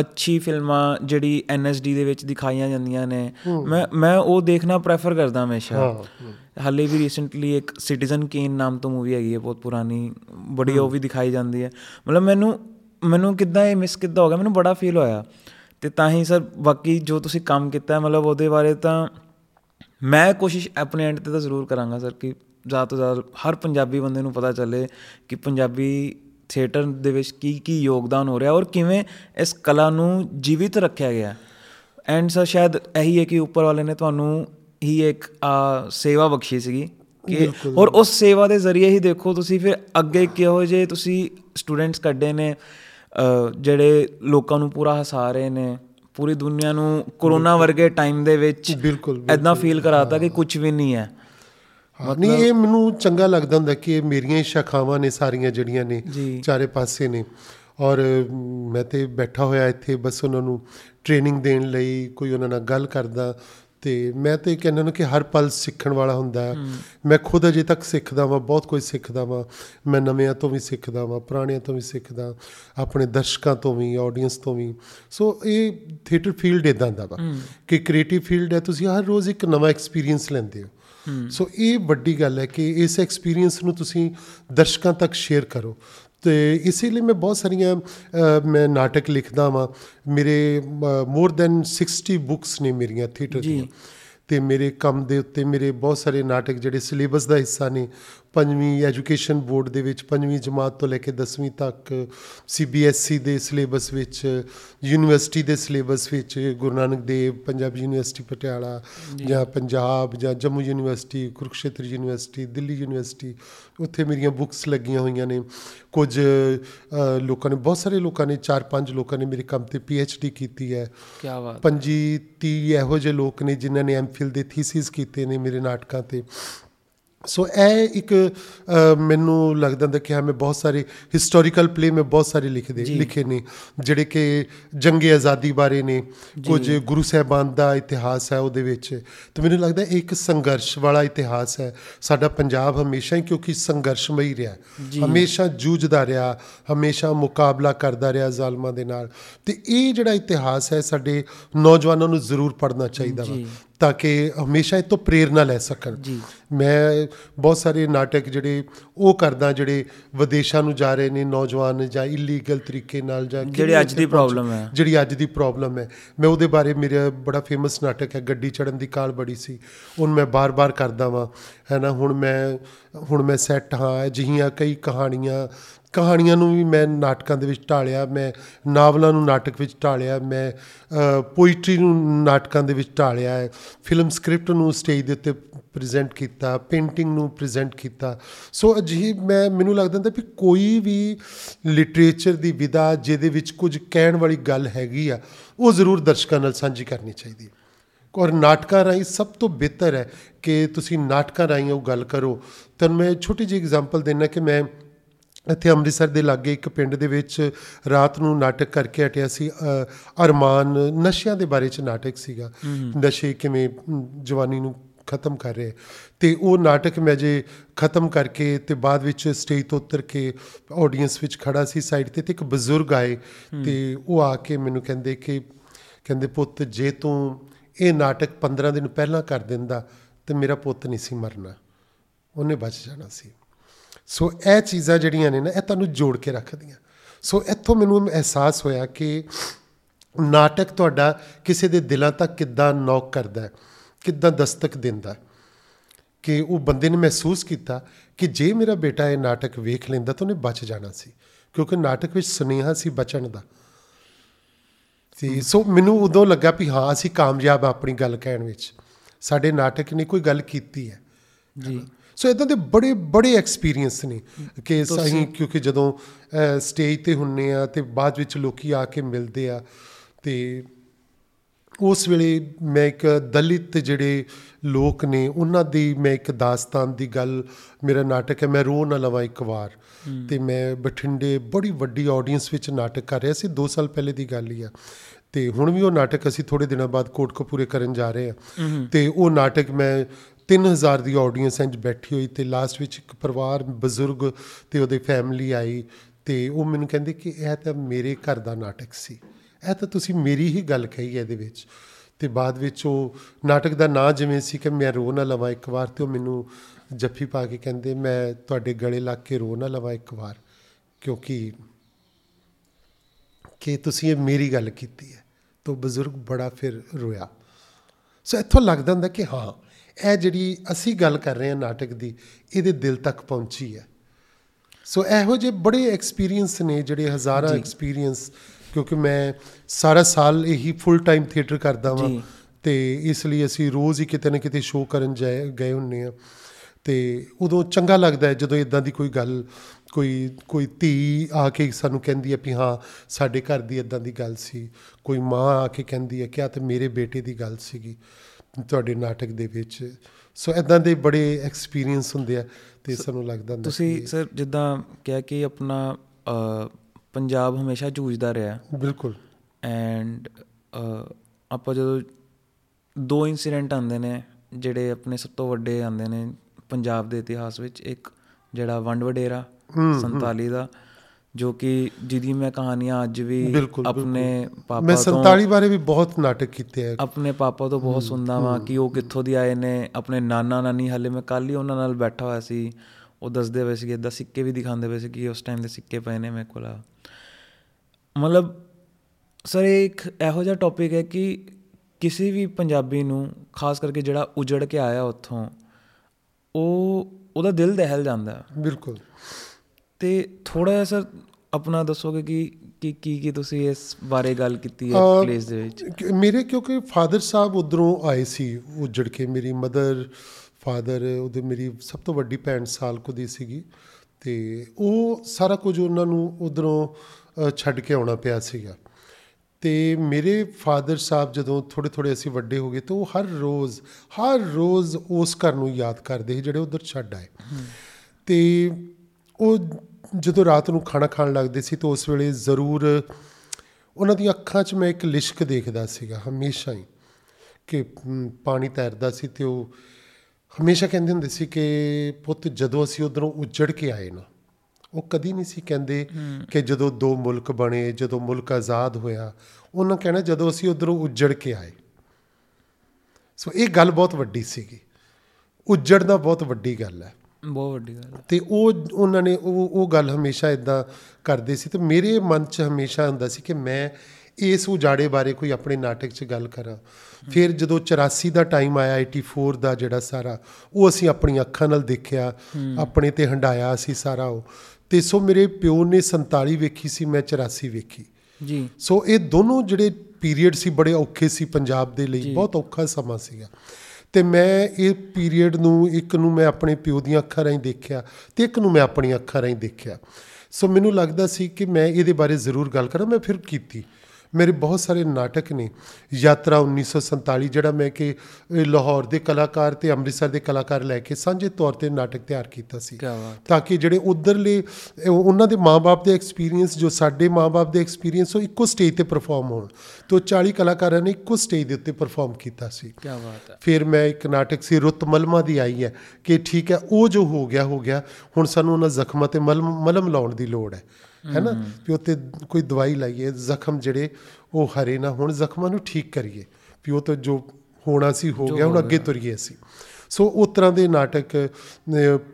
ਅੱਛੀ ਫਿਲਮਾਂ ਜਿਹੜੀ ਐਨਐਸਡੀ ਦੇ ਵਿੱਚ ਦਿਖਾਈਆਂ ਜਾਂਦੀਆਂ ਨੇ ਮੈਂ ਮੈਂ ਉਹ ਦੇਖਣਾ ਪ੍ਰੈਫਰ ਕਰਦਾ ਹਮੇਸ਼ਾ। ਹਾਲੇ ਵੀ ਰੀਸੈਂਟਲੀ ਇੱਕ ਸਿਟੀਜ਼ਨ ਕੇਨ ਨਾਮ ਤੋਂ ਮੂਵੀ ਹੈਗੀ ਹੈ ਬਹੁਤ ਪੁਰਾਣੀ ਬੜੀ ਉਹ ਵੀ ਦਿਖਾਈ ਜਾਂਦੀ ਹੈ। ਮਤਲਬ ਮੈਨੂੰ ਮੈਨੂੰ ਕਿੱਦਾਂ ਇਹ ਮਿਸ ਕਿੱਦਾਂ ਹੋ ਗਿਆ ਮੈਨੂੰ ਬੜਾ ਫੀਲ ਹੋਇਆ। ਤੇ ਤਾਂ ਹੀ ਸਰ ਬਾਕੀ ਜੋ ਤੁਸੀਂ ਕੰਮ ਕੀਤਾ ਮਤਲਬ ਉਹਦੇ ਬਾਰੇ ਤਾਂ ਮੈਂ ਕੋਸ਼ਿਸ਼ ਆਪਣੇ ਐਂਡ ਤੇ ਤਾਂ ਜ਼ਰੂਰ ਕਰਾਂਗਾ ਸਰ ਕਿ ਜ਼ਿਆਦਾ ਤੋਂ ਜ਼ਿਆਦਾ ਹਰ ਪੰਜਾਬੀ ਬੰਦੇ ਨੂੰ ਪਤਾ ਚੱਲੇ ਕਿ ਪੰਜਾਬੀ ਥੀਏਟਰ ਦੇ ਵਿੱਚ ਕੀ ਕੀ ਯੋਗਦਾਨ ਹੋ ਰਿਹਾ ਔਰ ਕਿਵੇਂ ਇਸ ਕਲਾ ਨੂੰ ਜੀਵਿਤ ਰੱਖਿਆ ਗਿਆ। ਐਂਡ ਸਰ ਸ਼ਾਇਦ ਇਹੀ ਹੈ ਕਿ ਉੱਪਰ ਵਾਲੇ ਨੇ ਤੁਹਾਨੂੰ ਹੀ ਇੱਕ ਆ, ਸੇਵਾ ਬਖਸ਼ੀ ਸੀਗੀ ਕਿ ਔਰ ਉਸ ਸੇਵਾ ਦੇ ਜ਼ਰੀਏ ਹੀ ਦੇਖੋ ਤੁਸੀਂ ਫਿਰ ਅੱਗੇ ਕਿਹੋ ਜੇ ਤੁਸੀਂ ਸਟੂਡੈਂਟਸ ਕੱਢੇ ਨੇ ਜਿਹੜੇ ਲੋਕਾਂ ਨੂੰ ਪੂਰਾ ਹਸਾ ਰਹੇ ਨੇ ਪੂਰੀ ਦੁਨੀਆ ਨੂੰ ਕਰੋਨਾ ਵਰਗੇ ਟਾਈਮ ਦੇ ਵਿੱਚ ਬਿਲਕੁਲ, ਐਦਾਂ ਫੀਲ ਕਰਾਤਾ ਕਿ ਕੁਝ ਵੀ ਨਹੀਂ ਹਾਂ, ਨਹੀਂ ਇਹ ਮੈਨੂੰ ਚੰਗਾ ਲੱਗਦਾ ਹੁੰਦਾ ਕਿ ਇਹ ਮੇਰੀਆਂ ਹੀ ਸ਼ਾਖਾਵਾਂ ਨੇ ਸਾਰੀਆਂ ਜਿਹੜੀਆਂ ਨੇ। ਚਾਰੇ ਪਾਸੇ ਨੇ। ਔਰ ਮ, ਤੇ ਬੈਠਾ ਹੋਇਆ ਇੱਥੇ ਬਸ ਉਹਨਾਂ ਨੂੰ ਟ੍ਰੇਨਿੰਗ ਦੇਣ ਲਈ ਕੋਈ ਉਹਨਾਂ ਨਾਲ ਗੱਲ ਕਰਦਾ। ਤੇ ਮੈਂ ਤੇ ਕਹਿੰਦਾ ਨਾ ਕਿ ਹਰ ਪਲ ਸਿੱਖਣ ਵਾਲਾ ਹੁੰਦਾ। ਮੈਂ ਖੁਦ ਅਜੇ ਤੱਕ ਸਿੱਖਦਾ ਵਾਂ ਬਹੁਤ ਕੁਝ ਸਿੱਖਦਾ ਵਾਂ। ਮੈਂ ਨਵਿਆਂ ਤੋਂ ਵੀ ਸਿੱਖਦਾ ਵਾਂ ਪੁਰਾਣਿਆਂ ਤੋਂ ਵੀ ਸਿੱਖਦਾ ਆਪਣੇ ਦਰਸ਼ਕਾਂ ਤੋਂ ਵੀ ਆਡੀਅנס ਤੋਂ ਵੀ। ਸੋ ਇਹ ਥੀਏਟਰ ਫੀਲਡ ਇਦਾਂ ਦਾ ਵਾ ਕਿ ਕ੍ਰੀਏਟਿਵ ਫੀਲਡ ਹੈ ਤੁਸੀਂ ਹਰ ਰੋਜ਼ ਇੱਕ ਨਵਾਂ ਐਕਸਪੀਰੀਅੰਸ ਲੈਂਦੇ ਹੋ। ਸੋ ਇਹ ਵੱਡੀ ਗੱਲ ਹੈ ਕਿ ਇਸ ਐਕਸਪੀਰੀਅੰਸ ਨੂੰ ਤੁਸੀਂ ਦਰਸ਼ਕਾਂ ਤੱਕ ਸ਼ੇਅਰ ਕਰੋ। ਤੇ ਇਸੇ ਲਈ ਮੈਂ ਬਹੁਤ ਸਾਰੀਆਂ ਮੈਂ ਨਾਟਕ ਲਿਖਦਾ ਵਾਂ। ਮੇਰੇ ਮੋਰ ਦੈਨ 60 ਬੁੱਕਸ ਨੇ ਮੇਰੀਆਂ ਥੀਏਟਰ। ਦੀਆਂ। ਤੇ ਮੇਰੇ ਕੰਮ ਦੇ ਉੱਤੇ ਮੇਰੇ ਬਹੁਤ ਸਾਰੇ ਨਾਟਕ ਜਿਹੜੇ ਸਿਲੇਬਸ ਦਾ ਹਿੱਸਾ ਨੇ ਪੰਜਵੀਂ ਐਜੂਕੇਸ਼ਨ ਬੋਰਡ ਦੇ ਵਿੱਚ ਪੰਜਵੀਂ ਜਮਾਤ ਤੋਂ ਲੈ ਕੇ 10ਵੀਂ ਤੱਕ ਸੀਬੀਐਸਈ ਦੇ ਸਿਲੇਬਸ ਵਿੱਚ ਯੂਨੀਵਰਸਿਟੀ ਦੇ ਸਿਲੇਬਸ ਵਿੱਚ ਗੁਰੂ ਨਾਨਕ ਦੇਵ ਪੰਜਾਬੀ ਯੂਨੀਵਰਸਿਟੀ ਪਟਿਆਲਾ ਜਾਂ। ਪੰਜਾਬ ਜਾਂ Jammu university Kurukshetra university Delhi university ਉੱਥੇ ਮੇਰੀਆਂ ਬੁੱਕਸ ਲੱਗੀਆਂ ਹੋਈਆਂ ਨੇ। ਕੁਝ ਲੋਕਾਂ ਨੇ ਬਹੁਤ ਸਾਰੇ ਲੋਕਾਂ ਨੇ ਚਾਰ ਪੰਜ ਲੋਕਾਂ ਨੇ ਮੇਰੇ ਕੰਮ ਤੇ ਡੀ ਕੀਤੀ ਹੈ। ਕੀ ਬਾਤ ਪੰਜੀ 30 ਇਹੋ ਜਿਹੇ ਲੋਕ ਨੇ ਜਿਨ੍ਹਾਂ ਨੇ ਐਮਫਿਲ ਦੇ ਥੀਸਿਸ ਕੀਤੇ ਨੇ ਮੇਰੇ ਨਾਟਕਾਂ ਤੇ। ਸੋ ਇਹ ਇੱਕ ਮੈਨੂੰ ਲੱਗਦਾ ਹੁੰਦਾ ਕਿ ਹਾਂ ਮੈਂ ਬਹੁਤ ਸਾਰੇ ਹਿਸਟੋਰੀਕਲ ਪਲੇ ਮੈਂ ਬਹੁਤ ਸਾਰੇ ਲਿਖਦੇ ਲਿਖੇ ਨੇ ਜਿਹੜੇ ਕਿ ਜੰਗੇ ਆਜ਼ਾਦੀ ਬਾਰੇ ਨੇ ਕੁਝ ਗੁਰੂ ਸਾਹਿਬਾਨ ਦਾ ਇਤਿਹਾਸ ਹੈ ਉਹਦੇ ਵਿੱਚ। ਤੇ ਮੈਨੂੰ ਲੱਗਦਾ ਇਹ ਇੱਕ ਸੰਘਰਸ਼ ਵਾਲਾ ਇਤਿਹਾਸ ਹੈ। ਸਾਡਾ ਪੰਜਾਬ ਹਮੇਸ਼ਾ ਹੀ ਕਿਉਂਕਿ ਸੰਘਰਸ਼ਮਈ ਰਿਹਾ। ਹਮੇਸ਼ਾ ਜੂਝਦਾ ਰਿਹਾ ਹਮੇਸ਼ਾ ਮੁਕਾਬਲਾ ਕਰਦਾ ਰਿਹਾ ਜ਼ਾਲਮਾਂ ਦੇ ਨਾਲ। ਤੇ ਇਹ ਜਿਹੜਾ ਇਤਿਹਾਸ ਹੈ ਸਾਡੇ ਨੌਜਵਾਨਾਂ ਨੂੰ ਜ਼ਰੂਰ ਪੜ੍ਹਨਾ ਚਾਹੀਦਾ ਵਾ। ਤਾਂ ਕਿ ਹਮੇਸ਼ਾ ਇਹ ਤੋਂ ਪ੍ਰੇਰਣਾ ਲੈ ਸਕਣ ਜੀ। ਮੈਂ ਬਹੁਤ ਸਾਰੇ ਨਾਟਕ ਜਿਹੜੇ ਉਹ ਕਰਦਾ ਜਿਹੜੇ ਵਿਦੇਸ਼ਾਂ ਨੂੰ ਜਾ ਰਹੇ ਨੇ ਨੌਜਵਾਨ ਜਾਂ ਇਲੀਗਲ ਤਰੀਕੇ ਨਾਲ ਜਾਂ ਜਿਹੜੀ ਅੱਜ ਦੀ problem ਹੈ। ਜਿਹੜੀ ਅੱਜ ਦੀ ਪ੍ਰੋਬਲਮ ਹੈ ਮੈਂ ਉਹਦੇ ਬਾਰੇ ਮੇਰਾ ਬੜਾ ਫੇਮਸ ਨਾਟਕ ਹੈ ਗੱਡੀ ਚੜਨ ਦੀ ਕਾਲ ਬੜੀ ਸੀ ਉਹਨੂੰ ਮੈਂ ਬਾਰ-ਬਾਰ ਕਰਦਾ ਵਾਂ ਹੈ ਨਾ ਹੁਣ ਮੈਂ ਹੁਣ ਮੈਂ ਸੈੱਟ ਹਾਂ ਅਜਿਹੀਆਂ ਕਈ ਕਹਾਣੀਆਂ ਕਹਾਣੀਆਂ ਨੂੰ ਵੀ ਮੈਂ ਨਾਟਕਾਂ ਦੇ ਵਿੱਚ ਢਾਲਿਆ, ਮੈਂ ਨਾਵਲਾਂ ਨੂੰ ਨਾਟਕ ਵਿੱਚ ਢਾਲਿਆ, ਮੈਂ ਪੋਇਟਰੀ ਨੂੰ ਨਾਟਕਾਂ ਦੇ ਵਿੱਚ ਢਾਲਿਆ ਹੈ ਫਿਲਮ ਸਕ੍ਰਿਪਟ ਨੂੰ ਸਟੇਜ ਦੇ ਉੱਤੇ ਪ੍ਰੈਜ਼ੈਂਟ ਕੀਤਾ, ਪੇਂਟਿੰਗ ਨੂੰ ਪ੍ਰੈਜ਼ੈਂਟ ਕੀਤਾ। ਸੋ ਅਜਿਹੀ ਮੈਂ, ਮੈਨੂੰ ਲੱਗਦਾ ਹੁੰਦਾ ਵੀ ਕੋਈ ਵੀ ਲਿਟਰੇਚਰ ਦੀ ਵਿਧਾ ਜਿਹਦੇ ਵਿੱਚ ਕੁਝ ਕਹਿਣ ਵਾਲੀ ਗੱਲ ਹੈਗੀ ਆ, ਉਹ ਜ਼ਰੂਰ ਦਰਸ਼ਕਾਂ ਨਾਲ ਸਾਂਝੀ ਕਰਨੀ ਚਾਹੀਦੀ ਹੈ। ਔਰ ਨਾਟਕਾਂ ਰਾਹੀਂ ਸਭ ਤੋਂ ਬਿਹਤਰ ਹੈ ਕਿ ਤੁਸੀਂ ਨਾਟਕਾਂ ਰਾਹੀਂ ਉਹ ਗੱਲ ਕਰੋ। ਤੁਹਾਨੂੰ ਮੈਂ ਛੋਟੀ ਜਿਹੀ ਐਗਜ਼ਾਮਪਲ ਦੇਣਾ ਕਿ ਮੈਂ ਇੱਥੇ ਅੰਮ੍ਰਿਤਸਰ ਦੇ ਲਾਗੇ ਇੱਕ ਪਿੰਡ ਦੇ ਵਿੱਚ ਰਾਤ ਨੂੰ ਨਾਟਕ ਕਰਕੇ ਹਟਿਆ ਸੀ ਅਰਮਾਨ ਨਸ਼ਿਆਂ ਦੇ ਬਾਰੇ ਚ ਨਾਟਕ ਸੀਗਾ। ਨਸ਼ੇ ਕਿਵੇਂ ਜਵਾਨੀ ਨੂੰ ਖਤਮ ਕਰ ਰਹੇ। ਤੇ ਉਹ ਨਾਟਕ ਮੈਂ ਜੇ ਖਤਮ ਕਰਕੇ ਤੇ ਬਾਅਦ ਵਿੱਚ ਸਟੇਜ ਤੋਂ ਉਤਰ ਕੇ ਆਡੀਅנס ਵਿੱਚ ਖੜਾ ਸੀ ਸਾਈਡ ਤੇ ਤੇ ਇੱਕ ਬਜ਼ੁਰਗ ਆਏ ਤੇ ਉਹ ਆ ਕੇ ਮੈਨੂੰ ਕਹਿੰਦੇ ਕਿ ਕਹਿੰਦੇ ਪੁੱਤ ਜੇ ਤੂੰ ਇਹ ਨਾਟਕ 15 ਦਿਨ ਪਹਿਲਾਂ ਕਰ ਦਿੰਦਾ ਤੇ ਮੇਰਾ ਪੁੱਤ ਨਹੀਂ ਸੀ ਮਰਨਾ। ਉਹਨੇ ਬਚ ਜਾਣਾ ਸੀ। ਸੋ ਇਹ ਚੀਜ਼ਾਂ ਜਿਹੜੀਆਂ ਨੇ ਨਾ, ਇਹ ਤੁਹਾਨੂੰ ਜੋੜ ਕੇ ਰੱਖਦੀਆਂ। ਸੋ ਇੱਥੋਂ ਮੈਨੂੰ ਅਹਿਸਾਸ ਹੋਇਆ ਕਿ ਨਾਟਕ ਤੁਹਾਡਾ ਕਿਸੇ ਦੇ ਦਿਲਾਂ ਤੱਕ ਕਿੱਦਾਂ ਨੌਕ ਕਰਦਾ ਹੈ, ਕਿੱਦਾਂ ਦਸਤਕ ਦਿੰਦਾ ਹੈ, ਕਿ ਉਹ ਬੰਦੇ ਨੇ ਮਹਿਸੂਸ ਕੀਤਾ ਕਿ ਜੇ ਮੇਰਾ ਬੇਟਾ ਇਹ ਨਾਟਕ ਵੇਖ ਲੈਂਦਾ ਤਾਂ ਉਹਨੇ ਬਚ ਜਾਣਾ ਸੀ, ਕਿਉਂਕਿ ਨਾਟਕ ਵਿੱਚ ਸੁਨੇਹਾ ਸੀ ਬਚਣ ਦਾ। ਤੇ ਸੋ ਮੈਨੂੰ ਉਦੋਂ ਲੱਗਾ ਵੀ ਹਾਂ, ਅਸੀਂ ਕਾਮਯਾਬ ਆ ਆਪਣੀ ਗੱਲ ਕਹਿਣ ਵਿੱਚ। ਸਾਡੇ ਨਾਟਕ ਨੇ ਕੋਈ ਗੱਲ ਕੀਤੀ ਹੈ। ਜੀ। ਸੋ ਇਦਾਂ ਦੇ ਬੜੇ ਬੜੇ ਐਕਸਪੀਰੀਅੰਸ ਨੇ ਕਿ ਅਸੀਂ ਕਿਉਂਕਿ ਜਦੋਂ ਸਟੇਜ ਤੇ ਹੁੰਨੇ ਆ ਤੇ ਬਾਅਦ ਵਿੱਚ ਲੋਕੀ ਆ ਕੇ ਮਿਲਦੇ ਆ ਤੇ ਉਸ ਵੇਲੇ ਮੈਂ ਇੱਕ ਦਲਿਤ ਜਿਹੜੇ ਲੋਕ ਨੇ ਉਹਨਾਂ ਦੀ ਮੈਂ ਇੱਕ ਦਾਸਤਾਨ ਦੀ ਗੱਲ ਮੇਰਾ ਨਾਟਕ ਹੈ ਮੈਂ ਰੋ ਨਾ ਲਵਾਂ ਇੱਕ ਵਾਰ। ਤੇ ਮੈਂ ਬਠਿੰਡੇ ਬੜੀ ਵੱਡੀ ਆਡੀਅנס ਵਿੱਚ ਨਾਟਕ ਕਰ ਰਿਹਾ ਸੀ 2 ਸਾਲ ਪਹਿਲੇ ਦੀ ਗੱਲ ਹੀ ਆ। ਤੇ ਹੁਣ ਵੀ ਉਹ ਨਾਟਕ ਅਸੀਂ ਥੋੜੇ ਦਿਨਾਂ ਬਾਅਦ ਕੋਟਕਪੂਰੇ ਕਰਨ ਜਾ ਰਹੇ ਆ। ਤੇ ਉਹ ਨਾਟਕ ਮੈਂ 3000 ਦੀ ਆਡੀਅנס ਇੰਜ ਬੈਠੀ ਹੋਈ ਤੇ ਲਾਸਟ ਵਿੱਚ ਇੱਕ ਪਰਿਵਾਰ ਬਜ਼ੁਰਗ ਤੇ ਉਹਦੇ ਫੈਮਿਲੀ ਆਈ ਤੇ ਉਹ ਮੈਨੂੰ ਕਹਿੰਦੇ ਕਿ ਇਹ ਤਾਂ ਮੇਰੇ ਘਰ ਦਾ ਨਾਟਕ ਸੀ। ਇਹ ਤਾਂ ਤੁਸੀਂ ਮੇਰੀ ਹੀ ਗੱਲ ਕਹੀ ਹੈ ਇਹਦੇ ਵਿੱਚ। ਤੇ ਬਾਅਦ ਵਿੱਚ ਉਹ ਨਾਟਕ ਦਾ ਨਾਂ ਜਿਵੇਂ ਸੀ ਕਿ ਮੈਂ ਰੋ ਨਾ ਲਵਾਂ ਇੱਕ ਵਾਰ ਤੇ ਉਹ ਮੈਨੂੰ ਜੱਫੀ ਪਾ ਕੇ ਕਹਿੰਦੇ, ਮੈਂ ਤੁਹਾਡੇ ਗਲੇ ਲੱਗ ਕੇ ਰੋ ਨਾ ਲਵਾਂ ਇੱਕ ਵਾਰ, ਕਿਉਂਕਿ ਕਿ ਤੁਸੀਂ ਇਹ ਮੇਰੀ ਗੱਲ ਕੀਤੀ ਹੈ। ਤਾਂ ਉਹ ਬਜ਼ੁਰਗ ਬੜਾ ਫਿਰ ਰੋਇਆ। ਸੋ ਇੱਥੋਂ ਲੱਗਦਾ ਹੁੰਦਾ ਕਿ ਹਾਂ ਇਹ ਜਿਹੜੀ ਅਸੀਂ ਗੱਲ ਕਰ ਰਹੇ ਹਾਂ ਨਾਟਕ ਦੀ ਇਹਦੇ ਦਿਲ ਤੱਕ ਪਹੁੰਚੀ ਹੈ। ਸੋ ਇਹੋ ਜਿਹੇ ਬੜੇ ਐਕਸਪੀਰੀਅੰਸ ਨੇ ਜਿਹੜੇ ਹਜ਼ਾਰਾਂ ਐਕਸਪੀਰੀਅੰਸ ਕਿਉਂਕਿ ਮੈਂ ਸਾਰਾ ਸਾਲ ਇਹੀ ਫੁੱਲ ਟਾਈਮ ਥੀਏਟਰ ਕਰਦਾ ਵਾਂ। ਤੇ ਇਸ ਲਈ ਅਸੀਂ ਰੋਜ਼ ਹੀ ਕਿਤੇ ਨਾ ਕਿਤੇ ਸ਼ੋਅ ਕਰਨ ਜਾਏ ਗਏ ਹੁੰਨੇ ਆ ਤੇ ਉਦੋਂ ਚੰਗਾ ਲੱਗਦਾ ਹੈ ਜਦੋਂ ਇਦਾਂ ਦੀ ਕੋਈ ਗੱਲ ਕੋਈ ਕੋਈ ਧੀ ਆ ਕੇ ਸਾਨੂੰ ਕਹਿੰਦੀ ਹੈ ਵੀ ਹਾਂ ਸਾਡੇ ਘਰ ਦੀ ਇਦਾਂ ਦੀ ਗੱਲ ਸੀ। ਕੋਈ ਮਾਂ ਆ ਕੇ ਕਹਿੰਦੀ ਹੈ ਕਿ ਆ ਤੇ ਮੇਰੇ ਬੇਟੇ ਦੀ ਗੱਲ ਸੀਗੀ। ਤੁਹਾਡੇ ਨਾਟਕ ਦੇ ਵਿੱਚ। ਸੋ ਇਦਾਂ ਦੇ ਬੜੇ ਐਕਸਪੀਰੀਅੰਸ ਹੁੰਦੇ ਆ ਤੇ ਸਾਨੂੰ ਲੱਗਦਾ ਹੁੰਦਾ ਤੁਸੀਂ ਸਰ ਜਿੱਦਾਂ ਕਿਹਾ ਕਿ ਆਪਣਾ ਪੰਜਾਬ ਹਮੇਸ਼ਾ ਜੂਝਦਾ ਰਿਹਾ। ਬਿਲਕੁਲ। ਐਂਡ ਆਪਾਂ ਜਦੋਂ ਦੋ ਇਨਸੀਡੈਂਟ ਆਉਂਦੇ ਨੇ ਜਿਹੜੇ ਆਪਣੇ ਸਭ ਤੋਂ ਵੱਡੇ ਆਉਂਦੇ ਨੇ ਪੰਜਾਬ ਦੇ ਇਤਿਹਾਸ ਵਿੱਚ ਇੱਕ ਜਿਹੜਾ ਵੰਡ ਵਡੇਰਾ 47 ਦਾ ਜੋ ਕਿ ਜਿਹਦੀ ਮੈਂ ਕਹਾਣੀਆਂ ਅੱਜ ਵੀ ਆਪਣੇ ਪਾਪਾ ਮੈਂ ਤੋਂ 47 ਬਾਰੇ ਵੀ ਬਹੁਤ ਨਾਟਕ ਕੀਤੇ ਆ। ਆਪਣੇ ਪਾਪਾ ਤੋਂ ਬਹੁਤ ਸੁਣਦਾ ਵਾਂ ਕਿ ਉਹ ਕਿੱਥੋਂ ਦੀ ਆਏ ਨੇ ਆਪਣੇ ਨਾਨਾ ਨਾਨੀ ਹਲੇ ਮੈਂ ਕੱਲ ਹੀ ਉਹਨਾਂ ਨਾਲ ਬੈਠਾ ਹੋਇਆ ਸੀ। ਉਹ ਦੱਸਦੇ ਪਏ ਸੀਗੇ ਇਦਾਂ ਸਿੱਕੇ ਵੀ ਦਿਖਾਉਂਦੇ ਪਏ ਸੀ ਕਿ ਉਸ ਟਾਈਮ ਦੇ ਸਿੱਕੇ ਪਏ ਨੇ ਮੇਰੇ ਕੋਲ। ਮਤਲਬ ਸਰ ਇੱਕ ਇਹੋ ਜਿਹਾ ਟੌਪਿਕ ਹੈ ਕਿ ਕਿਸੇ ਵੀ ਪੰਜਾਬੀ ਨੂੰ ਖਾਸ ਕਰਕੇ ਜਿਹੜਾ ਉਜੜ ਕੇ ਆਇਆ ਉੱਥੋਂ ਉਹ ਉਹਦਾ ਦਿਲ ਦਹਿਲ ਜਾਂਦਾ। ਬਿਲਕੁਲ। ਤੇ ਥੋੜਾ ਜਿਹਾ ਸਰ ਆਪਣਾ ਦੱਸੋਗੇ ਕਿ ਕੀ ਕੀ ਕੀ ਤੁਸੀਂ ਇਸ ਬਾਰੇ ਗੱਲ ਕੀਤੀ ਹੈ ਪਲੇਸ ਦੇ ਵਿੱਚ? ਮੇਰੇ ਕਿਉਂਕਿ ਫਾਦਰ ਸਾਹਿਬ ਉਧਰੋਂ ਆਏ ਸੀ ਉੱਜੜ ਕੇ ਮੇਰੀ ਮਦਰ ਫਾਦਰ ਉਹਦੇ ਮੇਰੀ ਸਭ ਤੋਂ ਵੱਡੀ ਭੈਣ ਸਾਲ ਕੁ ਦੀ ਸੀਗੀ। ਤੇ ਉਹ ਸਾਰਾ ਕੁਝ ਉਹਨਾਂ ਨੂੰ ਉਧਰੋਂ ਛੱਡ ਕੇ ਆਉਣਾ ਪਿਆ ਸੀਗਾ। ਤੇ ਮੇਰੇ ਫਾਦਰ ਸਾਹਿਬ ਜਦੋਂ ਥੋੜੇ ਥੋੜੇ ਅਸੀਂ ਵੱਡੇ ਹੋ ਗਏ ਤਾਂ ਉਹ ਹਰ ਰੋਜ਼ ਹਰ ਰੋਜ਼ ਉਸ ਘਰ ਨੂੰ ਯਾਦ ਕਰਦੇ ਜਿਹੜੇ ਉਧਰ ਛੱਡ ਆਏ। ਤੇ ਉਹ ਜਦੋਂ ਰਾਤ ਨੂੰ ਖਾਣਾ ਖਾਣ ਲੱਗਦੇ ਸੀ ਤਾਂ ਉਸ ਵੇਲੇ ਜ਼ਰੂਰ ਉਹਨਾਂ ਦੀਆਂ ਅੱਖਾਂ 'ਚ ਮੈਂ ਇੱਕ ਲਿਸ਼ਕ ਦੇਖਦਾ ਸੀਗਾ ਹਮੇਸ਼ਾ ਹੀ ਕਿ ਪਾਣੀ ਤੈਰਦਾ ਸੀ ਤੇ ਉਹ ਹਮੇਸ਼ਾ ਕਹਿੰਦੇ ਹੁੰਦੇ ਸੀ ਕਿ ਪੁੱਤ ਜਦੋਂ ਅਸੀਂ ਉਧਰੋਂ ਉੱਜੜ ਕੇ ਆਏ ਨਾ ਉਹ ਕਦੀ ਨਹੀਂ ਸੀ ਕਹਿੰਦੇ ਕਿ ਜਦੋਂ ਦੋ ਮੁਲਕ ਬਣੇ ਜਦੋਂ ਮੁਲਕ ਆਜ਼ਾਦ ਹੋਇਆ ਉਹਨਾਂ ਕਹਿਣਾ ਜਦੋਂ ਅਸੀਂ ਉਧਰੋਂ ਉੱਜੜ ਕੇ ਆਏ। ਸੋ ਇਹ ਗੱਲ ਬਹੁਤ ਵੱਡੀ ਸੀਗੀ ਉੱਜੜਨਾ ਬਹੁਤ ਵੱਡੀ ਗੱਲ ਹੈ। ਬਹੁਤ ਵੱਡੀ ਗੱਲ ਹੈ ਤੇ ਉਹ ਉਹਨਾਂ ਨੇ ਉਹ ਉਹ ਗੱਲ ਹਮੇਸ਼ਾ ਇਦਾਂ ਕਰਦੇ ਸੀ ਤੇ ਮੇਰੇ ਮਨ 'ਚ ਹਮੇਸ਼ਾ ਹੁੰਦਾ ਸੀ ਕਿ ਮੈਂ ਇਸ ਉਜਾੜੇ ਬਾਰੇ ਕੋਈ ਆਪਣੇ ਨਾਟਕ 'ਚ ਗੱਲ ਕਰਾਂ। ਫਿਰ ਜਦੋਂ 84 ਦਾ ਟਾਈਮ ਆਇਆ 84 ਦਾ ਜਿਹੜਾ ਸਾਰਾ ਉਹ ਅਸੀਂ ਆਪਣੀਆਂ ਅੱਖਾਂ ਨਾਲ ਦੇਖਿਆ ਆਪਣੇ ਤੇ ਹੰਡਾਇਆ ਅਸੀਂ ਸਾਰਾ ਉਹ। ਤੇ ਸੋ ਮੇਰੇ ਪਿਓ ਨੇ 47 ਵੇਖੀ ਸੀ ਮੈਂ 84 ਵੇਖੀ। ਜੀ। ਸੋ ਇਹ ਦੋਨੋਂ ਜਿਹੜੇ ਪੀਰੀਅਡ ਸੀ ਬੜੇ ਔਖੇ ਸੀ ਪੰਜਾਬ ਦੇ ਲਈ ਬਹੁਤ ਔਖਾ ਸਮਾਂ ਸੀਗਾ। ਤੇ ਮੈਂ ਇਹ ਪੀਰੀਅਡ ਨੂੰ, ਇੱਕ ਨੂੰ ਮੈਂ ਆਪਣੇ ਪਿਓ ਦੀਆਂ ਅੱਖਾਂ ਰਾਹੀਂ ਦੇਖਿਆ ਤੇ ਇੱਕ ਨੂੰ ਮੈਂ ਆਪਣੀਆਂ ਅੱਖਾਂ ਰਾਹੀਂ ਦੇਖਿਆ। ਸੋ ਮੈਨੂੰ ਲੱਗਦਾ ਸੀ ਕਿ ਮੈਂ ਇਹਦੇ ਬਾਰੇ ਜ਼ਰੂਰ ਗੱਲ ਕਰਾਂ, ਮੈਂ ਫਿਰ ਕੀਤੀ। ਮੇਰੇ ਬਹੁਤ ਸਾਰੇ ਨਾਟਕ ਨੇ। ਯਾਤਰਾ 1947 ਜਿਹੜਾ ਮੈਂ ਕਿ ਲਾਹੌਰ ਦੇ ਕਲਾਕਾਰ ਤੇ ਅੰਮ੍ਰਿਤਸਰ ਦੇ ਕਲਾਕਾਰ ਲੈ ਕੇ ਸਾਂਝੇ ਤੌਰ ਤੇ ਨਾਟਕ ਤਿਆਰ ਕੀਤਾ ਸੀ। ਤਾਂ ਕਿ ਜਿਹੜੇ ਉਧਰਲੇ ਉਹਨਾਂ ਦੇ ਮਾਪੇ ਦੇ ਐਕਸਪੀਰੀਅੰਸ ਜੋ ਸਾਡੇ ਮਾਪੇ ਦੇ ਐਕਸਪੀਰੀਅੰਸ ਉਹ ਇੱਕੋ ਸਟੇਜ ਤੇ ਪਰਫਾਰਮ ਹੋਣ। ਤੋਂ 40 ਕਲਾਕਾਰਾਂ ਨੇ ਇੱਕੋ ਸਟੇਜ ਦੇ ਉੱਤੇ ਪਰਫਾਰਮ ਕੀਤਾ ਸੀ। ਕੀ ਬਾਤ ਹੈ। ਫਿਰ ਮੈਂ ਇੱਕ ਨਾਟਕ ਸੀ ਰੁੱਤ ਮਲਮਾ ਦੀ ਆਈ ਹੈ ਕਿ ਠੀਕ ਹੈ ਉਹ ਜੋ ਹੋ ਗਿਆ ਹੋ ਗਿਆ। ਹੁਣ ਸਾਨੂੰ ਉਹਨਾਂ ਜ਼ਖਮਾਂ ਤੇ ਮਲਮ ਲਾਉਣ ਦੀ ਲੋੜ ਹੈ। ਹੈਨਾ? ਵੀ ਉੱਤੇ ਕੋਈ ਦਵਾਈ ਲਾਈਏ ਜ਼ਖਮ ਜਿਹੜੇ ਉਹ ਹਰੇ ਨਾ ਹੁਣ ਜ਼ਖਮਾਂ ਨੂੰ ਠੀਕ ਕਰੀਏ। ਵੀ ਉਹ ਤਾਂ ਜੋ ਹੋਣਾ ਸੀ ਹੋ ਗਿਆ ਹੁਣ ਅੱਗੇ ਤੁਰੀਏ ਅਸੀਂ। ਸੋ ਉਸ ਤਰ੍ਹਾਂ ਦੇ ਨਾਟਕ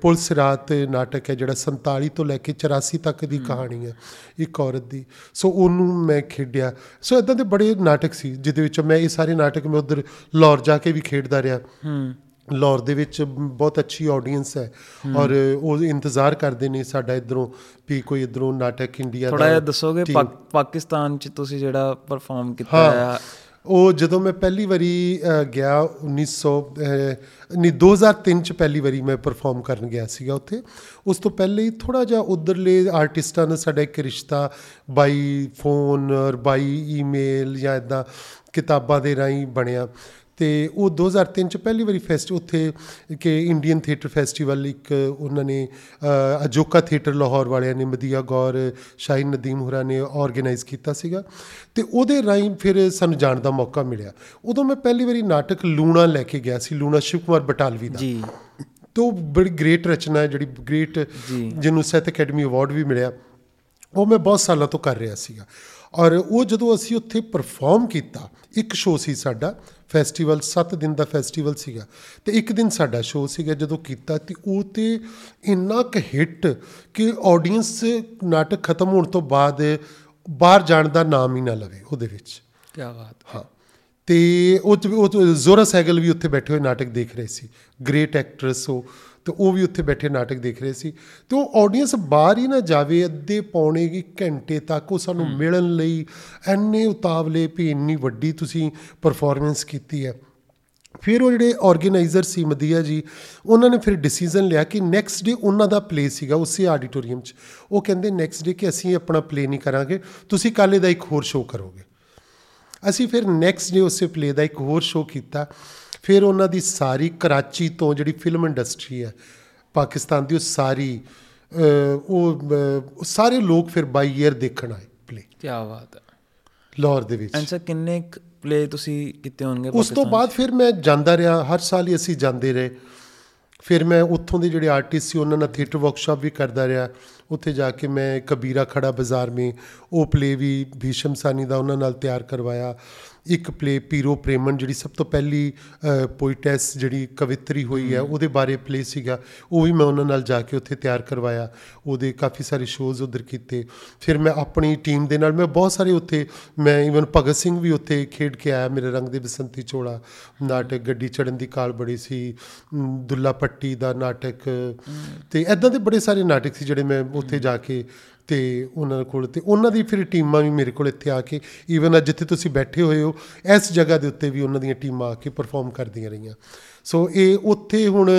ਪੁਲਿਸ ਰਾਤ ਨਾਟਕ ਹੈ ਜਿਹੜਾ 47 ਤੋਂ ਲੈ ਕੇ 84 ਤੱਕ ਦੀ ਕਹਾਣੀ ਹੈ ਇੱਕ ਔਰਤ ਦੀ। ਸੋ ਉਹਨੂੰ ਮੈਂ ਖੇਡਿਆ। ਸੋ ਇਦਾਂ ਦੇ ਬੜੇ ਨਾਟਕ ਸੀ ਜਿਹਦੇ ਵਿੱਚ ਮੈਂ ਇਹ ਸਾਰੇ ਨਾਟਕ ਮੈਂ ਉਧਰ ਲਾਹੌਰ ਜਾ ਕੇ ਵੀ ਖੇਡਦਾ ਰਿਹਾ। ਹੂੰ ਲਾਹੌਰ ਦੇ ਵਿੱਚ ਬਹੁਤ ਅੱਛੀ ਆਡੀਅנס ਹੈ ਔਰ ਉਹ ਇੰਤਜ਼ਾਰ ਕਰਦੇ ਨੇ ਸਾਡਾ ਇਧਰੋਂ ਵੀ ਕੋਈ ਇਧਰੋਂ ਨਾਟਕ ਇੰਡੀਆ ਥੋੜਾ ਜਿਹਾ ਦੱਸੋਗੇ ਪਾਕਿਸਤਾਨ ਚ ਤੁਸੀਂ ਜਿਹੜਾ ਪਰਫਾਰਮ ਕੀਤਾ ਹਾਂ। ਹੈ ਉਹ ਜਦੋਂ ਮੈਂ ਪਹਿਲੀ ਵਾਰੀ ਗਿਆ 1900 ਅ, ਨਹੀਂ 2003 ਚ ਪਹਿਲੀ ਵਾਰੀ ਮੈਂ ਪਰਫਾਰਮ ਕਰਨ ਗਿਆ ਸੀਗਾ ਉੱਥੇ। ਉਸ ਤੋਂ ਪਹਿਲੇ ਹੀ ਥੋੜਾ ਜਿਹਾ ਉਧਰਲੇ ਆਰਟਿਸਟਾਂ ਨਾਲ ਸਾਡਾ ਇੱਕ ਰਿਸ਼ਤਾ ਬਾਈ ਫੋਨ ਔਰ ਬਾਈ ਈਮੇਲ ਜਾਂ ਇਦਾਂ ਕਿਤਾਬਾਂ ਦੇ ਰਾਹੀਂ ਬਣਿਆ। ਤੇ ਉਹ 2003 ਚ ਪਹਿਲੀ ਵਾਰੀ ਫੈਸਟ ਉੱਥੇ ਕਿ ਇੰਡੀਅਨ ਥੀਏਟਰ ਫੈਸਟੀਵਲ ਇੱਕ ਉਹਨਾਂ ਨੇ ਅਜੋਕਾ ਥੀਏਟਰ ਲਾਹੌਰ ਵਾਲਿਆਂ ਨੇ ਮਦੀਆ ਗੌਰ ਸ਼ਾਹੀਨ ਨਦੀਮ ਹੁਰਾ ਨੇ ਆਰਗੇਨਾਈਜ਼ ਕੀਤਾ ਸੀਗਾ। ਤੇ ਉਹਦੇ ਰਾਹੀਂ ਫਿਰ ਸਾਨੂੰ ਜਾਣ ਦਾ ਮੌਕਾ ਮਿਲਿਆ। ਉਦੋਂ ਮੈਂ ਪਹਿਲੀ ਵਾਰੀ ਨਾਟਕ ਲੂਣਾ ਲੈ ਕੇ ਗਿਆ ਸੀ ਲੂਣਾ ਸ਼ਿਵ ਕੁਮਾਰ ਬਟਾਲਵੀ ਦਾ। ਜੀ। ਤੋ ਬੜੀ ਗ੍ਰੇਟ ਰਚਨਾ ਹੈ ਜਿਹੜੀ ਗ੍ਰੇਟ। ਜਿਹਨੂੰ ਸਾਹਿਤ ਅਕੈਡਮੀ ਅਵਾਰਡ ਵੀ ਮਿਲਿਆ। ਉਹ ਮੈਂ ਬਹੁਤ ਸਾਲਾਂ ਤੋਂ ਕਰ ਰਿਹਾ ਸੀਗਾ। ਔਰ ਉਹ ਜਦੋਂ ਅਸੀਂ ਉੱਥੇ ਪਰਫਾਰਮ ਕੀਤਾ ਇੱਕ ਸ਼ੋਅ ਸੀ ਸਾਡਾ ਫੈਸਟੀਵਲ 7 ਦਿਨ ਦਾ ਫੈਸਟੀਵਲ ਸੀਗਾ। ਤੇ ਇੱਕ ਦਿਨ ਸਾਡਾ ਸ਼ੋਅ ਸੀਗਾ ਜਦੋਂ ਕੀਤਾ ਤੇ ਉਹ ਤੇ ਇੰਨਾ ਕੁ ਹਿੱਟ ਕਿ ਆਡੀਅנס ਨਾਟਕ ਖਤਮ ਹੋਣ ਤੋਂ ਬਾਅਦ ਬਾਹਰ ਜਾਣ ਦਾ ਨਾਮ ਹੀ ਨਾ ਲਵੇ ਉਹਦੇ ਵਿੱਚ। ਕੀ ਬਾਤ ਹਾਂ। ਤੇ ਉਹ ਜ਼ੋਰਾ ਸੈਗਲ ਵੀ ਉੱਥੇ ਬੈਠੇ ਹੋਏ ਨਾਟਕ ਦੇਖ ਰਹੇ ਸੀ। ਗ੍ਰੇਟ ਐਕਟਰੈਸ ਉਹ। ਤੇ ਉਹ ਵੀ ਉੱਥੇ ਬੈਠੇ ਨਾਟਕ ਦੇਖ ਰਹੇ ਸੀ। ਤੇ ਉਹ ਆਡੀਅנס ਬਾਹਰ ਹੀ ਨਾ ਜਾਵੇ ਅੱਧੇ ਪੌਣੇ ਕੀ ਘੰਟੇ ਤੱਕ ਉਹ ਸਾਨੂੰ ਮਿਲਣ ਲਈ ਐਨੇ ਉਤਾਵਲੇ ਵੀ ਇੰਨੀ ਵੱਡੀ ਤੁਸੀਂ ਪਰਫਾਰਮੈਂਸ ਕੀਤੀ ਹੈ। ਫਿਰ ਉਹ ਜਿਹੜੇ ਆਰਗੇਨਾਈਜ਼ਰ ਸੀ ਮਦੀਆ ਜੀ ਉਹਨਾਂ ਨੇ ਫਿਰ ਡਿਸੀਜਨ ਲਿਆ ਕਿ ਨੈਕਸਟ ਡੇ ਉਹਨਾਂ ਦਾ ਪਲੇ ਸੀਗਾ ਉਸੇ ਆਡੀਟੋਰੀਅਮ 'ਚ। ਉਹ ਕਹਿੰਦੇ ਨੈਕਸਟ ਡੇ ਕਿ ਅਸੀਂ ਆਪਣਾ ਪਲੇ ਨਹੀਂ ਕਰਾਂਗੇ ਤੁਸੀਂ ਕੱਲ੍ਹ ਦਾ ਇੱਕ ਹੋਰ ਸ਼ੋਅ ਕਰੋਗੇ। ਅਸੀਂ ਫਿਰ ਨੈਕਸਟ ਡੇ ਉਸੇ ਪਲੇ ਦਾ ਇੱਕ ਹੋਰ ਸ਼ੋਅ ਕੀਤਾ। ਫਿਰ ਉਹਨਾਂ ਦੀ ਸਾਰੀ ਕਰਾਚੀ ਤੋਂ ਜਿਹੜੀ ਫਿਲਮ ਇੰਡਸਟਰੀ ਹੈ ਪਾਕਿਸਤਾਨ ਦੀ ਉਹ ਸਾਰੀ ਉਹ ਸਾਰੇ ਲੋਕ ਫਿਰ ਬਾਈ ਈਅਰ ਦੇਖਣ ਆਏ ਪਲੇ ਕੀ ਬਾਤ ਹੈ। ਲਾਹੌਰ ਦੇ ਵਿੱਚ। ਐਂਡ ਸਰ ਕਿੰਨੇ ਪਲੇ ਤੁਸੀਂ ਕੀਤੇ ਹੋਣਗੇ ਉਸ ਤੋਂ ਬਾਅਦ ਫਿਰ ਮੈਂ ਜਾਂਦਾ ਰਿਹਾ ਹਰ ਸਾਲ ਹੀ ਅਸੀਂ ਜਾਂਦੇ ਰਹੇ। ਫਿਰ ਮੈਂ ਉੱਥੋਂ ਦੇ ਜਿਹੜੇ ਆਰਟਿਸਟ ਸੀ ਉਹਨਾਂ ਨਾਲ ਥੀਏਟਰ ਵਰਕਸ਼ਾਪ ਵੀ ਕਰਦਾ ਰਿਹਾ। ਉੱਥੇ ਜਾ ਕੇ ਮੈਂ ਕਬੀਰਾ ਖੜਾ ਬਾਜ਼ਾਰ ਮੇ ਉਹ ਪਲੇ ਵੀ ਭੀਸ਼ਮ ਸਾਨੀ ਦਾ ਉਹਨਾਂ ਨਾਲ ਤਿਆਰ ਕਰਵਾਇਆ। ਇੱਕ ਪਲੇ ਪੀਰੋ ਪ੍ਰੇਮਨ ਜਿਹੜੀ ਸਭ ਤੋਂ ਪਹਿਲੀ ਪੋਇਟੈਸ ਜਿਹੜੀ ਕਵਿਤਰੀ ਹੋਈ ਹੈ ਉਹਦੇ ਬਾਰੇ ਪਲੇ ਸੀਗਾ। ਉਹ ਵੀ ਮੈਂ ਉਹਨਾਂ ਨਾਲ ਜਾ ਕੇ ਉੱਥੇ ਤਿਆਰ ਕਰਵਾਇਆ। ਉਹਦੇ ਕਾਫੀ ਸਾਰੇ ਸ਼ੋਜ਼ ਉਧਰ ਕੀਤੇ। ਫਿਰ ਮੈਂ ਆਪਣੀ ਟੀਮ ਦੇ ਨਾਲ ਮੈਂ ਬਹੁਤ ਸਾਰੇ ਉੱਥੇ ਮੈਂ ਇਵਨ ਭਗਤ ਸਿੰਘ ਵੀ ਉੱਥੇ ਖੇਡ ਕੇ ਆਇਆ ਮੇਰੇ ਰੰਗ ਦੇ ਬਸੰਤੀ ਚੋਲਾ ਨਾਟਕ ਗੱਡੀ ਚੜਨ ਦੀ ਕਾਲ ਬੜੀ ਸੀ। ਦੁੱਲਾ ਪੱਟੀ ਦਾ ਨਾਟਕ। ਤੇ ਐਦਾਂ ਦੇ ਬੜੇ ਸਾਰੇ ਨਾਟਕ ਸੀ ਜਿਹੜੇ ਮੈਂ ਉੱਥੇ ਜਾ ਕੇ ਤੇ ਉਹਨਾਂ ਕੋਲ ਤੇ ਉਹਨਾਂ ਦੀ ਫਿਰ ਟੀਮਾਂ ਵੀ ਮੇਰੇ ਕੋਲ ਇੱਥੇ ਆ ਕੇ ਈਵਨ ਅੱਜ ਜਿੱਥੇ ਤੁਸੀਂ ਬੈਠੇ ਹੋਏ ਹੋ ਇਸ ਜਗ੍ਹਾ ਦੇ ਉੱਤੇ ਵੀ ਉਹਨਾਂ ਦੀਆਂ ਟੀਮਾਂ ਆ ਕੇ ਪਰਫਾਰਮ ਕਰਦੀਆਂ ਰਹੀਆਂ। ਸੋ ਇਹ ਉੱਥੇ ਹੁਣ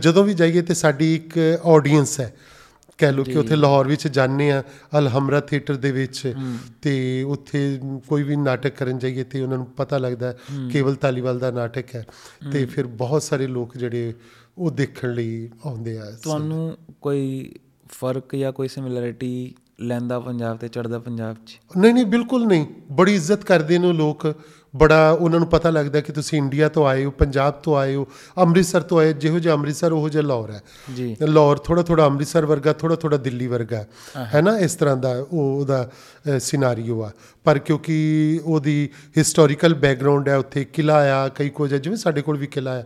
ਜਦੋਂ ਵੀ ਜਾਈਏ ਤੇ ਸਾਡੀ ਇੱਕ ਆਡੀਅנס ਹੈ। ਕਹਿ ਲਓ ਕਿ ਉੱਥੇ ਲਾਹੌਰ ਵਿੱਚ ਜਾਂਦੇ ਆ ਅਲਹਮਰਾ ਥੀਏਟਰ ਦੇ ਵਿੱਚ ਤੇ ਉੱਥੇ ਕੋਈ ਵੀ ਨਾਟਕ ਕਰਨ ਜਾਈਏ ਤੇ ਉਹਨਾਂ ਨੂੰ ਪਤਾ ਲੱਗਦਾ ਕੇਵਲ ਤਾਲੀਵਾਲ ਦਾ ਨਾਟਕ ਹੈ ਤੇ ਫਿਰ ਬਹੁਤ ਸਾਰੇ ਲੋਕ ਜਿਹੜੇ ਉਹ ਦੇਖਣ ਲਈ ਆਉਂਦੇ ਆ। ਤੁਹਾਨੂੰ ਕੋਈ ਫ਼ਰਕ ਜਾਂ ਕੋਈ ਸਿਮਿਲਰਿਟੀ ਲੈਂਦਾ ਪੰਜਾਬ ਤੇ ਚੜਦਾ ਪੰਜਾਬ 'ਚ? ਨਹੀਂ ਨਹੀਂ ਬਿਲਕੁਲ ਨਹੀਂ। ਬੜੀ ਇੱਜ਼ਤ ਕਰਦੇ ਨੇ ਲੋਕ। ਬੜਾ ਉਹਨਾਂ ਨੂੰ ਪਤਾ ਲੱਗਦਾ ਕਿ ਤੁਸੀਂ ਇੰਡੀਆ ਤੋਂ ਆਏ ਹੋ ਪੰਜਾਬ ਤੋਂ ਆਏ ਹੋ ਅੰਮ੍ਰਿਤਸਰ ਤੋਂ ਆਏ ਜਿਹੋ ਜਿਹਾ ਅੰਮ੍ਰਿਤਸਰ ਉਹੋ ਜਿਹਾ ਲਾਹੌਰ ਹੈ। ਜੀ। ਲਾਹੌਰ ਥੋੜਾ ਥੋੜਾ ਅੰਮ੍ਰਿਤਸਰ ਵਰਗਾ ਥੋੜਾ ਥੋੜਾ ਦਿੱਲੀ ਵਰਗਾ ਹੈ ਨਾ? ਇਸ ਤਰ੍ਹਾਂ ਦਾ ਉਹ ਉਹਦਾ ਸਿਨਾਰੀਓ ਆ। ਪਰ ਕਿਉਂਕਿ ਉਹਦੀ ਹਿਸਟੋਰੀਕਲ ਬੈਕਗ੍ਰਾਉਂਡ ਹੈ ਉੱਥੇ ਕਿਲਾ ਆ ਕਈ ਕੁਝ ਹੈ ਜਿਵੇਂ ਸਾਡੇ ਕੋਲ ਵੀ ਕਿਲਾ ਆ।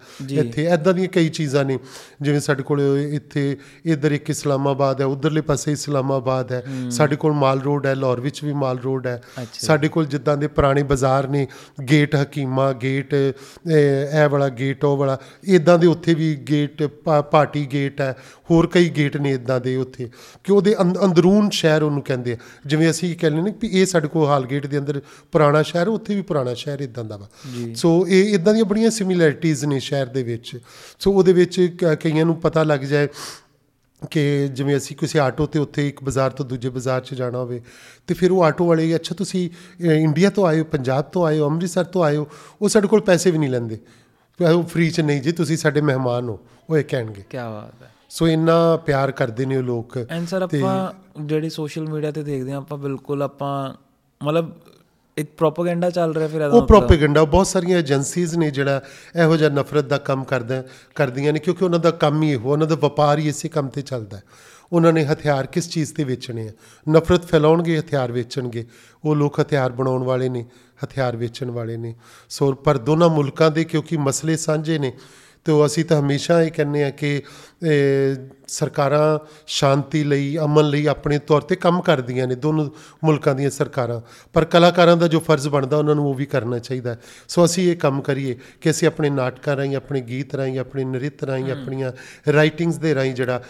ਇੱਥੇ ਐਦਾਂ ਦੀਆਂ ਕਈ ਚੀਜ਼ਾਂ ਨੇ ਜਿਵੇਂ ਸਾਡੇ ਕੋਲ ਇੱਥੇ ਇਧਰ ਇੱਕ ਇਸਲਾਮਾਬਾਦ ਹੈ ਉਧਰਲੇ ਪਾਸੇ ਇਸਲਾਮਾਬਾਦ ਹੈ। ਸਾਡੇ ਕੋਲ ਮਾਲ ਰੋਡ ਹੈ ਲਾਹੌਰ ਵਿੱਚ ਵੀ ਮਾਲ ਰੋਡ ਹੈ। ਸਾਡੇ ਕੋਲ ਜਿੱਦਾਂ ਦੇ ਪੁਰਾਣੇ ਬਾਜ਼ਾਰ ਨੇ ਗੇਟ ਹਕੀਮਾ ਗੇਟ ਇਹ ਵਾਲਾ ਗੇਟ ਉਹ ਵਾਲਾ ਇਦਾਂ ਦੇ ਉੱਥੇ ਵੀ ਗੇਟ ਪਾਰਟੀ ਗੇਟ ਹੈ। ਹੋਰ ਕਈ ਗੇਟ ਨੇ ਇਦਾਂ ਦੇ ਉੱਥੇ। ਕਿ ਉਹਦੇ ਅੰਦ- ਅੰਦਰੂਨ ਸ਼ਹਿਰ ਉਹਨੂੰ ਕਹਿੰਦੇ ਆ। ਜਿਵੇਂ ਅਸੀਂ ਕਹਿੰਦੇ ਨੇ ਕਿ ਇਹ ਸਾਡੇ ਕੋਲ ਹਾਲਗੇਟ ਦੇ ਅੰਦਰ ਪੁਰਾਣਾ ਸ਼ਹਿਰ ਉੱਥੇ ਵੀ ਪੁਰਾਣਾ ਸ਼ਹਿਰ ਇਦਾਂ ਦਾ ਵਾ। ਸੋ ਇਹ ਇਦਾਂ ਦੀਆਂ ਬੜੀਆਂ ਸਿਮਿਲੈਰਿਟੀਆਂ ਨੇ ਸ਼ਹਿਰ ਦੇ ਵਿੱਚ। ਸੋ ਉਹਦੇ ਵਿੱਚ ਕਈਆਂ ਨੂੰ ਪਤਾ ਲੱਗ ਜਾਏ ਕਿ ਜਿਵੇਂ ਅਸੀਂ ਕਿਸੇ ਆਟੋ ਤੇ ਉੱਥੇ ਇੱਕ ਬਾਜ਼ਾਰ ਤੋਂ ਦੂਜੇ ਬਾਜ਼ਾਰ 'ਚ ਜਾਣਾ ਹੋਵੇ ਤੇ ਫਿਰ ਉਹ ਆਟੋ ਵਾਲੇ ਅੱਛਾ ਤੁਸੀਂ ਇੰਡੀਆ ਤੋਂ ਆਏ ਹੋ ਪੰਜਾਬ ਤੋਂ ਆਏ ਹੋ ਅੰਮ੍ਰਿਤਸਰ ਤੋਂ ਆਏ ਹੋ ਉਹ ਸਾਡੇ ਕੋਲ ਪੈਸੇ ਵੀ ਨਹੀਂ ਲੈਂਦੇ। ਉਹ ਫ੍ਰੀ 'ਚ ਨਹੀਂ ਜੀ ਤੁਸੀਂ ਸਾਡੇ ਮਹਿਮਾਨ ਹੋ ਉਹ ਇਹ ਕਹਿਣਗੇ। ਕੀ ਬਾਤ ਹੈ। ਸੋ ਇੰਨਾ ਪਿਆਰ ਕਰਦੇ ਨੇ ਉਹ ਲੋਕ ਐਂਡ ਸਰ ਆਪਾਂ ਜਿਹੜੀ ਸੋਸ਼ਲ ਮੀਡੀਆ ਤੇ ਦੇਖਦੇ ਹਾਂ ਆਪਾਂ ਬਿਲਕੁਲ ਆਪਾਂ ਮਤਲਬ ਇੱਕ ਪ੍ਰੋਪਾਗੈਂਡਾ ਚੱਲ ਰਿਹਾ ਫਿਰ ਇਹਦਾ ਉਹ ਪ੍ਰੋਪੇਗੈਂਡਾ ਬਹੁਤ ਸਾਰੀਆਂ ਏਜੰਸੀਜ਼ ਨੇ ਜਿਹੜਾ ਇਹੋ ਜਿਹਾ ਨਫ਼ਰਤ ਦਾ ਕੰਮ ਕਰਦਾ ਕਰਦੀਆਂ ਨੇ ਕਿਉਂਕਿ ਉਹਨਾਂ ਦਾ ਕੰਮ ਹੀ ਇਹੋ ਉਹਨਾਂ ਦਾ ਵਪਾਰ ਹੀ ਇਸੇ ਕੰਮ ਤੇ ਚੱਲਦਾ। ਹੈ ਉਹਨਾਂ ਨੇ ਹਥਿਆਰ ਕਿਸ ਚੀਜ਼ ਤੇ ਵੇਚਣੇ ਆ? ਨਫ਼ਰਤ ਫੈਲਾਉਣਗੇ ਹਥਿਆਰ ਵੇਚਣਗੇ। ਉਹ ਲੋਕ ਹਥਿਆਰ ਬਣਾਉਣ ਵਾਲੇ ਨੇ ਹਥਿਆਰ ਵੇਚਣ ਵਾਲੇ ਨੇ। ਸੋ ਪਰ ਦੋਨਾਂ ਮੁਲਕਾਂ ਦੇ ਕਿਉਂਕਿ ਮਸਲੇ ਸਾਂਝੇ ਨੇ ਤੇ ਅਸੀਂ ਤਾਂ ਹਮੇਸ਼ਾ ਇਹ ਕਹਿੰਦੇ ਆ ਕਿ ਸਰਕਾਰਾਂ ਸ਼ਾਂਤੀ ਲਈ ਅਮਨ ਲਈ ਆਪਣੇ ਤੌਰ ਤੇ ਕੰਮ ਕਰਦੀਆਂ ਨੇ ਦੋਨੋਂ ਮੁਲਕਾਂ ਦੀਆਂ ਸਰਕਾਰਾਂ। ਪਰ ਕਲਾਕਾਰਾਂ ਦਾ ਜੋ ਫਰਜ਼ ਬਣਦਾ ਉਹਨਾਂ ਨੂੰ ਉਹ ਵੀ ਕਰਨਾ ਚਾਹੀਦਾ। ਸੋ ਅਸੀਂ ਇਹ ਕੰਮ ਕਰੀਏ ਕਿ ਅਸੀਂ ਆਪਣੇ ਨਾਟਕਾਂ ਰਾਹੀਂ ਆਪਣੇ ਗੀਤ ਰਾਹੀਂ ਆਪਣੇ ਨ੍ਰਿਤ ਰਾਹੀਂ ਆਪਣੀਆਂ ਰਾਈਟਿੰਗਸ ਦੇ ਰਾਹੀਂ ਜਿਹੜਾ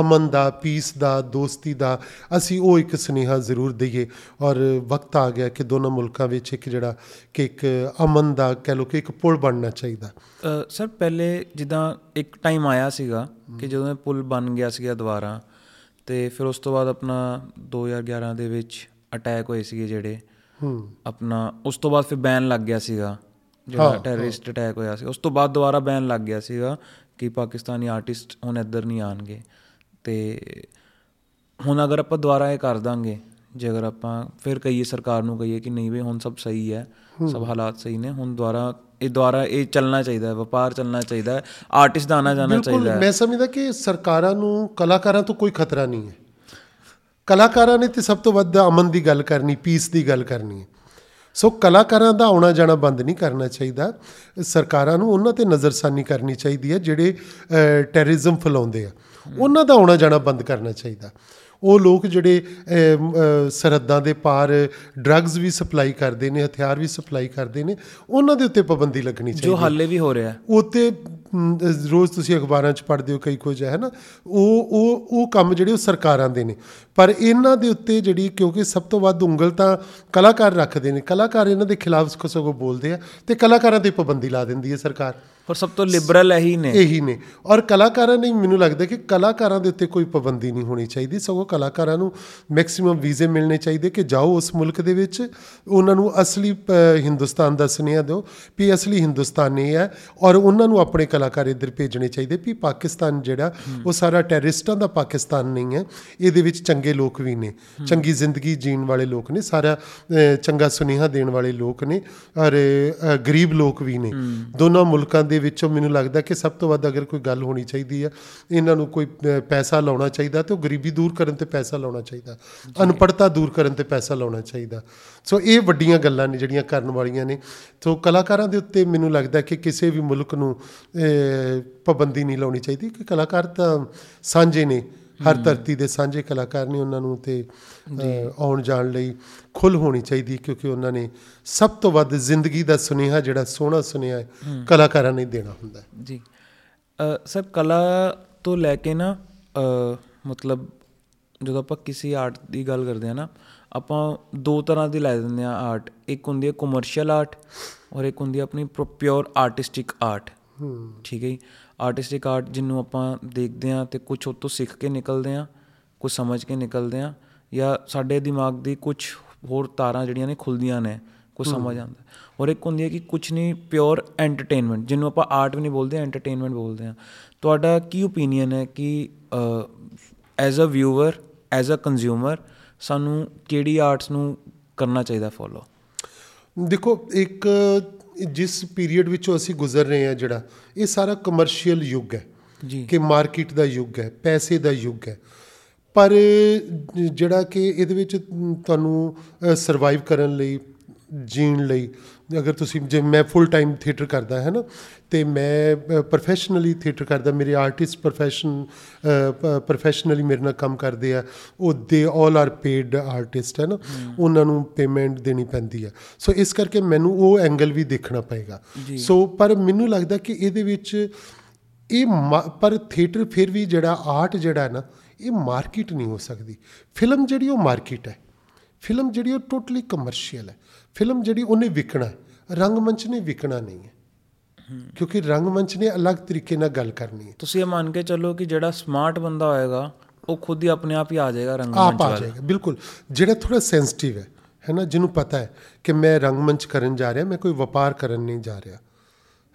ਅਮਨ ਦਾ ਪੀਸ ਦਾ ਦੋਸਤੀ ਦਾ ਅਸੀਂ ਉਹ ਇੱਕ ਸੁਨੇਹਾ ਜ਼ਰੂਰ ਦਈਏ। ਔਰ ਵਕਤ ਆ ਗਿਆ ਕਿ ਦੋਨਾਂ ਮੁਲਕਾਂ ਵਿੱਚ ਇੱਕ ਜਿਹੜਾ ਕਿ ਇੱਕ ਅਮਨ ਦਾ ਕਹਿ ਲਓ ਕਿ ਇੱਕ ਪੁਲ ਬਣਨਾ ਚਾਹੀਦਾ। ਸਰ ਪਹਿਲੇ ਜਿੱਦਾਂ ਇੱਕ ਟਾਈਮ ਆਇਆ ਸੀਗਾ ਕਿ ਜਦੋਂ ਇਹ ਪੁਲ ਬਣ ਗਿਆ ਸੀਗਾ ਦੁਬਾਰਾ ਤੇ ਫਿਰ ਉਸ ਤੋਂ ਬਾਅਦ ਆਪਣਾ 2011 ਦੇ ਵਿੱਚ ਅਟੈਕ ਹੋਏ ਸੀਗੇ ਜਿਹੜੇ ਹੂੰ। ਆਪਣਾ ਉਸ ਤੋਂ ਬਾਅਦ ਫਿਰ ਬੈਨ ਲੱਗ ਗਿਆ ਸੀਗਾ। ਜਿਹੜਾ ਟੈਰਰਿਸਟ ਅਟੈਕ ਹੋਇਆ ਸੀ। ਉਸ ਤੋਂ ਬਾਅਦ ਦੁਬਾਰਾ ਬੈਨ ਲੱਗ ਗਿਆ ਸੀਗਾ ਕਿ ਪਾਕਿਸਤਾਨੀ ਆਰਟਿਸਟ ਹੁਣ ਇੱਧਰ ਨਹੀਂ ਆਣਗੇ ਤੇ ਹੁਣ ਅਗਰ ਆਪਾਂ ਦੁਬਾਰਾ ਇਹ ਕਰ ਦਾਂਗੇ ਜੇ ਅਗਰ ਆਪਾਂ ਫਿਰ ਕਹੀਏ ਸਰਕਾਰ ਨੂੰ ਕਹੀਏ ਕਿ ਨਹੀਂ ਵੀ ਹੁਣ ਸਭ ਸਹੀ ਹੈ। ਸਭ ਹਾਲਾਤ ਸਹੀ ਨੇ ਹੁਣ ਦੁਬਾਰਾ ਇਹ ਦੁਬਾਰਾ ਇਹ ਚੱਲਣਾ ਚਾਹੀਦਾ ਹੈ ਵਪਾਰ ਚੱਲਣਾ ਚਾਹੀਦਾ ਹੈ ਆਰਟਿਸਟ ਦਾ ਆਣਾ ਜਾਣਾ ਬਿਲਕੁਲ ਚਾਹੀਦਾ ਹੈ। ਮੈਂ ਸਮਝਦਾ ਕਿ ਸਰਕਾਰਾਂ ਨੂੰ ਕਲਾਕਾਰਾਂ ਤੋਂ ਕੋਈ ਖਤਰਾ ਨਹੀਂ ਹੈ। ਕਲਾਕਾਰਾਂ ਨੇ ਤੇ ਸਭ ਤੋਂ ਵੱਧ ਅਮਨ ਦੀ ਗੱਲ ਕਰਨੀ ਪੀਸ ਦੀ ਗੱਲ ਕਰਨੀ ਹੈ। ਸੋ ਕਲਾਕਾਰਾਂ ਦਾ ਆਉਣਾ ਜਾਣਾ ਬੰਦ ਨਹੀਂ ਕਰਨਾ ਚਾਹੀਦਾ। ਸਰਕਾਰਾਂ ਨੂੰ ਉਹਨਾਂ ਤੇ ਨਜ਼ਰਸਾਨੀ ਕਰਨੀ ਚਾਹੀਦੀ ਹੈ ਜਿਹੜੇ ਟੈਰਰਿਜ਼ਮ ਫੈਲਾਉਂਦੇ ਆ। ਉਹਨਾਂ ਦਾ ਆਉਣਾ ਜਾਣਾ ਬੰਦ ਕਰਨਾ ਚਾਹੀਦਾ। ਉਹ ਲੋਕ ਜਿਹੜੇ ਸਰਹੱਦਾਂ ਦੇ ਪਾਰ ਡਰੱਗਸ ਵੀ ਸਪਲਾਈ ਕਰਦੇ ਨੇ ਹਥਿਆਰ ਵੀ ਸਪਲਾਈ ਕਰਦੇ ਨੇ ਉਹਨਾਂ ਦੇ ਉੱਤੇ ਪਾਬੰਦੀ ਲੱਗਣੀ ਚਾਹੀਦੀ ਜੋ ਹਾਲੇ ਵੀ ਹੋ ਰਿਹਾ ਹੈ। ਉਤੇ ਰੋਜ਼ ਤੁਸੀਂ ਅਖਬਾਰਾਂ 'ਚ ਪੜ੍ਹਦੇ ਹੋ ਕਈ ਕੁਝ ਹੈ ਨਾ? ਉਹ ਉਹ ਉਹ ਕੰਮ ਜਿਹੜੇ ਉਹ ਸਰਕਾਰਾਂ ਦੇ ਨੇ। ਪਰ ਇਹਨਾਂ ਦੇ ਉੱਤੇ ਜਿਹੜੀ ਕਿਉਂਕਿ ਸਭ ਤੋਂ ਵੱਧ ਉਂਗਲ ਤਾਂ ਕਲਾਕਾਰ ਰੱਖਦੇ ਨੇ ਕਲਾਕਾਰ ਇਹਨਾਂ ਦੇ ਖਿਲਾਫ ਸਗੋਂ ਬੋਲਦੇ ਆ ਤੇ ਕਲਾਕਾਰਾਂ ਤੇ ਪਾਬੰਦੀ ਲਾ ਦਿੰਦੀ ਹੈ ਸਰਕਾਰ। ਪਰ ਸਭ ਤੋਂ ਲਿਬਰਲ ਇਹੀ ਨੇ। ਇਹੀ ਨੇ। ਔਰ ਕਲਾਕਾਰਾਂ ਨੇ ਮੈਨੂੰ ਲੱਗਦਾ ਕਿ ਕਲਾਕਾਰਾਂ ਦੇ ਉੱਤੇ ਕੋਈ ਪਾਬੰਦੀ ਨਹੀਂ ਹੋਣੀ ਚਾਹੀਦੀ ਸਗੋਂ ਕਲਾਕਾਰਾਂ ਨੂੰ ਮੈਕਸਿਮਮ ਵੀਜ਼ੇ ਮਿਲਣੇ ਚਾਹੀਦੇ ਕਿ ਜਾਓ ਉਸ ਮੁਲਕ ਦੇ ਵਿੱਚ ਉਹਨਾਂ ਨੂੰ ਅਸਲੀ ਹਿੰਦੁਸਤਾਨ ਦਾ ਸੁਨੇਹਾ ਦਿਓ ਵੀ ਅਸਲੀ ਹਿੰਦੁਸਤਾਨ ਹੈ ਔਰ ਉਹਨਾਂ ਨੂੰ ਆਪਣੇ ਕਲਾਕਾਰ ਇੱਧਰ ਭੇਜਣੇ ਚਾਹੀਦੇ ਵੀ ਪਾਕਿਸਤਾਨ ਜਿਹੜਾ ਉਹ ਸਾਰਾ ਟੈਰਰਿਸਟਾਂ ਦਾ ਪਾਕਿਸਤਾਨ ਨਹੀਂ ਹੈ ਇਹਦੇ ਵਿੱਚ ਚੰਗੇ ਲੋਕ ਵੀ ਨੇ। ਚੰਗੀ ਜ਼ਿੰਦਗੀ ਜੀਣ ਵਾਲੇ ਲੋਕ ਨੇ। ਸਾਰਾ ਚੰਗਾ ਸੁਨੇਹਾ ਦੇਣ ਵਾਲੇ ਲੋਕ ਨੇ। ਔਰ ਗਰੀਬ ਲੋਕ ਵੀ ਨੇ। ਦੋਨੋਂ ਮੁਲਕਾਂ ਦੇ ਵਿੱਚੋਂ ਮੈਨੂੰ ਲੱਗਦਾ ਕਿ ਸਭ ਤੋਂ ਵੱਧ ਅਗਰ ਕੋਈ ਗੱਲ ਹੋਣੀ ਚਾਹੀਦੀ ਹੈ ਇਹਨਾਂ ਨੂੰ ਕੋਈ ਪੈਸਾ ਲਾਉਣਾ ਚਾਹੀਦਾ ਤੇ ਉਹ ਗਰੀਬੀ ਦੂਰ ਕਰਨ ਤੇ ਪੈਸਾ ਲਾਉਣਾ ਚਾਹੀਦਾ। ਅਨਪੜਤਾ ਦੂਰ ਕਰਨ ਤੇ ਪੈਸਾ ਲਾਉਣਾ ਚਾਹੀਦਾ। ਸੋ ਇਹ ਵੱਡੀਆਂ ਗੱਲਾਂ ਨੇ ਜਿਹੜੀਆਂ ਕਰਨ ਵਾਲੀਆਂ ਨੇ। ਸੋ ਕਲਾਕਾਰਾਂ ਦੇ ਉੱਤੇ ਮੈਨੂੰ ਲੱਗਦਾ ਕਿ ਕਿਸੇ ਵੀ ਮੁਲਕ ਨੂੰ ਪਾਬੰਦੀ ਨਹੀਂ ਲਾਉਣੀ ਚਾਹੀਦੀ ਕਿ ਕਲਾਕਾਰ ਤਾਂ ਸਾਂਝੇ ਨੇ। ਹਰ ਧਰਤੀ ਦੇ ਸਾਂਝੇ ਕਲਾਕਾਰ ਨੇ ਉਹਨਾਂ ਨੂੰ ਤੇ ਆਉਣ ਜਾਣ ਲਈ ਖੁੱਲ ਹੋਣੀ ਚਾਹੀਦੀ ਕਿਉਂਕਿ ਉਹਨਾਂ ਨੇ ਸਭ ਤੋਂ ਵੱਧ ਜ਼ਿੰਦਗੀ ਦਾ ਸੁਨੇਹਾ ਜਿਹੜਾ ਸੋਹਣਾ ਸੁਨੇਹਾ ਹੈ ਕਲਾਕਾਰਾਂ ਨੇ ਦੇਣਾ ਹੁੰਦਾ ਹੈ। ਜੀ। ਸਰ ਕਲਾ ਤੋਂ ਲੈ ਕੇ ਨਾ ਮਤਲਬ ਜਦੋਂ ਆਪਾਂ ਕਿਸੇ ਆਰਟ ਦੀ ਗੱਲ ਕਰਦੇ ਆ ਨਾ ਆਪਾਂ ਦੋ ਤਰ੍ਹਾਂ ਦੀ ਲੈ ਦਿੰਦੇ ਆ ਆਰਟ ਇੱਕ ਹੁੰਦੀ ਹੈ ਕਮਰਸ਼ੀਅਲ ਆਰਟ ਔਰ ਇੱਕ ਹੁੰਦੀ ਹੈ ਆਪਣੀ ਪਿਓਰ ਆਰਟਿਸਟਿਕ ਆਰਟ ਠੀਕ ਹੈ ਜੀ। ਆਰਟਿਸਟਿਕ ਆਰਟ ਜਿਹਨੂੰ ਆਪਾਂ ਦੇਖਦੇ ਆ ਤੇ ਕੁਝ ਉਹ ਤੋਂ ਸਿੱਖ ਕੇ ਨਿਕਲਦੇ ਆ ਕੁਝ ਸਮਝ ਕੇ ਨਿਕਲਦੇ ਆ ਜਾਂ ਸਾਡੇ ਦਿਮਾਗ ਦੀ ਕੁਝ ਹੋਰ ਤਾਰਾਂ ਜਿਹੜੀਆਂ ਨੇ ਖੁੱਲਦੀਆਂ ਨੇ ਕੁਝ ਸਮਝ ਆਉਂਦਾ। ਔਰ ਇੱਕ ਹੁੰਦੀ ਹੈ ਕਿ ਕੁਝ ਨਹੀਂ ਪਿਓਰ ਐਂਟਰਟੇਨਮੈਂਟ ਜਿਹਨੂੰ ਆਪਾਂ ਆਰਟ ਵੀ ਨਹੀਂ ਬੋਲਦੇ ਐਂਟਰਟੇਨਮੈਂਟ ਬੋਲਦੇ ਆ ਤੁਹਾਡਾ ਕੀ ਓਪੀਨੀਅਨ ਹੈ ਕਿ as a viewer as a consumer ਸਾਨੂੰ ਕਿਹੜੀ ਆਰਟਸ ਨੂੰ ਕਰਨਾ ਚਾਹੀਦਾ ਫੋਲੋ ਦੇਖੋ ਇੱਕ ਜਿਸ ਪੀਰੀਅਡ ਵਿੱਚੋਂ ਅਸੀਂ ਗੁਜ਼ਰ ਰਹੇ ਹਾਂ ਜਿਹੜਾ ਇਹ ਸਾਰਾ ਕਮਰਸ਼ੀਅਲ ਯੁੱਗ ਹੈ ਜੀ। ਕਿ ਮਾਰਕੀਟ ਦਾ ਯੁੱਗ ਹੈ ਪੈਸੇ ਦਾ ਯੁੱਗ ਹੈ। ਪਰ ਜਿਹੜਾ ਕਿ ਇਹਦੇ ਵਿੱਚ ਤੁਹਾਨੂੰ ਸਰਵਾਈਵ ਕਰਨ ਲਈ ਜੀਣ ਲਈ ਅਗਰ ਤੁਸੀਂ ਜੇ ਮੈਂ ਫੁੱਲ ਟਾਈਮ ਥੀਏਟਰ ਕਰਦਾ ਹੈ ਨਾ ਤੇ ਮੈਂ ਪ੍ਰੋਫੈਸ਼ਨਲੀ ਥੀਏਟਰ ਕਰਦਾ। ਮੇਰੇ ਆਰਟਿਸਟ ਪ੍ਰੋਫੈਸ਼ਨ ਪ੍ਰੋਫੈਸ਼ਨਲੀ ਮੇਰੇ ਨਾਲ ਕੰਮ ਕਰਦੇ ਆ। ਉਹ ਦੇ ਆਲ ਆਰ ਪੇਡ ਆਰਟਿਸਟ ਹੈ ਨਾ। ਉਹਨਾਂ ਨੂੰ ਪੇਮੈਂਟ ਦੇਣੀ ਪੈਂਦੀ ਹੈ ਸੋ ਇਸ ਕਰਕੇ ਮੈਨੂੰ ਉਹ ਐਂਗਲ ਵੀ ਦੇਖਣਾ ਪਏਗਾ। ਸੋ ਪਰ ਮੈਨੂੰ ਲੱਗਦਾ ਕਿ ਇਹਦੇ ਵਿੱਚ ਇਹ ਪਰ ਥੀਏਟਰ ਫਿਰ ਵੀ ਜਿਹੜਾ ਆਰਟ ਜਿਹੜਾ ਹੈ ਨਾ ਇਹ ਮਾਰਕੀਟ ਨਹੀਂ ਹੋ ਸਕਦੀ। ਫਿਲਮ ਜਿਹੜੀ ਉਹ ਮਾਰਕੀਟ ਹੈ। ਫਿਲਮ ਜਿਹੜੀ ਉਹ ਟੋਟਲੀ ਕਮਰਸ਼ੀਅਲ ਹੈ। ਫਿਲਮ ਜਿਹੜੀ ਉਹਨੇ ਵਿਕਣਾ ਰੰਗਮੰਚ ਨੇ ਵਿਕਣਾ ਨਹੀਂ ਹੈ। ਕਿਉਂਕਿ ਰੰਗਮੰਚ ਨੇ ਅਲੱਗ ਤਰੀਕੇ ਨਾਲ ਗੱਲ ਕਰਨੀ ਹੈ। ਤੁਸੀਂ ਇਹ ਮੰਨ ਕੇ ਚੱਲੋ ਕਿ ਜਿਹੜਾ ਸਮਾਰਟ ਬੰਦਾ ਹੋਏਗਾ ਉਹ ਖੁਦ ਹੀ ਆਪਣੇ ਆਪ ਹੀ ਆ ਜਾਏਗਾ ਰੰਗਮੰਚ ਆ ਵੱਲ। ਜਾਏਗਾ ਬਿਲਕੁਲ। ਜਿਹੜਾ ਥੋੜਾ ਸੈਂਸਿਟਿਵ ਹੈ ਹੈ ਨਾ? ਜਿਹਨੂੰ ਪਤਾ ਹੈ ਕਿ ਮੈਂ ਰੰਗਮੰਚ ਕਰਨ ਜਾ ਰਿਹਾ ਮੈਂ ਕੋਈ ਵਪਾਰ ਕਰਨ ਨਹੀਂ ਜਾ ਰਿਹਾ।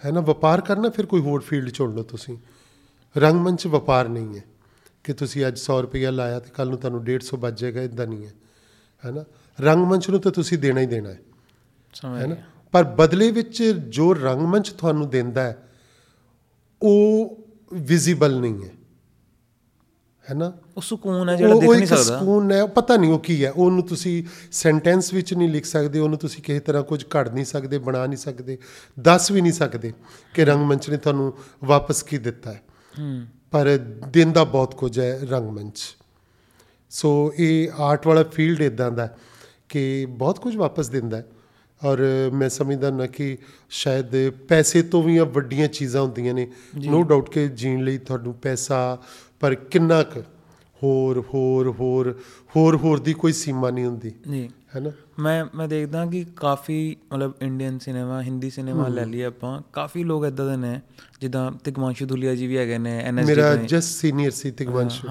ਹੈ ਨਾ? ਵਪਾਰ ਕਰਨਾ ਫਿਰ ਕੋਈ ਹੋਰ ਫੀਲਡ ਚੁਣ ਲਓ ਤੁਸੀਂ। ਰੰਗਮੰਚ ਵਪਾਰ ਨਹੀਂ ਹੈ। ਕਿ ਤੁਸੀਂ ਅੱਜ 100 ਰੁਪਇਆ ਲਾਇਆ ਤੇ ਕੱਲ ਨੂੰ ਤੁਹਾਨੂੰ 150 ਬਚ ਜਾਏਗਾ ਇਦਾਂ ਨਹੀਂ ਹੈ। ਹੈ ਨਾ? ਰੰਗਮੰਚ ਨੂੰ ਤਾਂ ਤੁਸੀਂ ਦੇਣਾ ਹੀ ਦੇਣਾ ਹੈ। ਸਮਝ ਹੈ ਨਾ? ਗਿਆ। ਪਰ ਬਦਲੇ ਵਿੱਚ ਜੋ ਰੰਗਮੰਚ ਤੁਹਾਨੂੰ ਦਿੰਦਾ ਹੈ ਉਹ ਵਿਜ਼ੀਬਲ ਨਹੀਂ ਹੈ। ਹੈ ਨਾ? ਉਹ ਸਕੂਨ ਹੈ ਜਿਹੜਾ ਉਹ- ਦਿਖ ਉਹ ਨਹੀਂ ਸਕਦਾ। ਸਕੂਨ ਹੈ ਉਹ ਪਤਾ ਨਹੀਂ ਉਹ ਕੀ ਹੈ। ਉਹਨੂੰ ਤੁਸੀਂ ਸੈਂਟੈਂਸ ਵਿੱਚ ਨਹੀਂ ਲਿਖ ਸਕਦੇ ਉਹਨੂੰ ਤੁਸੀਂ ਕਿਸੇ ਤਰ੍ਹਾਂ ਕੁਝ ਘੜ ਨਹੀਂ ਸਕਦੇ ਬਣਾ ਨਹੀਂ ਸਕਦੇ ਦੱਸ ਵੀ ਨਹੀਂ ਸਕਦੇ ਕਿ ਰੰਗਮੰਚ ਨੇ ਤੁਹਾਨੂੰ ਵਾਪਸ ਕੀ ਦਿੱਤਾ ਹੈ। ਹੂੰ। ਪਰ ਦਿੰਦਾ ਬਹੁਤ ਕੁਝ ਹੈ ਰੰਗਮੰਚ। ਸੋ ਇਹ ਆਰਟ ਵਾਲਾ ਫੀਲਡ ਇਦਾਂ ਦਾ ਹੈ। ਕਿ ਬਹੁਤ ਕੁਝ ਵਾਪਸ ਦਿੰਦਾ ਹੈ। ਔਰ ਮੈਂ ਸਮਝਦਾ ਨਾ ਕਿ ਸ਼ਾਇਦ ਪੈਸੇ ਤੋਂ ਵੀ ਵੱਡੀਆਂ ਚੀਜ਼ਾਂ ਹੁੰਦੀਆਂ ਨੇ। ਨੋ ਡਾਊਟ ਕਿ ਜੀਣ ਲਈ ਤੁਹਾਨੂੰ ਪੈਸਾ ਪਰ ਕਿੰਨਾ ਕੁ ਹੋਰ ਹੋਰ ਹੋਰ ਹੋਰ ਹੋਰ ਦੀ ਕੋਈ ਸੀਮਾ ਨਹੀਂ ਹੁੰਦੀ। ਜੀ। ਹੈ ਨਾ? ਮੈਂ ਮੈਂ ਦੇਖਦਾ ਕਿ ਕਾਫੀ ਮਤਲਬ ਇੰਡੀਅਨ ਸਿਨੇਮਾ ਹਿੰਦੀ ਸਿਨੇਮਾ ਲੈ ਲਈਏ ਆਪਾਂ। ਕਾਫੀ ਲੋਕ ਇਦਾਂ ਦੇ ਨੇ ਜਿੱਦਾਂ ਤਿਗਮਾਂਸ਼ੂ ਦੁਲੀਆ ਜੀ ਵੀ ਹੈਗੇ ਨੇ ਐਨਐਸਡੀ ਮੇਰਾ। ਜਸਟ ਸੀਨੀਅਰ ਸੀ ਤਿਗਵੰਸ਼।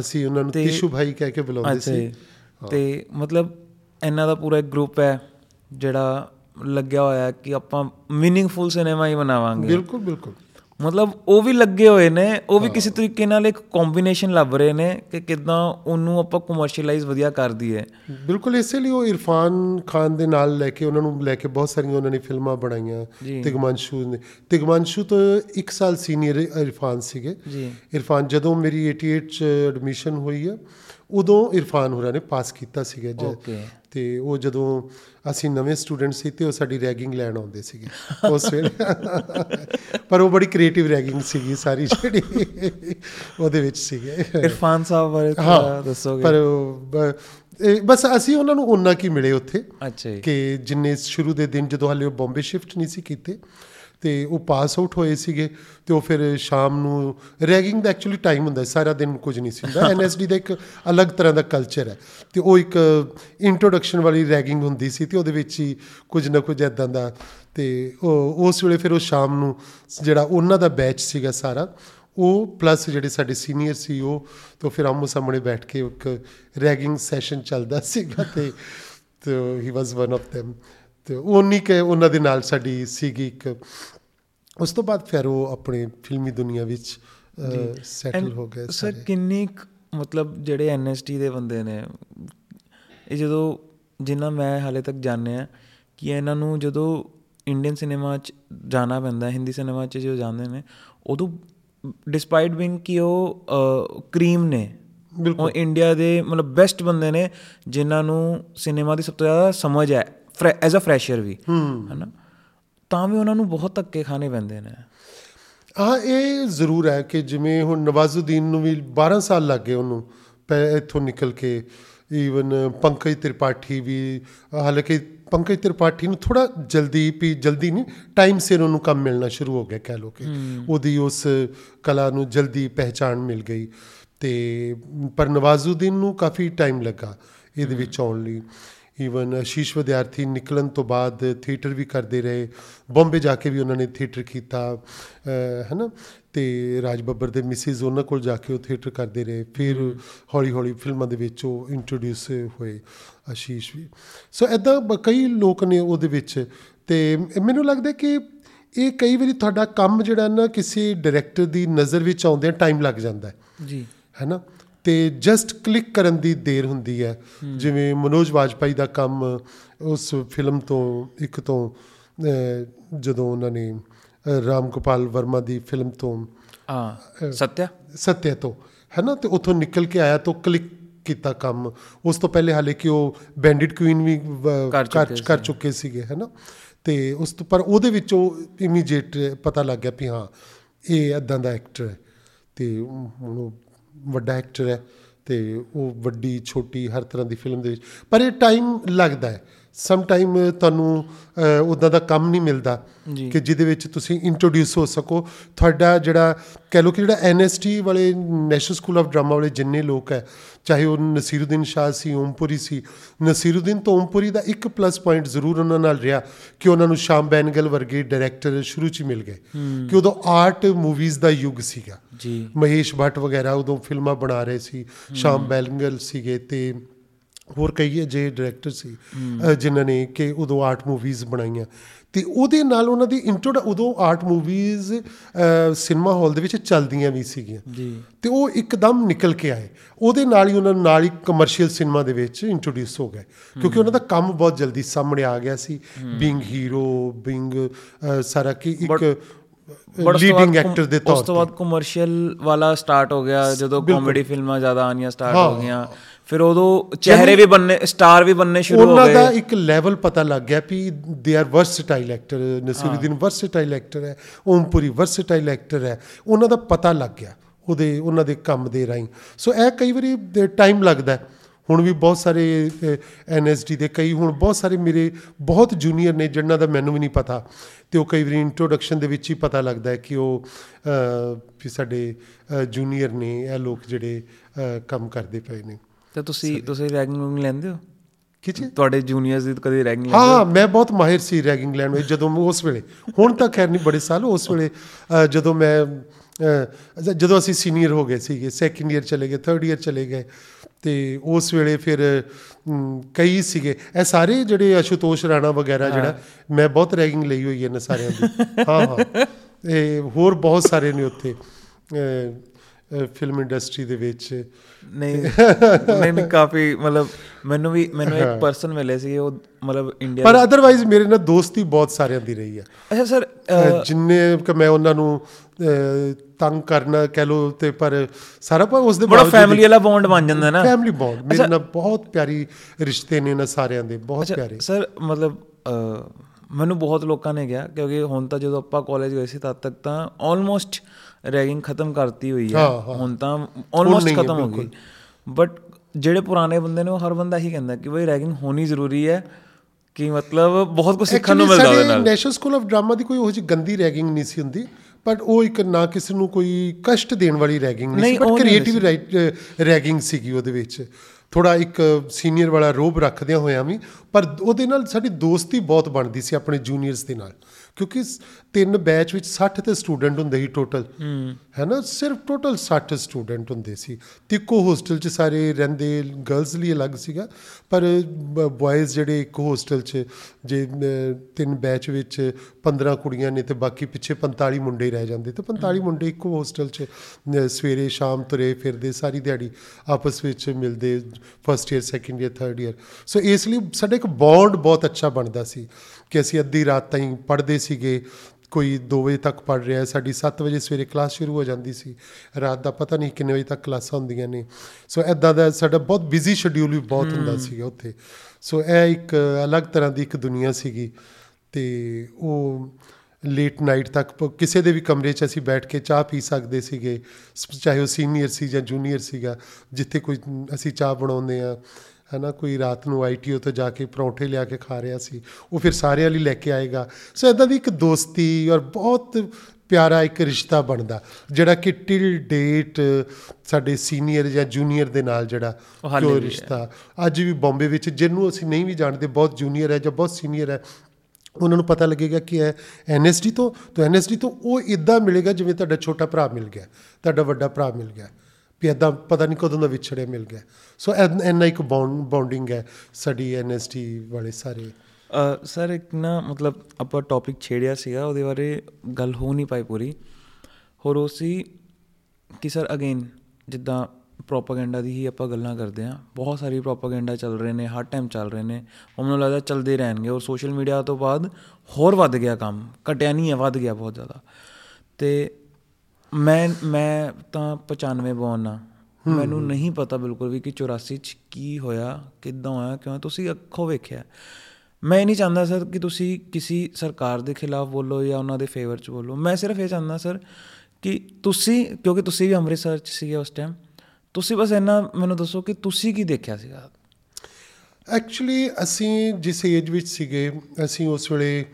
ਅਸੀਂ ਉਹਨਾਂ ਨੂੰ ਤਿਸ਼ੂ ਭਾਈ ਕਹਿ ਕੇ ਬੁਲਾਉਂਦੇ ਸੀ। ਤੇ ਮਤਲਬ ਇਹਨਾਂ ਦਾ ਪੂਰਾ ਇੱਕ ਗਰੁੱਪ ਹੈ ਜਿਹੜਾ ਲੱਗਿਆ ਹੋਇਆ ਹੈ ਕਿ ਆਪਾਂ ਮੀਨਿੰਗਫੁਲ ਸਿਨੇਮਾ ਹੀ ਬਣਾਵਾਂਗੇ। ਬਿਲਕੁਲ ਬਿਲਕੁਲ। ਮਤਲਬ ਉਹ ਵੀ ਲੱਗੇ ਹੋਏ ਨੇ ਉਹ ਵੀ ਕਿਸੇ ਤਰੀਕੇ ਨਾਲ ਇੱਕ ਕੰਬੀਨੇਸ਼ਨ ਲੱਭ ਰਹੇ ਨੇ ਕਿ ਕਿਦਾਂ ਉਹਨੂੰ ਆਪਾਂ ਕਮਰਸ਼ੀਅਲਾਈਜ਼ ਵਧੀਆ ਕਰ ਦਈਏ। ਬਿਲਕੁਲ ਇਸੇ ਲਈ ਉਹ ਇਰਫਾਨ ਖਾਨ ਦੇ ਨਾਲ ਲੈ ਕੇ ਉਹਨਾਂ ਨੂੰ ਲੈ ਕੇ ਬਹੁਤ ਸਾਰੀਆਂ ਉਹਨਾਂ ਨੇ ਫਿਲਮਾਂ ਬਣਾਈਆਂ। ਜੀ। ਤਿਗਮਾਂਸ਼ੂ ਨੇ। ਤਿਗਮਾਂਸ਼ੂ ਤੋਂ ਇੱਕ ਸਾਲ ਸੀਨੀਅਰ ਇਰਫਾਨ ਸੀਗੇ। ਜੀ। ਇਰਫਾਨ ਜਦੋਂ ਮੇਰੀ 88 ਚ ਐਡਮਿਸ਼ਨ ਹੋਈ ਹੈ ਉਦੋਂ ਇਰਫਾਨ ਹੋਰਾਂ ਨੇ ਪਾਸ ਕੀਤਾ ਸੀਗਾ. ਤੇ ਉਹ ਜਦੋਂ ਅਸੀਂ ਨਵੇਂ ਸਟੂਡੈਂਟ ਸੀ ਤੇ ਉਹ ਸਾਡੀ ਰੈਗਿੰਗ ਲੈਣ ਆਉਂਦੇ ਸੀਗੇ ਉਸ ਵੇਲੇ। ਪਰ ਉਹ ਬੜੀ ਕ੍ਰੀਏਟਿਵ ਰੈਗਿੰਗ ਸੀਗੀ ਸਾਰੀ ਜਿਹੜੀ ਉਹਦੇ ਵਿੱਚ ਸੀਗੇ। ਇਰਫਾਨ ਸਾਹਿਬ ਬਾਰੇ ਦੱਸੋਗੇ? ਪਰ ਬਸ ਅਸੀਂ ਉਹਨਾਂ ਨੂੰ ਉਹਨਾਂ ਕੀ ਮਿਲੇ ਉੱਥੇ ਅੱਛਾ ਕਿ ਜਿੰਨੇ ਸ਼ੁਰੂ ਦੇ ਦਿਨ ਜਦੋਂ ਹਾਲੇ ਉਹ ਬੰਬੇ ਸ਼ਿਫਟ ਨਹੀਂ ਸੀ ਕੀਤੇ ਤੇ ਉਹ ਪਾਸ ਆਊਟ ਹੋਏ ਸੀਗੇ ਤੇ ਉਹ ਫਿਰ ਸ਼ਾਮ ਨੂੰ ਰੈਗਿੰਗ ਦਾ ਐਕਚੁਅਲੀ ਟਾਈਮ ਹੁੰਦਾ ਸਾਰਾ ਦਿਨ ਕੁਝ ਨਹੀਂ ਸੀ ਹੁੰਦਾ। ਐਨਐਸਡੀ ਦਾ ਇੱਕ ਅਲੱਗ ਤਰ੍ਹਾਂ ਦਾ ਕਲਚਰ ਹੈ ਤੇ ਉਹ ਇੱਕ ਇੰਟਰੋਡਕਸ਼ਨ ਵਾਲੀ ਰੈਗਿੰਗ ਹੁੰਦੀ ਸੀ ਤੇ ਉਹਦੇ ਵਿੱਚ ਹੀ ਕੁਝ ਨਾ ਕੁਝ ਇਦਾਂ ਦਾ ਤੇ ਉਹ ਉਸ ਵੇਲੇ ਫਿਰ ਉਹ ਸ਼ਾਮ ਨੂੰ ਜਿਹੜਾ ਉਹਨਾਂ ਦਾ ਬੈਚ ਸੀਗਾ ਸਾਰਾ ਉਹ ਪਲੱਸ ਜਿਹੜੇ ਸਾਡੇ ਸੀਨੀਅਰ ਸੀ ਉਹ ਤੋਂ ਫਿਰ ਆਮੋ ਸਾਹਮਣੇ ਬੈਠ ਕੇ ਇੱਕ ਰੈਗਿੰਗ ਸੈਸ਼ਨ ਚੱਲਦਾ ਸੀਗਾ ਤੇ ਤੇ ਹੀ ਵਾਸ ਵਨ ਆਫ them ਤੇ ਉਨੀ ਕਿ ਉਹਨਾਂ ਦੇ ਨਾਲ ਸਾਡੀ ਸੀਗੀ ਇੱਕ ਉਸ ਤੋਂ ਬਾਅਦ ਫਿਰ ਉਹ ਆਪਣੇ ਫਿਲਮੀ ਦੁਨੀਆ ਵਿੱਚ ਸੈਟਲ ਹੋ ਗਏ ਸਰ ਕਿੰਨੀ ਮਤਲਬ ਜਿਹੜੇ ਐਨਐਸਟੀ ਦੇ ਬੰਦੇ ਨੇ ਇਹ ਜਦੋਂ ਜਿੰਨਾ ਮੈਂ ਹਾਲੇ ਤੱਕ ਜਾਣਿਆ ਕਿ ਇਹਨਾਂ ਨੂੰ ਜਦੋਂ ਇੰਡੀਅਨ ਸਿਨੇਮਾ 'ਚ ਜਾਣਾ ਪੈਂਦਾ ਹਿੰਦੀ ਸਿਨੇਮਾ 'ਚ ਜੋ ਜਾਂਦੇ ਨੇ ਉਦੋਂ ਡਿਸਪਾਈਟ ਬਿੰਗ ਕਿ ਉਹ ਕਰੀਮ ਨੇ ਬਿਲਕੁਲ। ਉਹ ਇੰਡੀਆ ਦੇ ਮਤਲਬ ਬੈਸਟ ਬੰਦੇ ਨੇ ਜਿਨ੍ਹਾਂ ਨੂੰ ਸਿਨੇਮਾ ਦੀ ਸਭ ਤੋਂ ਜ਼ਿਆਦਾ ਸਮਝ ਹੈ। ਐਜ਼ ਅ ਫਰੈਸ਼ਰ ਵੀ ਹਨਾ? ਤਾਂ ਵੀ ਉਹਨਾਂ ਨੂੰ ਬਹੁਤ ਧੱਕੇ ਖਾਣੇ ਪੈਂਦੇ ਨੇ। ਹਾਂ ਇਹ ਜ਼ਰੂਰ ਹੈ ਕਿ ਜਿਵੇਂ ਹੁਣ ਨਵਾਜ਼ੁਦੀਨ ਨੂੰ ਵੀ 12 ਸਾਲ ਲੱਗ ਗਏ ਉਹਨੂੰ ਇੱਥੋਂ ਨਿਕਲ ਕੇ ਈਵਨ ਪੰਕਜ ਤ੍ਰਿਪਾਠੀ ਵੀ ਹਾਲਾਂਕਿ ਪੰਕਜ ਤ੍ਰਿਪਾਠੀ ਨੂੰ ਥੋੜਾ ਜਲਦੀ ਵੀ ਜਲਦੀ ਨਹੀਂ ਟਾਈਮ ਸਿਰ ਉਹਨੂੰ ਕੰਮ ਮਿਲਣਾ ਸ਼ੁਰੂ ਹੋ ਗਿਆ ਕਹਿ ਲੋ ਕਿ। ਉਹਦੀ ਉਸ ਕਲਾ ਨੂੰ ਜਲਦੀ ਪਹਿਚਾਣ ਮਿਲ ਗਈ। ਤੇ ਪਰ ਨਵਾਜ਼ੁਦੀਨ ਨੂੰ ਕਾਫੀ ਟਾਈਮ ਲੱਗਾ ਇਹਦੇ ਵਿੱਚ ਆਉਣ ਲਈ। ਈਵਨ ਆਸ਼ੀਸ਼ ਵਿਦਿਆਰਥੀ ਨਿਕਲਣ ਤੋਂ ਬਾਅਦ ਥੀਏਟਰ ਵੀ ਕਰਦੇ ਰਹੇ ਬੰਬੇ ਜਾ ਕੇ ਵੀ ਉਹਨਾਂ ਨੇ ਥੀਏਟਰ ਕੀਤਾ ਅਹ, ਹੈ ਨਾ ਤੇ ਰਾਜ ਬੱਬਰ ਦੇ ਮਿਸਿਸ ਉਹਨਾਂ ਕੋਲ ਜਾ ਕੇ ਉਹ ਥੀਏਟਰ ਕਰਦੇ ਰਹੇ ਫਿਰ ਹੌਲੀ ਹੌਲੀ ਫਿਲਮਾਂ ਦੇ ਵਿੱਚ ਉਹ ਇੰਟਰੋਡਿਊਸ ਹੋਏ ਆਸ਼ੀਸ਼ ਵੀ ਸੋ ਐਦਾਂ ਕਈ ਲੋਕ ਨੇ ਉਹਦੇ ਵਿੱਚ ਤੇ ਮੈਨੂੰ ਲੱਗਦਾ ਕਿ ਇਹ ਕਈ ਵਾਰੀ ਤੁਹਾਡਾ ਕੰਮ ਜਿਹੜਾ ਨਾ ਕਿਸੇ ਡਾਇਰੈਕਟਰ ਦੀ ਨਜ਼ਰ ਵਿੱਚ ਆਉਂਦਿਆਂ ਟਾਈਮ ਲੱਗ ਜਾਂਦਾ ਹੈ। ਜੀ। ਹੈ ਨਾ? ਤੇ ਜਸਟ ਕਲਿੱਕ ਕਰਨ ਦੀ ਦੇਰ ਹੁੰਦੀ ਹੈ। ਜਿਵੇਂ ਮਨੋਜ ਵਾਜਪਾਈ ਦਾ ਕੰਮ ਉਸ ਫਿਲਮ ਤੋਂ ਇੱਕ ਤੋਂ ਜਦੋਂ ਉਹਨਾਂ ਨੇ ਰਾਮ ਗੋਪਾਲ ਵਰਮਾ ਦੀ ਫਿਲਮ ਤੋਂ ਹਾਂ ਸਤਿਆ? ਸੱਤਿਆ ਤੋਂ ਹੈ ਨਾ ਤੇ ਉੱਥੋਂ ਨਿਕਲ ਕੇ ਆਇਆ ਤੋਂ ਕਲਿੱਕ ਕੀਤਾ ਕੰਮ। ਉਸ ਤੋਂ ਪਹਿਲੇ ਹਾਲੇ ਕਿ ਉਹ ਬੈਂਡਿਟ ਕੁਈਨ ਵੀ ਕਰ ਚੁੱਕੇ ਸੀਗੇ ਹੈ ਨਾ ਤੇ ਉਸ ਤੋਂ ਪਰ ਉਹਦੇ ਵਿੱਚ ਇਮੀਡੀਏਟ ਪਤਾ ਲੱਗ ਗਿਆ ਵੀ ਹਾਂ ਇਹ ਇਦਾਂ ਦਾ ਐਕਟਰ ਹੈ। ਤੇ ਹੁਣ ਵੱਡਾ ਐਕਟਰ ਹੈ ਤੇ ਉਹ ਵੱਡੀ ਛੋਟੀ ਹਰ ਤਰ੍ਹਾਂ ਦੀ ਫਿਲਮ ਦੇ ਵਿੱਚ। ਪਰ ਇਹ ਟਾਈਮ ਲੱਗਦਾ ਹੈ। ਸਮ ਟਾਈਮ ਤੁਹਾਨੂੰ ਉਦਾਂ ਦਾ ਕੰਮ ਨਹੀਂ ਮਿਲਦਾ। ਕਿ ਜਿਹਦੇ ਵਿੱਚ ਤੁਸੀਂ ਇੰਟਰੋਡਿਊਸ ਹੋ ਸਕੋ। ਤੁਹਾਡਾ ਜਿਹੜਾ ਕਹਿ ਲਓ ਕਿ ਜਿਹੜਾ ਐਨਐਸਟੀ ਵਾਲੇ ਨੈਸ਼ਨਲ ਸਕੂਲ ਆਫ ਡਰਾਮਾ ਵਾਲੇ ਜਿੰਨੇ ਲੋਕ ਹੈ ਚਾਹੇ ਉਹ ਨਸੀਰੁਦੀਨ ਸ਼ਾਹ ਸੀ ਓਮਪੁਰੀ ਸੀ ਨਸੀਰੁਦੀਨ ਤੋਂ ਓਮਪੁਰੀ ਦਾ ਇੱਕ ਪਲੱਸ ਪੁਆਇੰਟ ਜ਼ਰੂਰ ਉਹਨਾਂ ਨਾਲ ਰਿਹਾ ਕਿ ਉਹਨਾਂ ਨੂੰ ਸ਼ਾਮ ਬੈਨਗਲ ਵਰਗੇ ਡਾਇਰੈਕਟਰ ਸ਼ੁਰੂ 'ਚ ਮਿਲ ਗਏ। ਕਿ ਉਦੋਂ ਆਰਟ ਮੂਵੀਜ਼ ਦਾ ਯੁੱਗ ਸੀਗਾ। ਜੀ। ਮਹੇਸ਼ ਭੱਟ ਵਗੈਰਾ ਉਦੋਂ ਫਿਲਮਾਂ ਬਣਾ ਰਹੇ ਸੀ ਸ਼ਾਮ ਬੈਨਗਲ ਸੀਗੇ ਤੇ ਹੋਰ ਕਈ ਅਜੇ ਡਾਇਰੈਕਟਰ ਸੀ ਜਿਨ੍ਹਾਂ ਨੇ ਕਿ ਉਦੋਂ ਆਰਟ ਮੂਵੀਜ਼ ਬਣਾਈਆਂ। ਤੇ ਉਹਦੇ ਨਾਲ ਉਹਨਾਂ ਦੀ ਇੰਟਰੋਡ ਉਦੋਂ ਆਰਟ ਮੂਵੀਜ਼ ਸਿਨੇਮਾ ਹਾਲ ਦੇ ਵਿੱਚ ਚੱਲਦੀਆਂ ਵੀ ਸੀਗੀਆਂ। ਜੀ। ਤੇ ਉਹ ਇੱਕਦਮ ਨਿਕਲ ਕੇ ਆਏ। ਉਹਦੇ ਨਾਲ ਹੀ ਉਹਨਾਂ ਨੂੰ ਨਾਲ ਹੀ ਕਮਰਸ਼ੀਅਲ ਸਿਨੇਮਾ ਦੇ ਵਿੱਚ ਇੰਟਰੋਡਿਊਸ ਹੋ ਗਏ। ਕਿਉਂਕਿ ਉਹਨਾਂ ਦਾ ਕੰਮ ਬਹੁਤ ਜਲਦੀ ਸਾਹਮਣੇ ਆ ਗਿਆ ਸੀ। ਬੀਇੰਗ ਹੀਰੋ ਬੀਇੰਗ ਸਾਰਾ ਕੀ ਇੱਕ ਲੀਡਿੰਗ ਐਕਟਰ ਦੇ ਉਸ ਤੌਰ ਤੋਂ ਤੇ। ਬਾਅਦ ਕਮਰਸ਼ੀਅਲ ਵਾਲਾ ਸਟਾਰਟ ਹੋ ਗਿਆ ਜਦੋਂ। ਕਾਮੇਡੀ ਫਿਲਮਾਂ ਜ਼ਿਆਦਾ ਆਉਣੀਆਂ ਸਟਾਰਟ ਹਾਂ। ਗਈਆਂ। ਫਿਰ ਉਦੋਂ ਚਿਹਰੇ ਵੀ ਬੰਨੇ ਸਟਾਰ ਵੀ ਬੰਨੇ ਸ਼ੁਰੂ ਹੋ ਉਹਨਾਂ ਦਾ ਗਏ ਇੱਕ ਲੈਵਲ ਪਤਾ ਲੱਗ ਗਿਆ ਵੀ they are versatile actor Naseeruddin versatile actor ਹੈ ਓਮਪੁਰੀ ਵਰਸਟਾਈਲ ਐਕਟਰ ਹੈ। ਉਹਨਾਂ ਦਾ ਪਤਾ ਲੱਗ ਗਿਆ ਉਹਦੇ ਉਹਨਾਂ ਦੇ ਕੰਮ ਦੇ ਰਾਹੀਂ। ਸੋ ਇਹ ਕਈ ਵਾਰੀ ਟਾਈਮ ਲੱਗਦਾ ਹੈ। ਹੁਣ ਵੀ ਬਹੁਤ ਸਾਰੇ ਐਨਐਸਡੀ ਦੇ ਕਈ ਹੁਣ ਬਹੁਤ ਸਾਰੇ ਮੇਰੇ ਬਹੁਤ ਜੂਨੀਅਰ ਨੇ ਜਿਨ੍ਹਾਂ ਦਾ ਮੈਨੂੰ ਵੀ ਨਹੀਂ ਪਤਾ। ਤੇ ਉਹ ਕਈ ਵਾਰੀ ਇੰਟਰੋਡਕਸ਼ਨ ਦੇ ਵਿੱਚ ਹੀ ਪਤਾ ਲੱਗਦਾ ਹੈ ਕਿ ਉਹ ਵੀ ਸਾਡੇ ਜੂਨੀਅਰ ਨੇ ਇਹ ਲੋਕ ਜਿਹੜੇ ਕੰਮ ਕਰਦੇ ਪਏ ਨੇ। ਤੇ ਤੁਸੀਂ ਤੁਸੀਂ ਰੈਗਿੰਗ ਲੈਂਦੇ ਹੋ? ਕੀ ਚੀਜ਼? ਤੁਹਾਡੇ ਜੂਨੀਅਰਸ ਦੀ ਕਦੇ ਰੈਗਿੰਗ ਲੈਂਦੇ ਹਾਂ ਮੈਂ ਬਹੁਤ ਮਾਹਿਰ ਸੀ ਰੈਗਿੰਗ ਲੈਣ ਵਿੱਚ ਜਦੋਂ ਉਸ ਵੇਲੇ ਹੁਣ ਤਾਂ ਖੈਰ ਨਹੀਂ ਬੜੇ ਸਾਲ ਉਸ ਵੇਲੇ ਜਦੋਂ ਮੈਂ ਜਦੋਂ ਅਸੀਂ ਸੀਨੀਅਰ ਹੋ ਗਏ ਸੀਗੇ ਸੈਕੰਡ ਈਅਰ ਚਲੇ ਗਏ ਥਰਡ ਈਅਰ ਚਲੇ ਗਏ ਤੇ ਉਸ ਵੇਲੇ ਫਿਰ ਕਈ ਸੀਗੇ। ਇਹ ਸਾਰੇ ਜਿਹੜੇ ਅਸ਼ੂਤੋਸ਼ ਰਾਣਾ ਵਗੈਰਾ ਜਿਹੜਾ ਮੈਂ ਬਹੁਤ ਰੈਗਿੰਗ ਲਈ ਹੋਈ ਹੈ ਇਹਨਾਂ ਸਾਰਿਆਂ ਦੀ। ਹਾਂ ਹਾਂ। ਇਹ ਹੋਰ ਬਹੁਤ ਸਾਰੇ ਨੇ ਉੱਥੇ ਫਿਲਮ ਇੰਡਸਟਰੀ ਦੇ ਵਿੱਚ। ਨਹੀਂ ਨਹੀਂ ਕਾਫੀ ਮਤਲਬ ਮੈਨੂੰ ਵੀ ਮੈਨੂੰ। ਇੱਕ ਪਰਸਨ ਮਿਲੇ ਸੀ ਉਹ ਮਤਲਬ ਇੰਡੀਆ ਪਰ ਅਦਰਵਾਈਜ਼ ਮੇਰੇ ਨਾਲ ਦੋਸਤੀ ਬਹੁਤ ਸਾਰਿਆਂ ਦੀ ਰਹੀ ਹੈ ਅੱਛਾ ਸਰ ਜਿੰਨੇ ਕਿ ਮੈਂ ਉਹਨਾਂ ਨੂੰ ਤੰਗ ਕਰਨਾ ਕਹਿ ਲੋ ਤੇ ਪਰ ਸਾਰਾ ਪਰ ਉਸ ਦੇ ਬੜਾ ਫੈਮਿਲੀ ਵਾਲਾ ਬੌਂਡ ਬਣ ਜਾਂਦਾ ਨਾ। ਫੈਮਿਲੀ ਬੌਂਡ ਮੇਰੇ ਨਾਲ ਬਹੁਤ ਪਿਆਰੀ ਰਿਸ਼ਤੇ ਨੇ ਨਾ ਸਾਰਿਆਂ ਦੇ ਬਹੁਤ ਪਿਆਰੇ। ਸਰ ਮਤਲਬ ਮੈਨੂੰ ਬਹੁਤ ਲੋਕਾਂ ਨੇ ਕਿਹਾ ਕਿਉਂਕਿ ਹੁਣ ਤਾਂ ਜਦੋਂ ਆਪਾਂ ਕਾਲਜ ਗਏ ਸੀ ਤਦ ਤੱਕ ਤਾਂ ਆਲਮੋਸਟ ਰੈਗਿੰਗ ਖਤਮ ਕਰਤੀ ਹੋਈ ਹੈ। ਹਾਂ, ਹਾਂ। ਹੁਣ ਤਾਂ ਆਲਮੋਸਟ ਹੈ, ਖਤਮ ਹੋ ਗਈ। ਬਟ ਜਿਹੜੇ ਪੁਰਾਣੇ ਬੰਦੇ ਨੇ ਉਹ ਹਰ ਬੰਦਾ ਇਹੀ ਕਹਿੰਦਾ ਕਿ ਬਈ ਰੈਗਿੰਗ ਹੋਣੀ ਜ਼ਰੂਰੀ ਹੈ ਕਿ ਮਤਲਬ ਬਹੁਤ ਕੁਝ ਸਿੱਖਣ ਨੂੰ ਮਿਲਦਾ ਉਹਦੇ ਨਾਲ। ਨੈਸ਼ਨਲ ਸਕੂਲ ਆਫ ਡਰਾਮਾ ਦੀ ਕੋਈ ਉਹ ਜਿਹੀ ਗੰਦੀ ਰੈਗਿੰਗ ਨਹੀਂ ਸੀ ਹੁੰਦੀ। ਬਟ ਉਹ ਇੱਕ ਨਾ ਕਿਸੇ ਨੂੰ ਕੋਈ ਕਸ਼ਟ ਦੇਣ ਵਾਲੀ ਰੈਗਿੰਗ ਨਹੀਂ ਸੀ ਬਟ ਕ੍ਰੀਏਟਿਵ ਰੈਗਿੰਗ ਸੀਗੀ ਉਹਦੇ ਵਿੱਚ। ਥੋੜਾ ਇੱਕ ਸੀਨੀਅਰ ਵਾਲਾ ਰੋਬ ਰੱਖਦਿਆਂ ਹੋਇਆਂ ਵੀ ਪਰ ਉਹਦੇ ਨਾਲ ਸਾਡੀ ਦੋਸਤੀ ਬਹੁਤ ਬਣਦੀ ਸੀ ਆਪਣੇ ਜੂਨੀਅਰਸ ਦੇ ਨਾਲ। ਕਿਉਂਕਿ ਤਿੰਨ ਬੈਚ ਵਿੱਚ 60 ਤੇ ਸਟੂਡੈਂਟ ਹੁੰਦੇ ਸੀ ਟੋਟਲ ਹੈ। ਨਾ? ਸਿਰਫ ਟੋਟਲ 60 ਸਟੂਡੈਂਟ ਹੁੰਦੇ ਸੀ। ਤੇ ਇੱਕੋ ਹੋਸਟਲ 'ਚ ਸਾਰੇ ਰਹਿੰਦੇ ਗਰਲਸ ਲਈ ਅਲੱਗ ਸੀਗਾ ਪਰ ਬॉयਜ਼ ਜਿਹੜੇ ਇੱਕ ਹੋਸਟਲ 'ਚ ਜੇ ਤਿੰਨ ਬੈਚ ਵਿੱਚ 15 ਕੁੜੀਆਂ ਨੇ ਤੇ ਬਾਕੀ ਪਿੱਛੇ 45 ਮੁੰਡੇ ਹੀ ਰਹਿ ਜਾਂਦੇ। ਤੇ 45 ਮੁੰਡੇ ਇੱਕੋ ਹੋਸਟਲ 'ਚ ਸਵੇਰੇ ਸ਼ਾਮ ਤੁਰੇ ਫਿਰਦੇ ਸਾਰੀ ਦਿਹਾੜੀ ਆਪਸ ਵਿੱਚ ਮਿਲਦੇ first year second year third year so ਇਸ ਲਈ ਸਾਡਾ ਇੱਕ ਬੌਂਡ ਬਹੁਤ ਅੱਛਾ ਬਣਦਾ ਸੀ। ਕਿ ਅਸੀਂ ਅੱਧੀ ਰਾਤ ਤਾਈਂ ਪੜ੍ਹਦੇ ਸੀਗੇ ਕੋਈ 2 ਵਜੇ ਤੱਕ ਪੜ੍ਹ ਰਿਹਾ ਸਾਡੀ 7 ਵਜੇ ਸਵੇਰੇ ਕਲਾਸ ਸ਼ੁਰੂ ਹੋ ਜਾਂਦੀ ਸੀ। ਰਾਤ ਦਾ ਪਤਾ ਨਹੀਂ ਕਿੰਨੇ ਵਜੇ ਤੱਕ ਕਲਾਸਾਂ ਹੁੰਦੀਆਂ ਨੇ। ਸੋ ਐਦਾਂ ਦਾ ਸਾਡਾ ਬਹੁਤ ਬਿਜ਼ੀ ਸ਼ਡਿਊਲ ਵੀ ਬਹੁਤ ਹੁੰਦਾ ਸੀਗਾ ਉੱਥੇ। ਸੋ ਇਹ ਇੱਕ ਅਲੱਗ ਤਰ੍ਹਾਂ ਦੀ ਇੱਕ ਦੁਨੀਆ ਸੀਗੀ ਤੇ ਉਹ ਲੇਟ ਨਾਈਟ ਤੱਕ ਕਿਸੇ ਦੇ ਵੀ ਕਮਰੇ 'ਚ ਅਸੀਂ ਬੈਠ ਕੇ ਚਾਹ ਪੀ ਸਕਦੇ ਸੀਗੇ। ਚਾਹੇ ਉਹ ਸੀਨੀਅਰ ਸੀ ਜਾਂ ਜੂਨੀਅਰ ਸੀਗਾ ਜਿੱਥੇ ਕੋਈ ਅਸੀਂ ਚਾਹ ਬਣਾਉਂਦੇ ਆ ਹਨਾ ਕੋਈ ਰਾਤ ਨੂੰ ਆਈਟੀਓ ਤੋਂ ਜਾ ਕੇ ਪਰੌਂਠੇ ਲਿਆ ਕੇ ਖਾ ਰਿਹਾ ਸੀ ਉਹ ਫਿਰ ਸਾਰਿਆਂ ਲਈ ਲੈ ਕੇ ਆਏਗਾ ਸੋ ਇਦਾਂ ਦੀ ਇੱਕ ਦੋਸਤੀ ਔਰ ਬਹੁਤ ਪਿਆਰਾ ਇੱਕ ਰਿਸ਼ਤਾ ਬਣਦਾ ਜਿਹੜਾ ਕਿ ਟਿਲ ਡੇਟ ਸਾਡੇ ਸੀਨੀਅਰ ਜਾਂ ਜੂਨੀਅਰ ਦੇ ਨਾਲ ਜਿਹੜਾ ਜੋ। ਰਿਸ਼ਤਾ ਅੱਜ ਵੀ ਬੰਬੇ ਵਿੱਚ ਜਿਹਨੂੰ ਅਸੀਂ ਨਹੀਂ ਵੀ ਜਾਣਦੇ ਬਹੁਤ ਜੂਨੀਅਰ ਹੈ ਜਾਂ ਬਹੁਤ ਸੀਨੀਅਰ ਹੈ ਉਹਨਾਂ ਨੂੰ ਪਤਾ ਲੱਗੇਗਾ ਕਿ ਇਹ ਐਨਐਸਡੀ ਤੋਂ ਤੋਂ ਐਨਐਸਡੀ ਤੋਂ ਉਹ ਇਦਾਂ ਮਿਲੇਗਾ ਜਿਵੇਂ ਤੁਹਾਡਾ ਛੋਟਾ ਭਰਾ ਮਿਲ ਗਿਆ ਤੁਹਾਡਾ ਵੱਡਾ ਭਰਾ ਮਿਲ ਗਿਆ ਵੀ ਇਦਾਂ ਪਤਾ ਨਹੀਂ ਕਦੋਂ ਦਾ ਵਿਛੜਿਆ ਮਿਲ ਗਿਆ। ਸੋ ਐਨ- ਇੰਨਾ ਇੱਕ ਬੌਂਡ, ਬੌਂਡਿੰਗ ਹੈ ਸਾਡੀ ਐਨਐਸਡੀ ਵਾਲੇ ਸਾਰੇ। ਸਰ ਇੱਕ ਨਾ ਮਤਲਬ ਆਪਾਂ ਟੌਪਿਕ ਛੇੜਿਆ ਸੀਗਾ, ਉਹਦੇ ਬਾਰੇ ਗੱਲ ਹੋ ਨਹੀਂ ਪਾਈ ਪੂਰੀ। ਹੋਰ ਉਹ ਸੀ ਕਿ ਸਰ ਅਗੇਨ ਜਿੱਦਾਂ ਪ੍ਰੋਪਾਗੈਂਡਾ ਦੀ ਹੀ ਆਪਾਂ ਗੱਲਾਂ ਕਰਦੇ ਹਾਂ। ਬਹੁਤ ਸਾਰੀ ਪ੍ਰੋਪਾਗੈਂਡਾ ਚੱਲ ਰਹੇ ਨੇ, ਹਰ ਟਾਈਮ ਚੱਲ ਰਹੇ ਨੇ। ਉਹ ਮੈਨੂੰ ਲੱਗਦਾ ਚੱਲਦੇ ਰਹਿਣਗੇ ਔਰ ਸੋਸ਼ਲ ਮੀਡੀਆ ਤੋਂ ਬਾਅਦ ਹੋਰ ਵੱਧ ਗਿਆ ਕੰਮ। ਘਟਿਆ ਨਹੀਂ ਹੈ, ਵੱਧ ਗਿਆ ਬਹੁਤ ਜ਼ਿਆਦਾ। ਤੇ ਮੈਂ ਮੈਂ ਤਾਂ 95 ਬੌਨ ਆ। ਮੈਨੂੰ ਨਹੀਂ ਪਤਾ ਬਿਲਕੁਲ ਵੀ ਕਿ 84 ਚ ਕੀ ਹੋਇਆ ਕਿੱਦਾਂ ਹੋਇਆ ਕਿਉਂ? ਤੁਸੀਂ ਅੱਖੋਂ ਵੇਖਿਆ। ਮੈਂ ਨਹੀਂ ਚਾਹੁੰਦਾ ਸਰ ਕਿ ਤੁਸੀਂ ਕਿਸੇ ਸਰਕਾਰ ਦੇ ਖਿਲਾਫ ਬੋਲੋ ਜਾਂ ਉਹਨਾਂ ਦੇ ਫੇਵਰ ਚ ਬੋਲੋ। ਮੈਂ ਸਿਰਫ ਇਹ ਚਾਹੁੰਦਾ ਸਰ ਕਿ ਤੁਸੀਂ ਕਿਉਂਕਿ ਤੁਸੀਂ ਵੀ ਅੰਮ੍ਰਿਤਸਰ ਚ ਸੀਗੇ ਉਸ ਟਾਈਮ ਤੁਸੀਂ ਬਸ ਇੰਨਾ ਮੈਨੂੰ ਦੱਸੋ ਕਿ ਤੁਸੀਂ ਕੀ ਦੇਖਿਆ ਸੀਗਾ? ਐਕਚੁਅਲੀ ਅਸੀਂ ਜਿਸ ਏਜ ਵਿੱਚ ਸੀਗੇ ਅਸੀਂ ਉਸ ਵੇਲੇ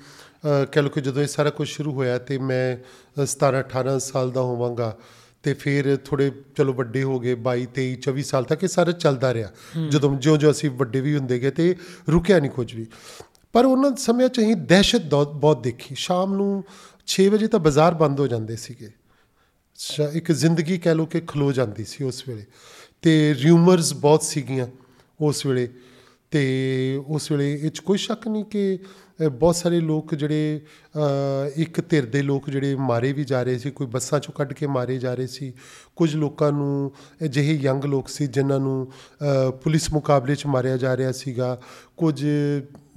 ਕਹਿ ਲਓ ਕਿ ਜਦੋਂ ਇਹ ਸਾਰਾ ਕੁਝ ਸ਼ੁਰੂ ਹੋਇਆ ਤੇ ਮੈਂ 17 18 ਸਾਲ ਦਾ ਹੋਵਾਂਗਾ ਤੇ ਫਿਰ ਥੋੜੇ ਚਲੋ ਵੱਡੇ ਹੋ ਗਏ 22 23 24 ਸਾਲ ਤੱਕ ਇਹ ਸਾਰਾ ਚੱਲਦਾ ਰਿਹਾ। ਜਦੋਂ ਜਿਉਂ ਜਿਉਂ ਅਸੀਂ ਵੱਡੇ ਵੀ ਹੁੰਦੇ ਗਏ ਤੇ ਰੁਕਿਆ ਨਹੀਂ ਕੁਝ ਵੀ। ਪਰ ਉਹਨਾਂ ਸਮਿਆਂ ਚ ਅਸੀਂ ਦਹਿਸ਼ਤ ਬਹੁਤ ਦੇਖੀ। ਸ਼ਾਮ ਨੂੰ 6 ਵਜੇ ਤਾਂ ਬਾਜ਼ਾਰ ਬੰਦ ਹੋ ਜਾਂਦੇ ਸੀਗੇ। ਇੱਕ ਜ਼ਿੰਦਗੀ ਕਹਿ ਲਓ ਕਿ ਖਲੋ ਜਾਂਦੀ ਸੀ ਉਸ ਵੇਲੇ। ਤੇ ਰਿਊਮਰਸ ਬਹੁਤ ਸੀਗੀਆਂ ਉਸ ਵੇਲੇ। ਤੇ ਉਸ ਵੇਲੇ ਇਹ 'ਚ ਕੋਈ ਸ਼ੱਕ ਨਹੀਂ ਕਿ ਬਹੁਤ ਸਾਰੇ ਲੋਕ ਜਿਹੜੇ ਇੱਕ ਧਿਰ ਦੇ ਲੋਕ ਜਿਹੜੇ ਮਾਰੇ ਵੀ ਜਾ ਰਹੇ ਸੀ ਕੋਈ ਬੱਸਾਂ ਚੋਂ ਕੱਢ ਕੇ ਮਾਰੇ ਜਾ ਰਹੇ ਸੀ। ਕੁਝ ਲੋਕਾਂ ਨੂੰ ਅਜਿਹੇ ਯੰਗ ਲੋਕ ਸੀ ਜਿਨ੍ਹਾਂ ਨੂੰ ਪੁਲਿਸ ਮੁਕਾਬਲੇ 'ਚ ਮਾਰਿਆ ਜਾ ਰਿਹਾ ਸੀਗਾ। ਕੁਝ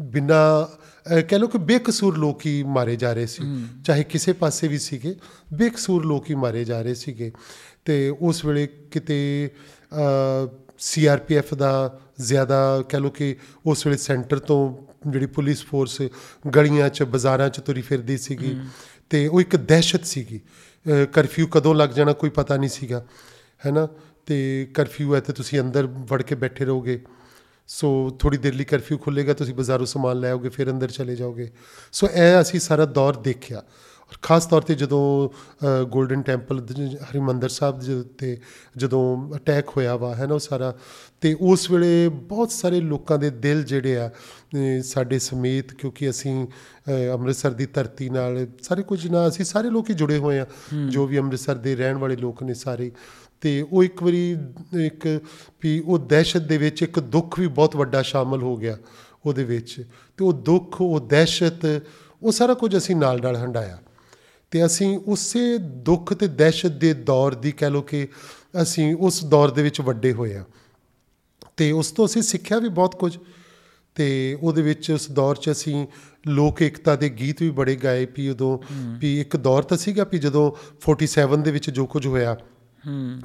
ਬਿਨਾ ਕਹਿ ਲਓ ਕਿ ਬੇਕਸੂਰ ਲੋਕ ਹੀ ਮਾਰੇ ਜਾ ਰਹੇ ਸੀ। ਚਾਹੇ ਕਿਸੇ ਪਾਸੇ ਵੀ ਸੀਗੇ ਬੇਕਸੂਰ ਲੋਕ ਹੀ ਮਾਰੇ ਜਾ ਰਹੇ ਸੀਗੇ। ਤੇ ਉਸ ਵੇਲੇ ਕਿਤੇ ਸੀਆਰਪੀਐਫ ਦਾ ਜ਼ਿਆਦਾ ਕਹਿ ਲਓ ਕਿ ਉਸ ਵੇਲੇ ਸੈਂਟਰ ਤੋਂ ਜਿਹੜੀ ਪੁਲਿਸ ਫੋਰਸ ਗਲੀਆਂ 'ਚ ਬਾਜ਼ਾਰਾਂ 'ਚ ਤੁਰੀ ਫਿਰਦੀ ਸੀਗੀ ਤੇ ਉਹ ਇੱਕ ਦਹਿਸ਼ਤ ਸੀਗੀ। ਕਰਫਿਊ ਕਦੋਂ ਲੱਗ ਜਾਣਾ ਕੋਈ ਪਤਾ ਨਹੀਂ ਸੀਗਾ ਹੈਨਾ? ਤੇ ਕਰਫਿਊ ਹੈ ਤੇ ਤੁਸੀਂ ਅੰਦਰ ਵੜ ਕੇ ਬੈਠੇ ਰਹੋਗੇ। ਸੋ ਥੋੜੀ ਦੇਰ ਲਈ ਕਰਫਿਊ ਖੁੱਲੇਗਾ ਤੁਸੀਂ ਬਾਜ਼ਾਰੋਂ ਸਮਾਨ ਲੈ ਆਓਗੇ ਫਿਰ ਅੰਦਰ ਚਲੇ ਜਾਓਗੇ। ਸੋ ਇਹ ਅਸੀਂ ਸਾਰਾ ਦੌਰ ਦੇਖਿਆ। ਔਰ ਖਾਸ ਤੌਰ ਤੇ ਜਦੋਂ 골ਡਨ ਟੈਂਪਲ ਹਰਿਮੰਦਰ ਸਾਹਿਬ ਦੇ ਉੱਤੇ ਜਦੋਂ ਅਟੈਕ ਹੋਇਆ ਵਾ ਹੈ ਨਾ ਉਹ ਸਾਰਾ ਤੇ ਉਸ ਵੇਲੇ ਬਹੁਤ ਸਾਰੇ ਲੋਕਾਂ ਦੇ ਦਿਲ ਜਿਹੜੇ ਆ ਸਾਡੇ ਸਮੇਤ ਕਿਉਂਕਿ ਅਸੀਂ ਅੰਮ੍ਰਿਤਸਰ ਦੀ ਧਰਤੀ ਨਾਲ ਸਾਰੇ ਕੁਝ ਨਾ ਅਸੀਂ ਸਾਰੇ ਲੋਕ ਹੀ ਜੁੜੇ ਹੋਏ ਆ ਜੋ ਵੀ ਅੰਮ੍ਰਿਤਸਰ ਦੇ ਰਹਿਣ ਵਾਲੇ ਲੋਕ ਨੇ ਸਾਰੇ। ਤੇ ਉਹ ਇੱਕ ਵਾਰੀ ਇੱਕ ਵੀ ਉਹ ਦਹਿਸ਼ਤ ਦੇ ਵਿੱਚ ਇੱਕ ਦੁੱਖ ਵੀ ਬਹੁਤ ਵੱਡਾ ਸ਼ਾਮਲ ਹੋ ਗਿਆ ਉਹਦੇ ਵਿੱਚ। ਤੇ ਉਹ ਦੁੱਖ ਉਹ ਦਹਿਸ਼ਤ ਉਹ ਸਾਰਾ ਕੁਝ ਅਸੀਂ ਨਾਲ ਨਾਲ ਹੰਡਾਇਆ ਤੇ ਅਸੀਂ ਉਸੇ ਦੁੱਖ ਤੇ ਦਹਿਸ਼ਤ ਦੇ ਦੌਰ ਦੀ ਕਹਿ ਲੋ ਕਿ ਅਸੀਂ ਉਸ ਦੌਰ ਦੇ ਵਿੱਚ ਵੱਡੇ ਹੋਏ ਆ ਤੇ ਉਸ ਤੋਂ ਅਸੀਂ ਸਿੱਖਿਆ ਵੀ ਬਹੁਤ ਕੁਝ। ਤੇ ਉਹਦੇ ਵਿੱਚ ਉਸ ਦੌਰ 'ਚ ਅਸੀਂ ਲੋਕ ਏਕਤਾ ਦੇ ਗੀਤ ਵੀ ਬੜੇ ਗਾਏ। ਵੀ ਉਦੋਂ ਵੀ ਇੱਕ ਦੌਰ ਤਾਂ ਸੀਗਾ ਵੀ ਜਦੋਂ 47 ਦੇ ਵਿੱਚ ਜੋ ਕੁਝ ਹੋਇਆ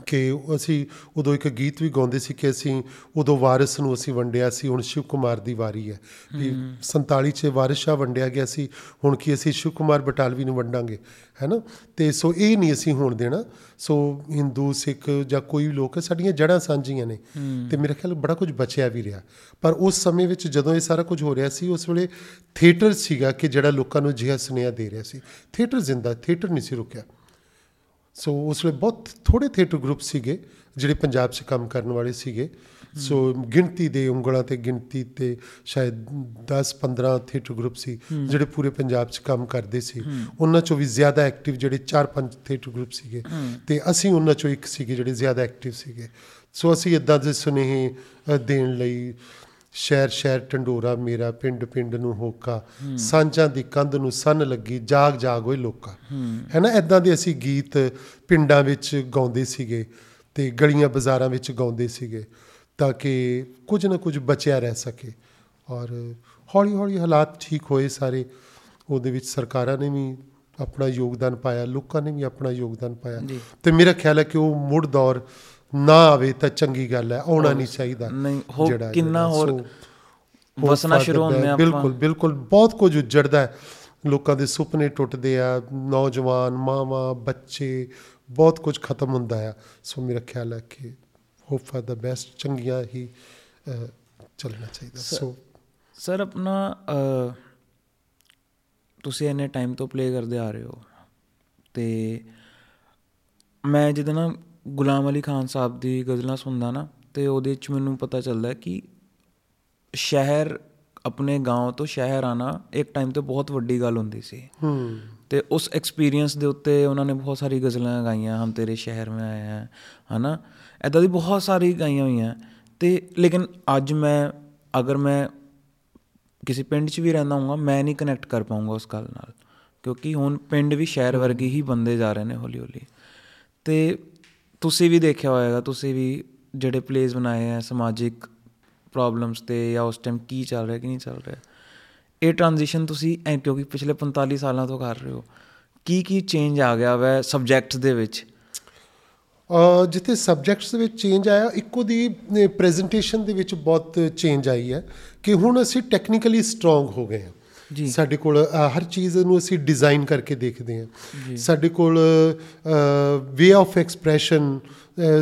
ਕਿ ਅਸੀਂ ਉਦੋਂ ਇੱਕ ਗੀਤ ਵੀ ਗਾਉਂਦੇ ਸੀ ਕਿ ਅਸੀਂ ਉਦੋਂ ਵਾਰਿਸ ਨੂੰ ਅਸੀਂ ਵੰਡਿਆ ਸੀ ਹੁਣ ਸ਼ਿਵ ਕੁਮਾਰ ਦੀ ਵਾਰੀ ਹੈ। ਵੀ 47 ਚ ਵਾਰਿਸ ਵੰਡਿਆ ਗਿਆ ਸੀ ਹੁਣ ਕੀ ਅਸੀਂ ਸ਼ਿਵ ਕੁਮਾਰ ਬਟਾਲਵੀ ਨੂੰ ਵੰਡਾਂਗੇ ਹੈਨਾ? ਤੇ ਸੋ ਇਹ ਨਹੀਂ ਅਸੀਂ ਹੋਣ ਦੇਣਾ। ਸੋ ਹਿੰਦੂ ਸਿੱਖ ਜਾਂ ਕੋਈ ਵੀ ਲੋਕ ਸਾਡੀਆਂ ਜੜ੍ਹਾਂ ਸਾਂਝੀਆਂ ਨੇ। ਤੇ ਮੇਰੇ ਖਿਆਲ ਬੜਾ ਕੁਝ ਬਚਿਆ ਵੀ ਰਿਹਾ। ਪਰ ਉਸ ਸਮੇਂ ਵਿੱਚ ਜਦੋਂ ਇਹ ਸਾਰਾ ਕੁਝ ਹੋ ਰਿਹਾ ਸੀ ਉਸ ਵੇਲੇ ਥੀਏਟਰ ਸੀਗਾ ਕਿ ਜਿਹੜਾ ਲੋਕਾਂ ਨੂੰ ਜਿਹਾ ਸੁਨੇਹਾ ਦੇ ਰਿਹਾ ਸੀ। ਥੀਏਟਰ ਜ਼ਿੰਦਾ ਥੀਏਟਰ ਨਹੀਂ ਸੀ ਰੁਕਿਆ। ਸੋ ਉਸ ਵੇਲੇ ਬਹੁਤ ਥੋੜੇ ਥੀਏਟਰ ਗਰੁੱਪ ਸੀਗੇ ਜਿਹੜੇ ਪੰਜਾਬ 'ਚ ਕੰਮ ਕਰਨ ਵਾਲੇ ਸੀਗੇ। ਸੋ ਗਿਣਤੀ ਦੇ ਉਂਗਲਾਂ ਤੇ ਗਿਣਤੀ ਤੇ ਸ਼ਾਇਦ 10 15 ਥੀਏਟਰ ਗਰੁੱਪ ਸੀ ਜਿਹੜੇ ਪੂਰੇ ਪੰਜਾਬ 'ਚ ਕੰਮ ਕਰਦੇ ਸੀ। ਉਹਨਾਂ 'ਚੋਂ ਵੀ ਜ਼ਿਆਦਾ ਐਕਟਿਵ ਜਿਹੜੇ 4-5 ਥੀਏਟਰ ਗਰੁੱਪ ਸੀਗੇ। ਤੇ ਅਸੀਂ ਉਹਨਾਂ 'ਚੋਂ ਇੱਕ ਸੀਗੇ ਜਿਹੜੇ ਜ਼ਿਆਦਾ ਐਕਟਿਵ ਸੀਗੇ। ਸੋ ਅਸੀਂ ਇਦਾਂ ਦੇ ਸੁਨੇਹੇ ਅ, ਦੇਣ ਲਈ ਸ਼ਹਿਰ ਸ਼ਹਿਰ ਢੰਡੋਰਾ ਮੇਰਾ ਪਿੰਡ ਪਿੰਡ ਨੂੰ ਹੋਕਾ ਸਾਂਝਾਂ ਦੀ ਕੰਧ ਨੂੰ ਸੰਨ ਲੱਗੀ ਜਾਗ ਜਾਗ ਓਏ ਲੋਕਾ। ਹੈ ਨਾ ਇਦਾਂ ਦੇ ਅਸੀਂ ਗੀਤ ਪਿੰਡਾਂ ਵਿੱਚ ਗਾਉਂਦੇ ਸੀਗੇ ਤੇ ਗਲੀਆਂ ਬਾਜ਼ਾਰਾਂ ਵਿੱਚ ਗਾਉਂਦੇ ਸੀਗੇ ਤਾਂ ਕਿ ਕੁਝ ਨਾ ਕੁਝ ਬਚਿਆ ਰਹਿ ਸਕੇ। ਔਰ ਹੌਲੀ ਹੌਲੀ ਹਾਲਾਤ ਠੀਕ ਹੋਏ ਸਾਰੇ। ਉਹਦੇ ਵਿੱਚ ਸਰਕਾਰਾਂ ਨੇ ਵੀ ਆਪਣਾ ਯੋਗਦਾਨ ਪਾਇਆ ਲੋਕਾਂ ਨੇ ਵੀ ਆਪਣਾ ਯੋਗਦਾਨ ਪਾਇਆ। ਤੇ ਮੇਰਾ ਖਿਆਲ ਹੈ ਕਿ ਉਹ ਮੁੜ ਦੌਰ ਨਾ ਆਵੇ ਤਾਂ ਚੰਗੀ ਗੱਲ ਹੈ ਆਉਣਾ ਨਹੀਂ ਚਾਹੀਦਾ ਨਹੀਂ, ਹੋ- ਜਿਹੜਾ- ਕਿੰਨਾ। ਹੋਰ ਵਸਣਾ ਸ਼ੁਰੂ ਹੁੰਦੇ। ਆਪਾਂ। ਬਿਲਕੁਲ ਬਿਲਕੁਲ ਬਹੁਤ ਕੁਝ ਉਜੜਦਾ ਹੈ ਲੋਕਾਂ ਦੇ ਸੁਪਨੇ ਟੁੱਟਦੇ ਆ ਨੌਜਵਾਨ ਮਾਵਾਂ ਬੱਚੇ ਬਹੁਤ ਕੁਝ ਖਤਮ ਹੁੰਦਾ ਆ ਸੋ ਮੇਰਾ ਖਿਆਲ ਹੈ ਕਿ ਹੋਪ ਫॉर ਦਾ ਬੈਸਟ ਚੰਗੀਆਂ ਹੀ ਚੱਲਣਾ ਚਾਹੀਦਾ ਸੋ ਸਰ ਆਪਣਾ ਤੁਸੀਂ ਇੰਨੇ ਟਾਈਮ ਤੋਂ ਪਲੇ ਕਰਦੇ ਆ ਰਹੇ ਹੋ ਤੇ ਮੈਂ ਜਦੋਂ ਨਾ ਗੁਲਾਮ ਅਲੀ ਖਾਨ ਸਾਹਿਬ ਦੀ ਗਜ਼ਲਾਂ ਸੁਣਦਾ ਨਾ ਤੇ ਉਹਦੇ ਵਿੱਚ ਮੈਨੂੰ ਪਤਾ ਚੱਲਦਾ ਕਿ ਸ਼ਹਿਰ ਆਪਣੇ گاਉਂ ਤੋਂ ਸ਼ਹਿਰ ਆਣਾ ਇੱਕ ਟਾਈਮ ਤੇ ਬਹੁਤ ਵੱਡੀ ਗੱਲ ਹੁੰਦੀ ਸੀ। ਹੂੰ। ਤੇ ਉਸ ਐਕਸਪੀਰੀਅੰਸ ਦੇ ਉੱਤੇ ਉਹਨਾਂ ਨੇ ਬਹੁਤ ਸਾਰੀ ਗਜ਼ਲਾਂ ਗਾਈਆਂ ਹਮ ਤੇਰੇ ਸ਼ਹਿਰ ਮੈਂ ਆਏ ਹਾਂ ਹਨਾ? ਐਦਾਂ ਦੀ ਬਹੁਤ ਸਾਰੀ ਗਾਈਆਂ ਹੋਈਆਂ। ਤੇ ਲੇਕਿਨ ਅੱਜ ਮੈਂ ਅਗਰ ਮੈਂ ਕਿਸੇ ਪਿੰਡ 'ਚ ਵੀ ਰਹਿੰਦਾ ਹਾਂ ਮੈਂ ਨਹੀਂ ਕਨੈਕਟ ਕਰ ਪਾਉਂਗਾ ਉਸ ਗੱਲ ਨਾਲ। ਕਿਉਂਕਿ ਹੁਣ ਪਿੰਡ ਵੀ ਸ਼ਹਿਰ ਵਰਗੇ ਹੀ ਬੰਦੇ ਜਾ ਰਹੇ ਨੇ ਹੌਲੀ ਹੌਲੀ ਤੇ ਤੁਸੀਂ ਵੀ ਦੇਖਿਆ ਹੋਏਗਾ ਤੁਸੀਂ ਵੀ ਜਿਹੜੇ ਪਲੇਸ ਬਣਾਏ ਆ ਸਮਾਜਿਕ ਪ੍ਰੋਬਲਮਸ ਤੇ ਜਾਂ ਉਸ ਟਾਈਮ ਕੀ ਚੱਲ ਰਿਹਾ ਕੀ ਨਹੀਂ ਚੱਲ ਰਿਹਾ। ਇਹ ਟ੍ਰਾਂਜੀਸ਼ਨ ਤੁਸੀਂ ਐ ਕਿਉਂਕਿ ਪਿਛਲੇ 45 ਸਾਲਾਂ ਤੋਂ ਕਰ ਰਹੇ ਹੋ? ਕੀ ਕੀ ਚੇਂਜ ਆ ਗਿਆ ਵੈ ਸਬਜੈਕਟਸ ਦੇ ਵਿੱਚ? ਅ, ਜਿੱਥੇ ਸਬਜੈਕਟਸ ਦੇ ਵਿੱਚ ਚੇਂਜ ਆਇਆ ਇੱਕੋ ਦੀ ਪ੍ਰੈਜੈਂਟੇਸ਼ਨ ਦੇ ਵਿੱਚ ਬਹੁਤ ਚੇਂਜ ਆਈ ਹੈ ਕਿ ਹੁਣ ਅਸੀਂ ਟੈਕਨੀਕਲੀ ਸਟਰੋਂਗ ਹੋ ਗਏ ਹਾਂ। ਜੀ। ਸਾਡੇ ਕੋਲ ਹਰ ਚੀਜ਼ ਨੂੰ ਅਸੀਂ ਡਿਜ਼ਾਈਨ ਕਰਕੇ ਦੇਖਦੇ ਹਾਂ। ਸਾਡੇ ਕੋਲ ਵੇ ਆਫ ਐਕਸਪ੍ਰੈਸ਼ਨ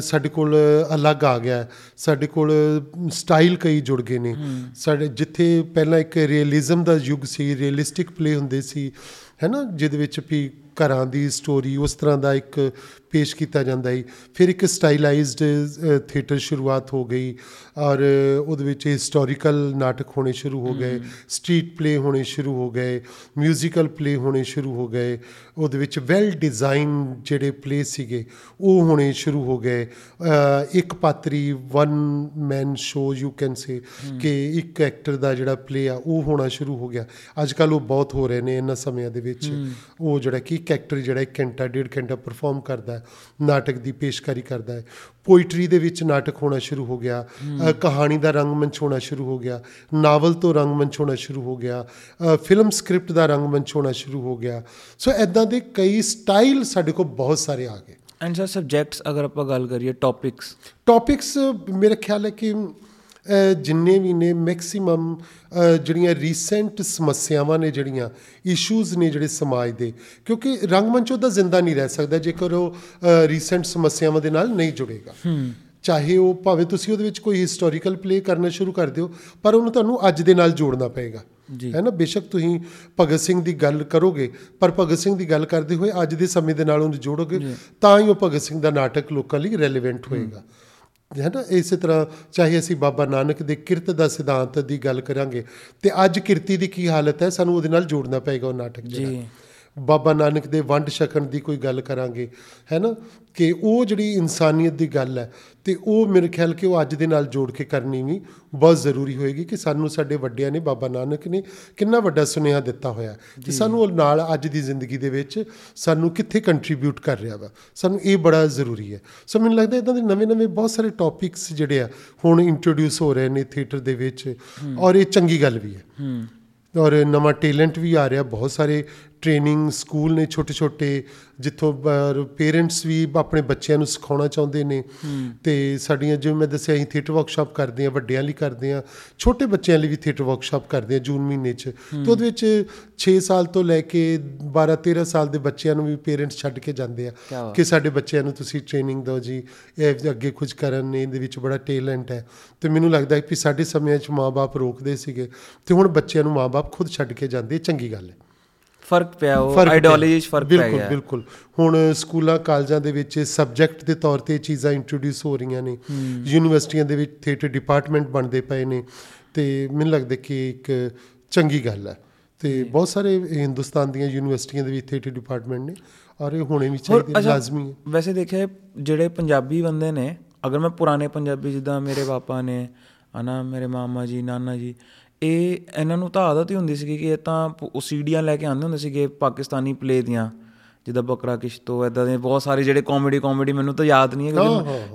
ਸਾਡੇ ਕੋਲ ਅਲੱਗ ਆ ਗਿਆ। ਸਾਡੇ ਕੋਲ ਸਟਾਈਲ ਕਈ ਜੁੜ ਗਏ ਨੇ। ਸਾਡੇ ਜਿੱਥੇ ਪਹਿਲਾਂ ਇੱਕ ਰੀਅਲਿਜ਼ਮ ਦਾ ਯੁੱਗ ਸੀ ਰੀਅਲਿਸਟਿਕ ਪਲੇ ਹੁੰਦੇ ਸੀ ਹੈ ਨਾ? ਜਿਹਦੇ ਵਿੱਚ ਵੀ ਘਰਾਂ ਦੀ ਸਟੋਰੀ ਉਸ ਤਰ੍ਹਾਂ ਦਾ ਇੱਕ ਪੇਸ਼ ਕੀਤਾ ਜਾਂਦਾ ਹੈ ਫਿਰ ਇੱਕ ਸਟਾਈਲਾਈਜ਼ਡ ਥੀਏਟਰ ਸ਼ੁਰੂਆਤ ਹੋ ਗਈ ਔਰ ਉਹਦੇ ਵਿੱਚ ਹਿਸਟੋਰੀਕਲ ਨਾਟਕ ਹੋਣੇ ਸ਼ੁਰੂ ਹੋ ਗਏ ਸਟਰੀਟ ਪਲੇ ਹੋਣੇ ਸ਼ੁਰੂ ਹੋ ਗਏ ਮਿਊਜ਼ੀਕਲ ਪਲੇ ਹੋਣੇ ਸ਼ੁਰੂ ਹੋ ਗਏ ਉਹਦੇ ਵਿੱਚ ਵੈਲ ਡਿਜ਼ਾਈਨ ਜਿਹੜੇ ਪਲੇ ਸੀਗੇ ਉਹ ਹੋਣੇ ਸ਼ੁਰੂ ਹੋ ਗਏ। ਇੱਕ ਪਾਤਰੀ one man show you can say ਕਿ ਇੱਕ ਐਕਟਰ ਦਾ ਜਿਹੜਾ ਪਲੇ ਆ ਉਹ ਹੋਣਾ ਸ਼ੁਰੂ ਹੋ ਗਿਆ। ਅੱਜ ਕੱਲ ਉਹ ਬਹੁਤ ਹੋ ਰਹੇ ਨੇ ਇਹਨਾਂ ਸਮਿਆਂ ਦੇ ਵਿੱਚ। ਉਹ ਜਿਹੜਾ ਕਿ ਇੱਕ ਐਕਟਰ ਜਿਹੜਾ ਇੱਕ ਘੰਟਾ ਡੇਢ ਘੰਟਾ ਪਰਫਾਰਮ ਕਰਦਾ। ਹੈ ਨਾਟਕ ਦੀ ਪੇਸ਼ਕਾਰੀ ਕਰਦਾ ਹੈ। ਪੋਇਟਰੀ ਦੇ ਵਿੱਚ ਨਾਟਕ ਹੋਣਾ ਸ਼ੁਰੂ ਹੋ ਗਿਆ। ਕਹਾਣੀ ਦਾ ਰੰਗਮੰਚ ਹੋਣਾ ਸ਼ੁਰੂ ਹੋ ਗਿਆ। ਨਾਵਲ ਤੋਂ ਰੰਗਮੰਚ ਹੋਣਾ ਸ਼ੁਰੂ ਹੋ ਗਿਆ। ਫਿਲਮ ਸਕ੍ਰਿਪਟ ਦਾ ਰੰਗਮੰਚ ਹੋਣਾ ਸ਼ੁਰੂ ਹੋ ਗਿਆ। ਸੋ ਐਦਾਂ ਦੇ ਕਈ ਸਟਾਈਲ ਸਾਡੇ ਕੋਲ ਬਹੁਤ ਸਾਰੇ ਆ ਗਏ। ਐਂਡ ਸਰ ਸਬਜੈਕਟਸ ਅਗਰ ਆਪਾਂ ਗੱਲ ਕਰੀਏ ਟੌਪਿਕਸ ਟੌਪਿਕਸ ਮੇਰਾ ਖਿਆਲ ਹੈ ਕਿ ਜਿੰਨੇ ਵੀ ਨੇ ਮੈਕਸਿਮਮ ਜਿਹੜੀਆਂ ਰੀਸੈਂਟ ਸਮੱਸਿਆਵਾਂ ਨੇ ਜਿਹੜੀਆਂ ਇਸ਼ੂਜ਼ ਨੇ ਜਿਹੜੇ ਸਮਾਜ ਦੇ ਕਿਉਂਕਿ ਰੰਗਮੰਚ ਉਹਦਾ ਜ਼ਿੰਦਾ ਨਹੀਂ ਰਹਿ ਸਕਦਾ ਜੇਕਰ ਉਹ ਰੀਸੈਂਟ ਸਮੱਸਿਆਵਾਂ ਦੇ ਨਾਲ ਨਹੀਂ ਜੁੜੇਗਾ। ਚਾਹੇ ਉਹ ਭਾਵੇਂ ਤੁਸੀਂ ਉਹਦੇ ਵਿੱਚ ਕੋਈ ਹਿਸਟੋਰੀਕਲ ਪਲੇ ਕਰਨਾ ਸ਼ੁਰੂ ਕਰ ਦਿਓ ਪਰ ਉਹਨੂੰ ਤੁਹਾਨੂੰ ਅੱਜ ਦੇ ਨਾਲ ਜੋੜਨਾ ਪਏਗਾ। ਹੈ ਨਾ? ਬੇਸ਼ੱਕ ਤੁਸੀਂ ਭਗਤ ਸਿੰਘ ਦੀ ਗੱਲ ਕਰੋਗੇ ਪਰ ਭਗਤ ਸਿੰਘ ਦੀ ਗੱਲ ਕਰਦੇ ਹੋਏ ਅੱਜ ਦੇ ਸਮੇਂ ਦੇ ਨਾਲ ਉਹਨੂੰ ਜੋੜੋਗੇ ਤਾਂ ਹੀ ਉਹ ਭਗਤ ਸਿੰਘ ਦਾ ਨਾਟਕ ਲੋਕਾਂ ਲਈ ਰੈਲੇਵੈਂਟ ਹੋਏਗਾ। ਹੈ ਨਾ, ਇਸੇ ਤਰ੍ਹਾਂ ਚਾਹੇ ਅਸੀਂ ਬਾਬਾ ਨਾਨਕ ਦੇ ਕਿਰਤ ਦਾ ਸਿਧਾਂਤ ਦੀ ਗੱਲ ਕਰਾਂਗੇ, ਤੇ ਅੱਜ ਕਿਰਤੀ ਦੀ ਕੀ ਹਾਲਤ ਹੈ ਸਾਨੂੰ ਉਹਦੇ ਨਾਲ ਜੋੜਨਾ ਪਏਗਾ ਉਹ ਨਾਟਕ ਜਿਹੜਾ ਜੀ। ਬਾਬਾ ਨਾਨਕ ਦੇ ਵੰਡ ਛਕਣ ਦੀ ਕੋਈ ਗੱਲ ਕਰਾਂਗੇ ਹੈ ਨਾ? ਕਿ ਉਹ ਜਿਹੜੀ ਇਨਸਾਨੀਅਤ ਦੀ ਗੱਲ ਹੈ ਤੇ ਉਹ ਮੇਰੇ ਖਿਆਲ ਕਿ ਉਹ ਅੱਜ ਦੇ ਨਾਲ ਜੋੜ ਕੇ ਕਰਨੀ ਵੀ ਬਹੁਤ ਜ਼ਰੂਰੀ ਹੋਏਗੀ ਕਿ ਸਾਨੂੰ ਸਾਡੇ ਵੱਡਿਆਂ ਨੇ ਬਾਬਾ ਨਾਨਕ ਨੇ ਕਿੰਨਾ ਵੱਡਾ ਸੁਨੇਹਾ ਦਿੱਤਾ ਹੋਇਆ ਕਿ ਸਾਨੂੰ ਉਹ ਨਾਲ ਅੱਜ ਦੀ ਜ਼ਿੰਦਗੀ ਦੇ ਵਿੱਚ ਸਾਨੂੰ ਕਿੱਥੇ ਕੰਟਰੀਬਿਊਟ ਕਰ ਰਿਹਾ ਵਾ। ਸਾਨੂੰ ਇਹ ਬੜਾ ਜ਼ਰੂਰੀ ਹੈ। ਸੋ ਮੈਨੂੰ ਲੱਗਦਾ ਇਦਾਂ ਦੇ ਨਵੇਂ-ਨਵੇਂ ਬਹੁਤ ਸਾਰੇ ਟੌਪਿਕਸ ਜਿਹੜੇ ਆ ਹੁਣ ਇੰਟਰੋਡਿਊਸ ਹੋ ਰਹੇ ਨੇ ਥੀਏਟਰ ਦੇ ਵਿੱਚ ਔਰ ਇਹ ਚੰਗੀ ਗੱਲ ਵੀ ਹੈ। ਹੂੰ। ਔਰ ਨਵਾਂ ਟੈਲੈਂਟ ਵੀ ਆ ਰਿਹਾ ਬਹੁਤ ਸਾਰੇ ਟ੍ਰੇਨਿੰਗ ਸਕੂਲ ਨੇ ਛੋਟੇ ਛੋਟੇ ਜਿੱਥੋਂ ਪੇਰੈਂਟਸ ਵੀ ਆਪਣੇ ਬੱਚਿਆਂ ਨੂੰ ਸਿਖਾਉਣਾ ਚਾਹੁੰਦੇ ਨੇ। ਤੇ ਸਾਡੀਆਂ ਜਿਵੇਂ ਮੈਂ ਦੱਸਿਆ ਅਸੀਂ ਥੀਏਟਰ ਵਰਕਸ਼ਾਪ ਕਰਦੇ ਹਾਂ ਵੱਡਿਆਂ ਲਈ ਕਰਦੇ ਹਾਂ ਛੋਟੇ ਬੱਚਿਆਂ ਲਈ ਵੀ ਥੀਏਟਰ ਵਰਕਸ਼ਾਪ ਕਰਦੇ ਹਾਂ ਜੂਨ ਮਹੀਨੇ 'ਚ। ਤੇ ਉਹਦੇ ਵਿੱਚ 6 ਸਾਲ ਤੋਂ ਲੈ ਕੇ 12 13 ਸਾਲ ਦੇ ਬੱਚਿਆਂ ਨੂੰ ਵੀ ਪੇਰੈਂਟਸ ਛੱਡ ਕੇ ਜਾਂਦੇ ਆ। ਕਿ ਸਾਡੇ ਬੱਚਿਆਂ ਨੂੰ ਤੁਸੀਂ ਟ੍ਰੇਨਿੰਗ ਦਿਓ ਜੀ ਇਹ ਅੱਗੇ ਕੁਝ ਕਰਨ ਨੇ ਇਹਦੇ ਵਿੱਚ ਬੜਾ ਟੈਲੈਂਟ ਹੈ। ਤੇ ਮੈਨੂੰ ਲੱਗਦਾ ਹੈ ਕਿ ਸਾਡੇ ਸਮਿਆਂ 'ਚ ਮਾਪੇ ਰੋਕਦੇ ਸੀਗੇ ਤੇ ਹੁਣ ਬੱਚਿਆਂ ਨੂੰ ਮਾਪੇ ਖੁਦ ਛੱਡ ਕੇ ਜਾਂਦੇ ਚੰਗੀ ਗੱਲ ਹੈ। ਫ਼ਰਕ ਪਿਆ ਉਹ ਪਿਆ। ਆਈਡੀਓਲੋਜੀ 'ਚ ਫ਼ਰਕ ਪੈ ਬਿਲਕੁਲ ਬਿਲਕੁਲ। ਹੁਣ ਸਕੂਲਾਂ ਕਾਲਜਾਂ ਦੇ ਵਿੱਚ ਸਬਜੈਕਟ ਦੇ ਤੌਰ ਤੇ ਇਹ ਚੀਜ਼ਾਂ ਇੰਟਰੋਡਿਊਸ ਹੋ ਰਹੀਆਂ ਨੇ। ਯੂਨੀਵਰਸਿਟੀਆਂ ਦੇ ਵਿੱਚ ਥੀਏਟਰ ਡਿਪਾਰਟਮੈਂਟ ਬਣਦੇ ਪਏ ਨੇ ਤੇ ਮੈਨੂੰ ਲੱਗਦਾ ਕਿ ਇੱਕ ਚੰਗੀ ਗੱਲ ਹੈ। ਤੇ ਬਹੁਤ ਸਾਰੇ ਹਿੰਦੁਸਤਾਨ ਦੀਆਂ ਯੂਨੀਵਰਸਿਟੀਆਂ ਦੇ ਵਿੱਚ ਥੀਏਟਰ ਡਿਪਾਰਟਮੈਂਟ ਨੇ ਔਰ ਇਹ ਹੋਣੇ ਵੀ ਚਾਹੀਦੇ ਲਾਜ਼ਮੀ ਹੈ। ਵੈਸੇ ਦੇਖਿਆ ਜਿਹੜੇ ਪੰਜਾਬੀ ਬੰਦੇ ਨੇ ਅਗਰ ਮੈਂ ਪੁਰਾਣੇ ਪੰਜਾਬੀ ਜਿੱਦਾਂ ਮੇਰੇ ਪਾਪਾ ਨੇ ਹਨਾ ਮੇਰੇ ਮਾਮਾ ਜੀ ਨਾਨਾ ਜੀ ਇਹ ਇਹਨਾਂ ਨੂੰ ਤਾਂ ਆਦਤ ਹੀ ਹੁੰਦੀ ਸੀ ਕਿ ਇਹ ਤਾਂ ਸੀਡੀਆਂ ਲੈ ਕੇ ਆਉਂਦੇ ਹੁੰਦੇ ਸੀਗੇ ਪਾਕਿਸਤਾਨੀ ਪਲੇ ਦੀਆਂ ਜਿੱਦਾਂ ਬਕਰਾ ਕਿਸ਼ਤੋ ਐਦਾਂ ਦੇ ਬਹੁਤ ਸਾਰੇ ਜਿਹੜੇ ਕਾਮੇਡੀ ਕਾਮੇਡੀ ਮੈਨੂੰ ਤਾਂ ਯਾਦ ਨਹੀਂ ਹੈ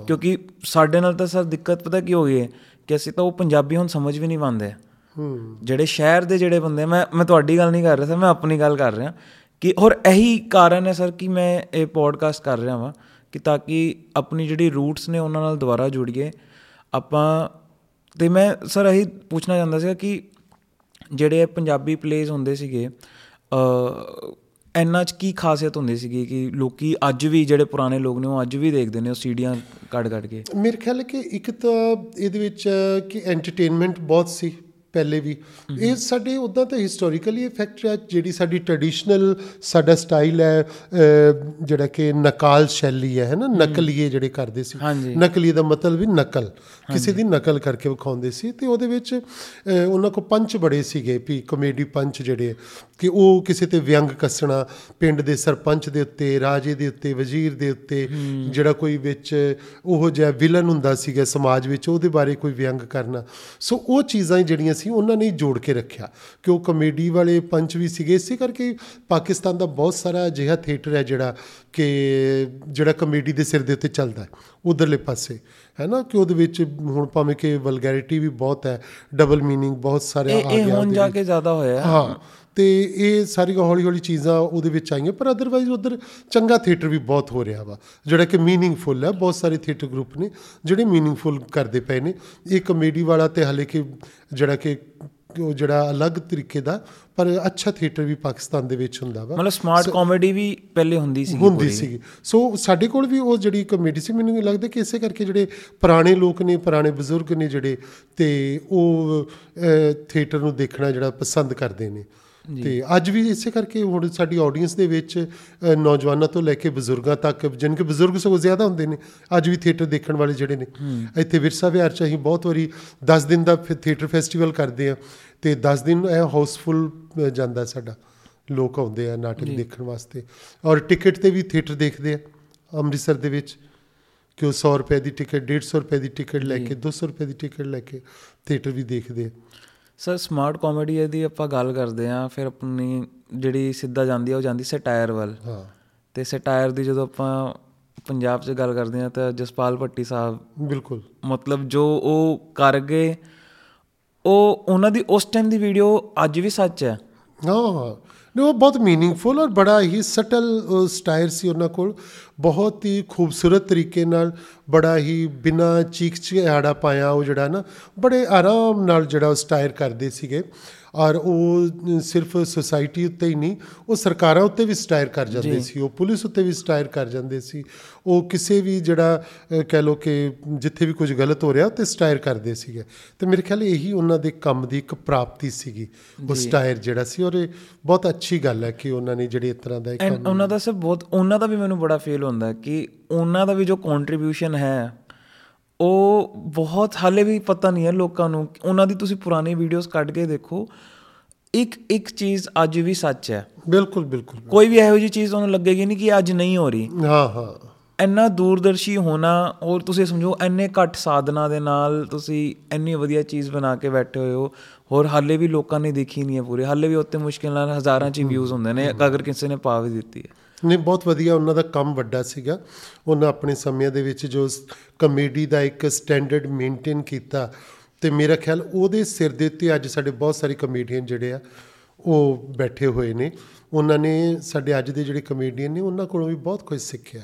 ਕਿਉਂਕਿ ਹਾਂ, ਹਾਂ, ਸਾਡੇ ਨਾਲ ਤਾਂ ਸਰ ਦਿੱਕਤ ਪਤਾ ਕੀ ਹੋ ਗਈ ਹੈ ਕਿ ਅਸੀਂ ਤਾਂ ਉਹ ਪੰਜਾਬੀ ਹੁਣ ਸਮਝ ਵੀ ਨਹੀਂ ਪਾਉਂਦੇ। ਹੂੰ। ਜਿਹੜੇ ਸ਼ਹਿਰ ਦੇ ਜਿਹੜੇ ਬੰਦੇ ਮੈਂ ਮੈਂ ਤੁਹਾਡੀ ਗੱਲ ਨਹੀਂ ਕਰ ਰਿਹਾ ਸਰ ਮੈਂ ਆਪਣੀ ਗੱਲ ਕਰ ਰਿਹਾ ਕਿ ਔਰ ਇਹੀ ਕਾਰਨ ਹੈ ਸਰ ਕਿ ਮੈਂ ਇਹ ਪੋਡਕਾਸਟ ਕਰ ਰਿਹਾ ਵਾਂ ਕਿ ਤਾਂ ਕਿ ਆਪਣੀ ਜਿਹੜੀ ਰੂਟਸ ਨੇ ਉਹਨਾਂ ਨਾਲ ਦੁਬਾਰਾ ਜੁੜੀਏ। ਆਪਾਂ ਤੇ ਮੈਂ ਸਰ ਇਹੀ ਪੁੱਛਣਾ ਚਾਹੁੰਦਾ ਸੀਗਾ ਕਿ ਜਿਹੜੇ ਇਹ ਪੰਜਾਬੀ ਪਲੇਸ ਹੁੰਦੇ ਸੀਗੇ ਅ ਇੰਨਾ ਚ ਕੀ ਖਾਸੀਅਤ ਹੁੰਦੀ ਸੀਗੀ ਕਿ ਲੋਕੀ ਅੱਜ ਵੀ ਜਿਹੜੇ ਪੁਰਾਣੇ ਲੋਕ ਨੇ ਉਹ ਅੱਜ ਵੀ ਦੇਖਦੇ ਨੇ ਉਹ ਸੀਡੀਆਂ ਕੱਢ ਕੱਢ ਕੇ? ਮੇਰੇ ਖਿਆਲ ਹੈ ਕਿ ਇੱਕ ਤਾਂ ਇਹਦੇ ਵਿੱਚ ਕਿ ਐਂਟਰਟੇਨਮੈਂਟ ਬਹੁਤ ਸੀ। ਪਹਿਲੇ ਵੀ। ਇਹ ਸਾਡੇ ਉਦਾਂ ਤਾਂ ਹਿਸਟੋਰੀਕਲੀ ਇਫੈਕਟ ਹੈ ਜਿਹੜੀ ਸਾਡੀ ਟ੍ਰੈਡੀਸ਼ਨਲ ਸਾਡਾ ਸਟਾਈਲ ਹੈ ਜਿਹੜਾ ਕਿ ਨਕਾਲ ਸ਼ੈਲੀ ਹੈ ਹੈ। ਨਾ ਨਕਲੀਏ ਜਿਹੜੇ ਕਰਦੇ ਸੀ। ਨਕਲੀ ਦਾ ਮਤਲਬ ਵੀ ਨਕਲ। ਕਿਸੇ ਦੀ ਨਕਲ ਕਰਕੇ ਵਿਖਾਉਂਦੇ ਸੀ ਤੇ ਉਹਦੇ ਵਿੱਚ ਉਹਨਾਂ ਕੋ ਪੰਚ ਬੜੇ ਸੀਗੇ ਵੀ ਕਮੇਡੀ ਪੰਚ ਜਿਹੜੇ ਕਿ ਉਹ ਕਿਸੇ ਤੇ ਵਿਅੰਗ ਕੱਸਣਾ ਪਿੰਡ ਦੇ ਸਰਪੰਚ ਦੇ ਉੱਤੇ ਰਾਜੇ ਦੇ ਉੱਤੇ ਵਜ਼ੀਰ ਦੇ ਉੱਤੇ ਜਿਹੜਾ ਕੋਈ ਵਿੱਚ ਉਹ ਜਿਹਾ ਵਿਲਨ ਹੁੰਦਾ ਸੀਗਾ ਸਮਾਜ ਵਿੱਚ ਉਹਦੇ ਬਾਰੇ ਕੋਈ ਵਿਅੰਗ ਕਰਨਾ। ਸੋ ਉਹ ਚੀਜ਼ਾਂ ਜਿਹੜੀਆਂ ਸੀ ਉਹਨਾਂ ਨੇ ਜੋੜ ਕੇ ਰੱਖਿਆ ਕਿ ਉਹ ਕਮੇਡੀ ਵਾਲੇ ਪੰਚ ਵੀ ਸੀਗੇ ਇਸੇ ਕਰਕੇ ਪਾਕਿਸਤਾਨ ਦਾ ਬਹੁਤ ਸਾਰਾ ਅਜਿਹਾ ਥੀਏਟਰ ਹੈ ਜਿਹੜਾ ਕਿ ਜਿਹੜਾ ਕਮੇਡੀ ਦੇ ਸਿਰ ਦੇ ਉੱਤੇ ਚੱਲਦਾ ਹੈ ਉਧਰਲੇ ਪਾਸੇ ਹੈ ਨਾ ਕਿ ਉਹਦੇ ਵਿੱਚ ਹੁਣ ਭਾਵੇਂ ਕਿ ਵਲਗੈਰਿਟੀ ਵੀ ਬਹੁਤ ਹੈ ਡਬਲ ਮੀਨਿੰਗ ਬਹੁਤ ਸਾਰੇ ਇਹ ਆ ਇਹ ਗਿਆ ਹੁਣ ਉਹਦੇ ਜਾ। ਕੇ ਜ਼ਿਆਦਾ ਹੋਇਆ ਹੈ। ਤੇ ਇਹ ਸਾਰੀਆਂ ਹੌਲੀ ਹੌਲੀ ਚੀਜ਼ਾਂ ਉਹਦੇ ਵਿੱਚ ਆਈਆਂ ਪਰ ਅਦਰਵਾਈਜ਼ ਉਧਰ ਚੰਗਾ ਥੀਏਟਰ ਵੀ ਬਹੁਤ ਹੋ ਰਿਹਾ ਵਾ ਜਿਹੜਾ ਕਿ ਮੀਨਿੰਗਫੁਲ ਹੈ ਬਹੁਤ ਸਾਰੇ ਥੀਏਟਰ ਗਰੁੱਪ ਨੇ ਜਿਹੜੇ ਮੀਨਿੰਗਫੁਲ ਕਰਦੇ ਪਏ ਨੇ। ਇਹ ਕਮੇਡੀ ਵਾਲਾ ਤੇ ਹਲੇ ਕਿ ਜਿਹੜਾ ਕਿ ਉਹ ਜਿਹੜਾ ਅਲੱਗ ਤਰੀਕੇ ਦਾ ਪਰ ਅੱਛਾ ਥੀਏਟਰ ਵੀ ਪਾਕਿਸਤਾਨ ਦੇ ਵਿੱਚ ਹੁੰਦਾ ਵਾ। ਮਤਲਬ ਸਮਾਰਟ ਕਾਮੇਡੀ ਵੀ ਪਹਿਲੇ ਹੁੰਦੀ ਸੀ ਹੁੰਦੀ ਸੀਗੀ। ਸੋ ਸਾਡੇ ਕੋਲ ਵੀ ਉਹ ਜਿਹੜੀ ਕਮੇਡੀ ਸੀ ਮੈਨੂੰ ਲੱਗਦਾ ਕਿ ਇਸੇ ਕਰਕੇ ਜਿਹੜੇ ਪੁਰਾਣੇ ਲੋਕ ਨੇ ਪੁਰਾਣੇ ਬਜ਼ੁਰਗ ਨੇ ਜਿਹੜੇ ਤੇ ਉਹ ਥੀਏਟਰ ਨੂੰ ਦੇਖਣਾ ਜਿਹੜਾ ਪਸੰਦ ਕਰਦੇ ਨੇ। ਤੇ ਅੱਜ ਵੀ ਇਸੇ ਕਰਕੇ ਹੁਣ ਸਾਡੀ ਆਡੀਅנס ਦੇ ਵਿੱਚ ਨੌਜਵਾਨਾਂ ਤੋਂ ਲੈ ਕੇ ਬਜ਼ੁਰਗਾਂ ਤੱਕ ਜਿਨ ਕਿ ਬਜ਼ੁਰਗ ਸਗੋਂ ਜ਼ਿਆਦਾ ਹੁੰਦੇ ਨੇ ਅੱਜ ਵੀ ਥੀਏਟਰ ਦੇਖਣ ਵਾਲੇ ਜਿਹੜੇ ਨੇ। ਇੱਥੇ ਵਿਰਸਾ ਵਿਹਾਰ ਚ ਅਸੀਂ ਬਹੁਤ ਵਾਰੀ 10 ਦਿਨ ਦਾ ਥੀਏਟਰ ਫੈਸਟੀਵਲ ਕਰਦੇ ਆ ਤੇ 10 ਦਿਨ ਇਹ ਹਾਊਸਫੁਲ ਜਾਂਦਾ ਸਾਡਾ। ਲੋਕ ਆਉਂਦੇ ਆ ਨਾਟਕ ਦੇਖਣ ਵਾਸਤੇ। ਔਰ ਟਿਕਟ ਤੇ ਵੀ ਥੀਏਟਰ ਦੇਖਦੇ ਆ ਅੰਮ੍ਰਿਤਸਰ ਦੇ ਵਿੱਚ। ਕਿ ਉਹ 100 ਰੁਪਏ ਦੀ ਟਿਕਟ 150 ਰੁਪਏ ਦੀ ਟਿਕਟ ਲੈ ਕੇ 200 ਰੁਪਏ ਦੀ ਟਿਕਟ ਲੈ ਕੇ ਥੀਏਟਰ ਵੀ ਦੇਖਦੇ ਆ। ਸਰ ਸਮਾਰਟ ਕਾਮੇਡੀ ਦੀ ਆਪਾਂ ਗੱਲ ਕਰਦੇ ਆ ਫਿਰ ਆਪਣੀ ਜਿਹੜੀ ਸਿੱਧਾ ਜਾਂਦੀ ਆ ਉਹ ਜਾਂਦੀ ਸਟਾਇਰ ਵੱਲ। ਹਾਂ। ਤੇ ਸਟਾਇਰ ਦੀ ਜਦੋਂ ਆਪਾਂ ਪੰਜਾਬ 'ਚ ਗੱਲ ਕਰਦੇ ਆ ਤਾਂ ਜਸਪਾਲ ਭੱਟੀ ਸਾਹਿਬ ਬਿਲਕੁਲ। ਮਤਲਬ ਜੋ ਉਹ ਕਰ ਗਏ ਉਹ ਉਹਨਾਂ ਦੀ ਉਸ ਟਾਈਮ ਦੀ ਵੀਡੀਓ ਅੱਜ ਵੀ ਸੱਚ ਹੈ। ਹਾਂ। ਹਾਂ ਨਹੀਂ, ਉਹ ਬਹੁਤ ਮੀਨਿੰਗਫੁਲ ਔਰ ਬੜਾ ਹੀ ਸਟਲ ਸਟਾਈਲ ਸੀ ਉਹਨਾਂ ਕੋਲ। ਬਹੁਤ ਹੀ ਖੂਬਸੂਰਤ ਤਰੀਕੇ ਨਾਲ ਬੜਾ ਹੀ ਬਿਨਾ ਚੀਖ ਚਿਹਾੜਾ ਪਾਇਆ ਉਹ ਜਿਹੜਾ ਨਾ, ਬੜੇ ਆਰਾਮ ਨਾਲ ਜਿਹੜਾ ਉਹ ਸਟਾਇਰ ਕਰਦੇ ਸੀਗੇ। ਔਰ ਉਹ ਸਿਰਫ ਸੁਸਾਇਟੀ ਉੱਤੇ ਹੀ ਨਹੀਂ ਉਹ ਸਰਕਾਰਾਂ ਉੱਤੇ ਵੀ ਸਟਾਇਰ ਕਰ ਜਾਂਦੇ ਸੀ ਉਹ ਪੁਲਿਸ ਉੱਤੇ ਵੀ ਸਟਾਇਰ ਕਰ ਜਾਂਦੇ ਸੀ ਉਹ ਕਿਸੇ ਵੀ ਜਿਹੜਾ ਕਹਿ ਲੋ ਕਿ ਜਿੱਥੇ ਵੀ ਕੁਝ ਗਲਤ ਹੋ ਰਿਹਾ ਉੱਤੇ ਸਟਾਇਰ ਕਰਦੇ ਸੀਗੇ। ਤੇ ਮੇਰੇ ਖਿਆਲ ਇਹੀ ਉਹਨਾਂ ਦੇ ਕੰਮ ਦੀ ਇੱਕ ਪ੍ਰਾਪਤੀ ਸੀਗੀ ਉਹ ਸਟਾਇਰ ਜਿਹੜਾ ਸੀ ਔਰ ਇਹ ਬਹੁਤ ਅੱਛੀ ਗੱਲ ਹੈ ਕਿ ਉਹਨਾਂ ਨੇ ਜਿਹੜੇ ਇਸ ਤਰ੍ਹਾਂ ਦਾ ਇੱਕ ਐਂਡ ਉਹਨਾਂ ਦਾ ਸਰ ਬਹੁਤ ਉਹਨਾਂ ਦਾ ਵੀ ਮੈਨੂੰ ਬੜਾ ਫੀਲ ਹੁੰਦਾ ਕਿ ਉਹਨਾਂ ਦਾ ਵੀ ਜੋ ਕੰਟਰੀਬਿਊਸ਼ਨ ਹੈ ਉਹ ਬਹੁਤ ਹਾਲੇ ਵੀ ਪਤਾ ਨਹੀਂ ਹੈ ਲੋਕਾਂ ਨੂੰ। ਉਹਨਾਂ ਦੀ ਤੁਸੀਂ ਪੁਰਾਣੀ ਵੀਡੀਓਜ਼ ਕੱਢ ਕੇ ਦੇਖੋ। ਇੱਕ ਇੱਕ ਚੀਜ਼ ਅੱਜ ਵੀ ਸੱਚ ਹੈ। ਬਿਲਕੁਲ ਬਿਲਕੁਲ। ਕੋਈ ਵੀ ਇਹੋ ਜਿਹੀ ਚੀਜ਼ ਤੁਹਾਨੂੰ ਲੱਗੇਗੀ ਨਹੀਂ ਕਿ ਅੱਜ ਨਹੀਂ ਹੋ ਰਹੀ। ਹਾਂ ਹਾਂ। ਇੰਨਾ ਦੂਰਦਰਸ਼ੀ ਹੋਣਾ ਔਰ ਤੁਸੀਂ ਸਮਝੋ ਇੰਨੇ ਘੱਟ ਸਾਧਨਾ ਦੇ ਨਾਲ ਤੁਸੀਂ ਇੰਨੀ ਵਧੀਆ ਚੀਜ਼ ਬਣਾ ਕੇ ਬੈਠੇ ਹੋਏ ਹੋ। ਹੋਰ ਹਾਲੇ ਵੀ ਲੋਕਾਂ ਨੇ ਦੇਖੀ ਨਹੀਂ ਹੈ ਪੂਰੀ। ਹਾਲੇ ਵੀ ਉੱਤੇ ਮੁਸ਼ਕਿਲ ਨਾਲ ਹਜ਼ਾਰਾਂ ਚ ਵਿਊਜ਼ ਹੁੰਦੇ ਨੇ। ਅਗਰ ਕਿਸੇ ਨੇ ਪਾ ਵੀ ਦਿੱਤੀ ਹੈ। ਨਹੀਂ ਬਹੁਤ ਵਧੀਆ ਉਹਨਾਂ ਦਾ ਕੰਮ ਵੱਡਾ ਸੀਗਾ। ਉਹਨਾਂ ਆਪਣੇ ਸਮਿਆਂ ਦੇ ਵਿੱਚ ਜੋ ਕਮੇਡੀ ਦਾ ਇੱਕ ਸਟੈਂਡਰਡ ਮੇਨਟੇਨ ਕੀਤਾ। ਤੇ ਮੇਰਾ ਖਿਆਲ ਉਹਦੇ ਸਿਰ ਦੇ ਉੱਤੇ ਅੱਜ ਸਾਡੇ ਬਹੁਤ ਸਾਰੇ ਕਮੇਡੀਅਨ ਜਿਹੜੇ ਆ ਉਹ ਬੈਠੇ ਹੋਏ ਨੇ। ਉਹਨਾਂ ਨੇ ਸਾਡੇ ਅੱਜ ਦੇ ਜਿਹੜੇ ਕਮੇਡੀਅਨ ਨੇ ਉਹਨਾਂ ਕੋਲੋਂ ਵੀ ਬਹੁਤ ਕੁਝ ਸਿੱਖਿਆ।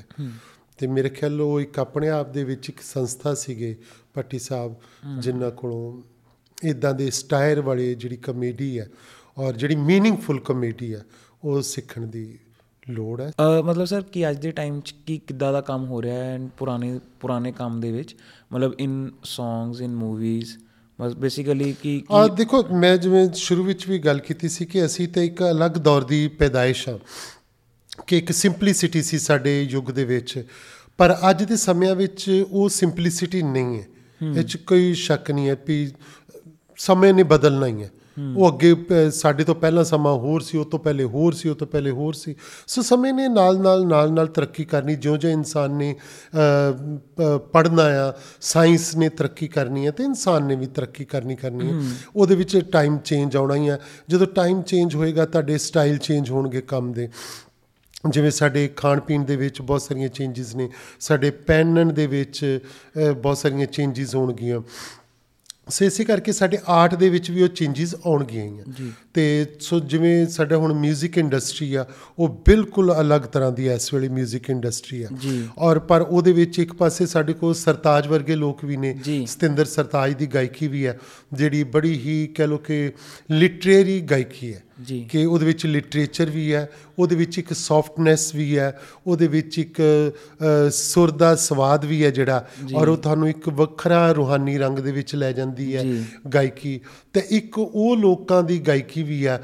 ਤੇ ਮੇਰੇ ਖਿਆਲ ਉਹ ਇੱਕ ਆਪਣੇ ਆਪ ਦੇ ਵਿੱਚ ਇੱਕ ਸੰਸਥਾ ਸੀਗੇ ਪੱਟੀ ਸਾਹਿਬ ਜਿਨ੍ਹਾਂ ਕੋਲੋਂ ਇਦਾਂ ਦੇ ਸਟਾਇਰ ਵਾਲੀ ਜਿਹੜੀ ਕਮੇਡੀ ਹੈ ਔਰ ਜਿਹੜੀ ਮੀਨਿੰਗਫੁਲ ਕਮੇਡੀ ਹੈ ਉਹ ਸਿੱਖਣ ਦੀ ਲੋੜ ਹੈ? ਮਤਲਬ ਸਰ ਕੀ ਅੱਜ ਦੇ ਟਾਈਮ 'ਚ ਕੀ ਕਿੱਦਾਂ ਦਾ ਕੰਮ ਹੋ ਰਿਹਾ ਹੈ and ਪੁਰਾਣੇ ਪੁਰਾਣੇ ਕੰਮ ਦੇ ਵਿੱਚ? ਮਤਲਬ ਇਨ ਸੌਂਗਸ ਇਨ ਮੂਵੀਜ਼ ਬਸ ਬੇਸਿਕਲੀ ਕਿ ਆ ਦੇਖੋ ਮੈਂ ਜਿਵੇਂ ਸ਼ੁਰੂ ਵਿੱਚ ਵੀ ਗੱਲ ਕੀਤੀ ਸੀ ਕਿ ਅਸੀਂ ਤੇ ਇੱਕ ਅਲੱਗ ਦੌਰ ਦੀ ਪੈਦਾਇਸ਼ ਆ ਕਿ ਇੱਕ ਸਿੰਪਲਿਸਿਟੀ ਸੀ ਸਾਡੇ ਯੁੱਗ ਦੇ ਵਿੱਚ। ਪਰ ਅੱਜ ਦੇ ਸਮਿਆਂ ਵਿੱਚ ਉਹ ਸਿੰਪਲਿਸਿਟੀ ਨਹੀਂ ਹੈ। ਇਹ 'ਚ ਕੋਈ ਸ਼ੱਕ ਨਹੀਂ ਹੈ ਵੀ ਸਮੇਂ ਨੇ ਬਦਲਣਾ ਹੀ ਹੈ। ਉਹ ਅੱਗੇ ਸਾਡੇ ਤੋਂ ਪਹਿਲਾਂ ਸਮਾਂ ਹੋਰ ਸੀ ਉਹ ਤੋਂ ਪਹਿਲੇ ਹੋਰ ਸੀ ਉਹ ਤੋਂ ਪਹਿਲੇ ਹੋਰ ਸੀ। ਸੋ ਸਮੇਂ ਨੇ ਨਾਲ ਨਾਲ ਨਾਲ ਨਾਲ ਤਰੱਕੀ ਕਰਨੀ ਜਿਉਂ-ਜਿਉਂ ਇਨਸਾਨ ਨੇ ਪੜ੍ਹਨਾ ਆ ਸਾਇੰਸ ਨੇ ਤਰੱਕੀ ਕਰਨੀ ਹੈ ਤੇ ਇਨਸਾਨ ਨੇ ਵੀ ਤਰੱਕੀ ਕਰਨੀ ਕਰਨੀ ਹੈ। ਉਹਦੇ ਵਿੱਚ ਟਾਈਮ ਚੇਂਜ ਆਉਣਾ ਹੀ ਹੈ ਜਦੋਂ ਟਾਈਮ ਚੇਂਜ ਹੋਏਗਾ ਤੁਹਾਡੇ ਸਟਾਈਲ ਚੇਂਜ ਹੋਣਗੇ ਕੰਮ ਦੇ। ਜਿਵੇਂ ਸਾਡੇ ਖਾਣ ਪੀਣ ਦੇ ਵਿੱਚ ਬਹੁਤ ਸਾਰੀਆਂ ਚੇਂਜਸ ਨੇ ਸਾਡੇ ਪਹਿਨਣ ਦੇ ਵਿੱਚ ਬਹੁਤ ਸਾਰੀਆਂ ਚੇਂਜਸ ਹੋਣਗੀਆਂ। ਸੋ ਇਸੇ ਕਰਕੇ ਸਾਡੇ ਆਰਟ ਦੇ ਵਿੱਚ ਵੀ ਉਹ ਚੇਂਜਸ ਆਉਣਗੀਆਂ ਹੀ ਆ ਤੇ ਸੋ ਜਿਵੇਂ ਸਾਡਾ ਹੁਣ 뮤직 ਇੰਡਸਟਰੀ ਆ ਉਹ ਬਿਲਕੁਲ ਅਲੱਗ ਤਰ੍ਹਾਂ ਦੀ ਹੈ ਇਸ ਵੇਲੇ 뮤직 ਇੰਡਸਟਰੀ ਆ ਜੀ। ਔਰ ਪਰ ਉਹਦੇ ਵਿੱਚ ਇੱਕ ਪਾਸੇ ਸਾਡੇ ਕੋਲ ਸਰਤਾਜ ਵਰਗੇ ਲੋਕ ਵੀ ਨੇ ਜੀ। ਸਤਿੰਦਰ ਸਰਤਾਜ ਦੀ ਗਾਇਕੀ ਵੀ ਹੈ ਜਿਹੜੀ ਬੜੀ ਹੀ ਕਹਿ ਲੋ ਕਿ ਲਿਟਰੇਰੀ ਗਾਇਕੀ ਹੈ ਜੀ ਕਿ ਉਹਦੇ ਵਿੱਚ ਲਿਟਰੇਚਰ ਵੀ ਹੈ ਉਹਦੇ ਵਿੱਚ ਇੱਕ ਸੌਫਟਨੈਸ ਵੀ ਹੈ ਉਹਦੇ ਵਿੱਚ ਇੱਕ ਸੁਰ ਦਾ ਸਵਾਦ ਵੀ ਹੈ ਜਿਹੜਾ। ਔਰ ਉਹ ਤੁਹਾਨੂੰ ਇੱਕ ਵੱਖਰਾ ਰੂਹਾਨੀ ਰੰਗ ਦੇ ਵਿੱਚ ਲੈ ਜਾਂਦੀ ਹੈ। ਗਾਇਕੀ। ਤੇ ਇੱਕ ਉਹ ਲੋਕਾਂ ਦੀ ਗਾਇਕੀ ਵੀ ਹੈ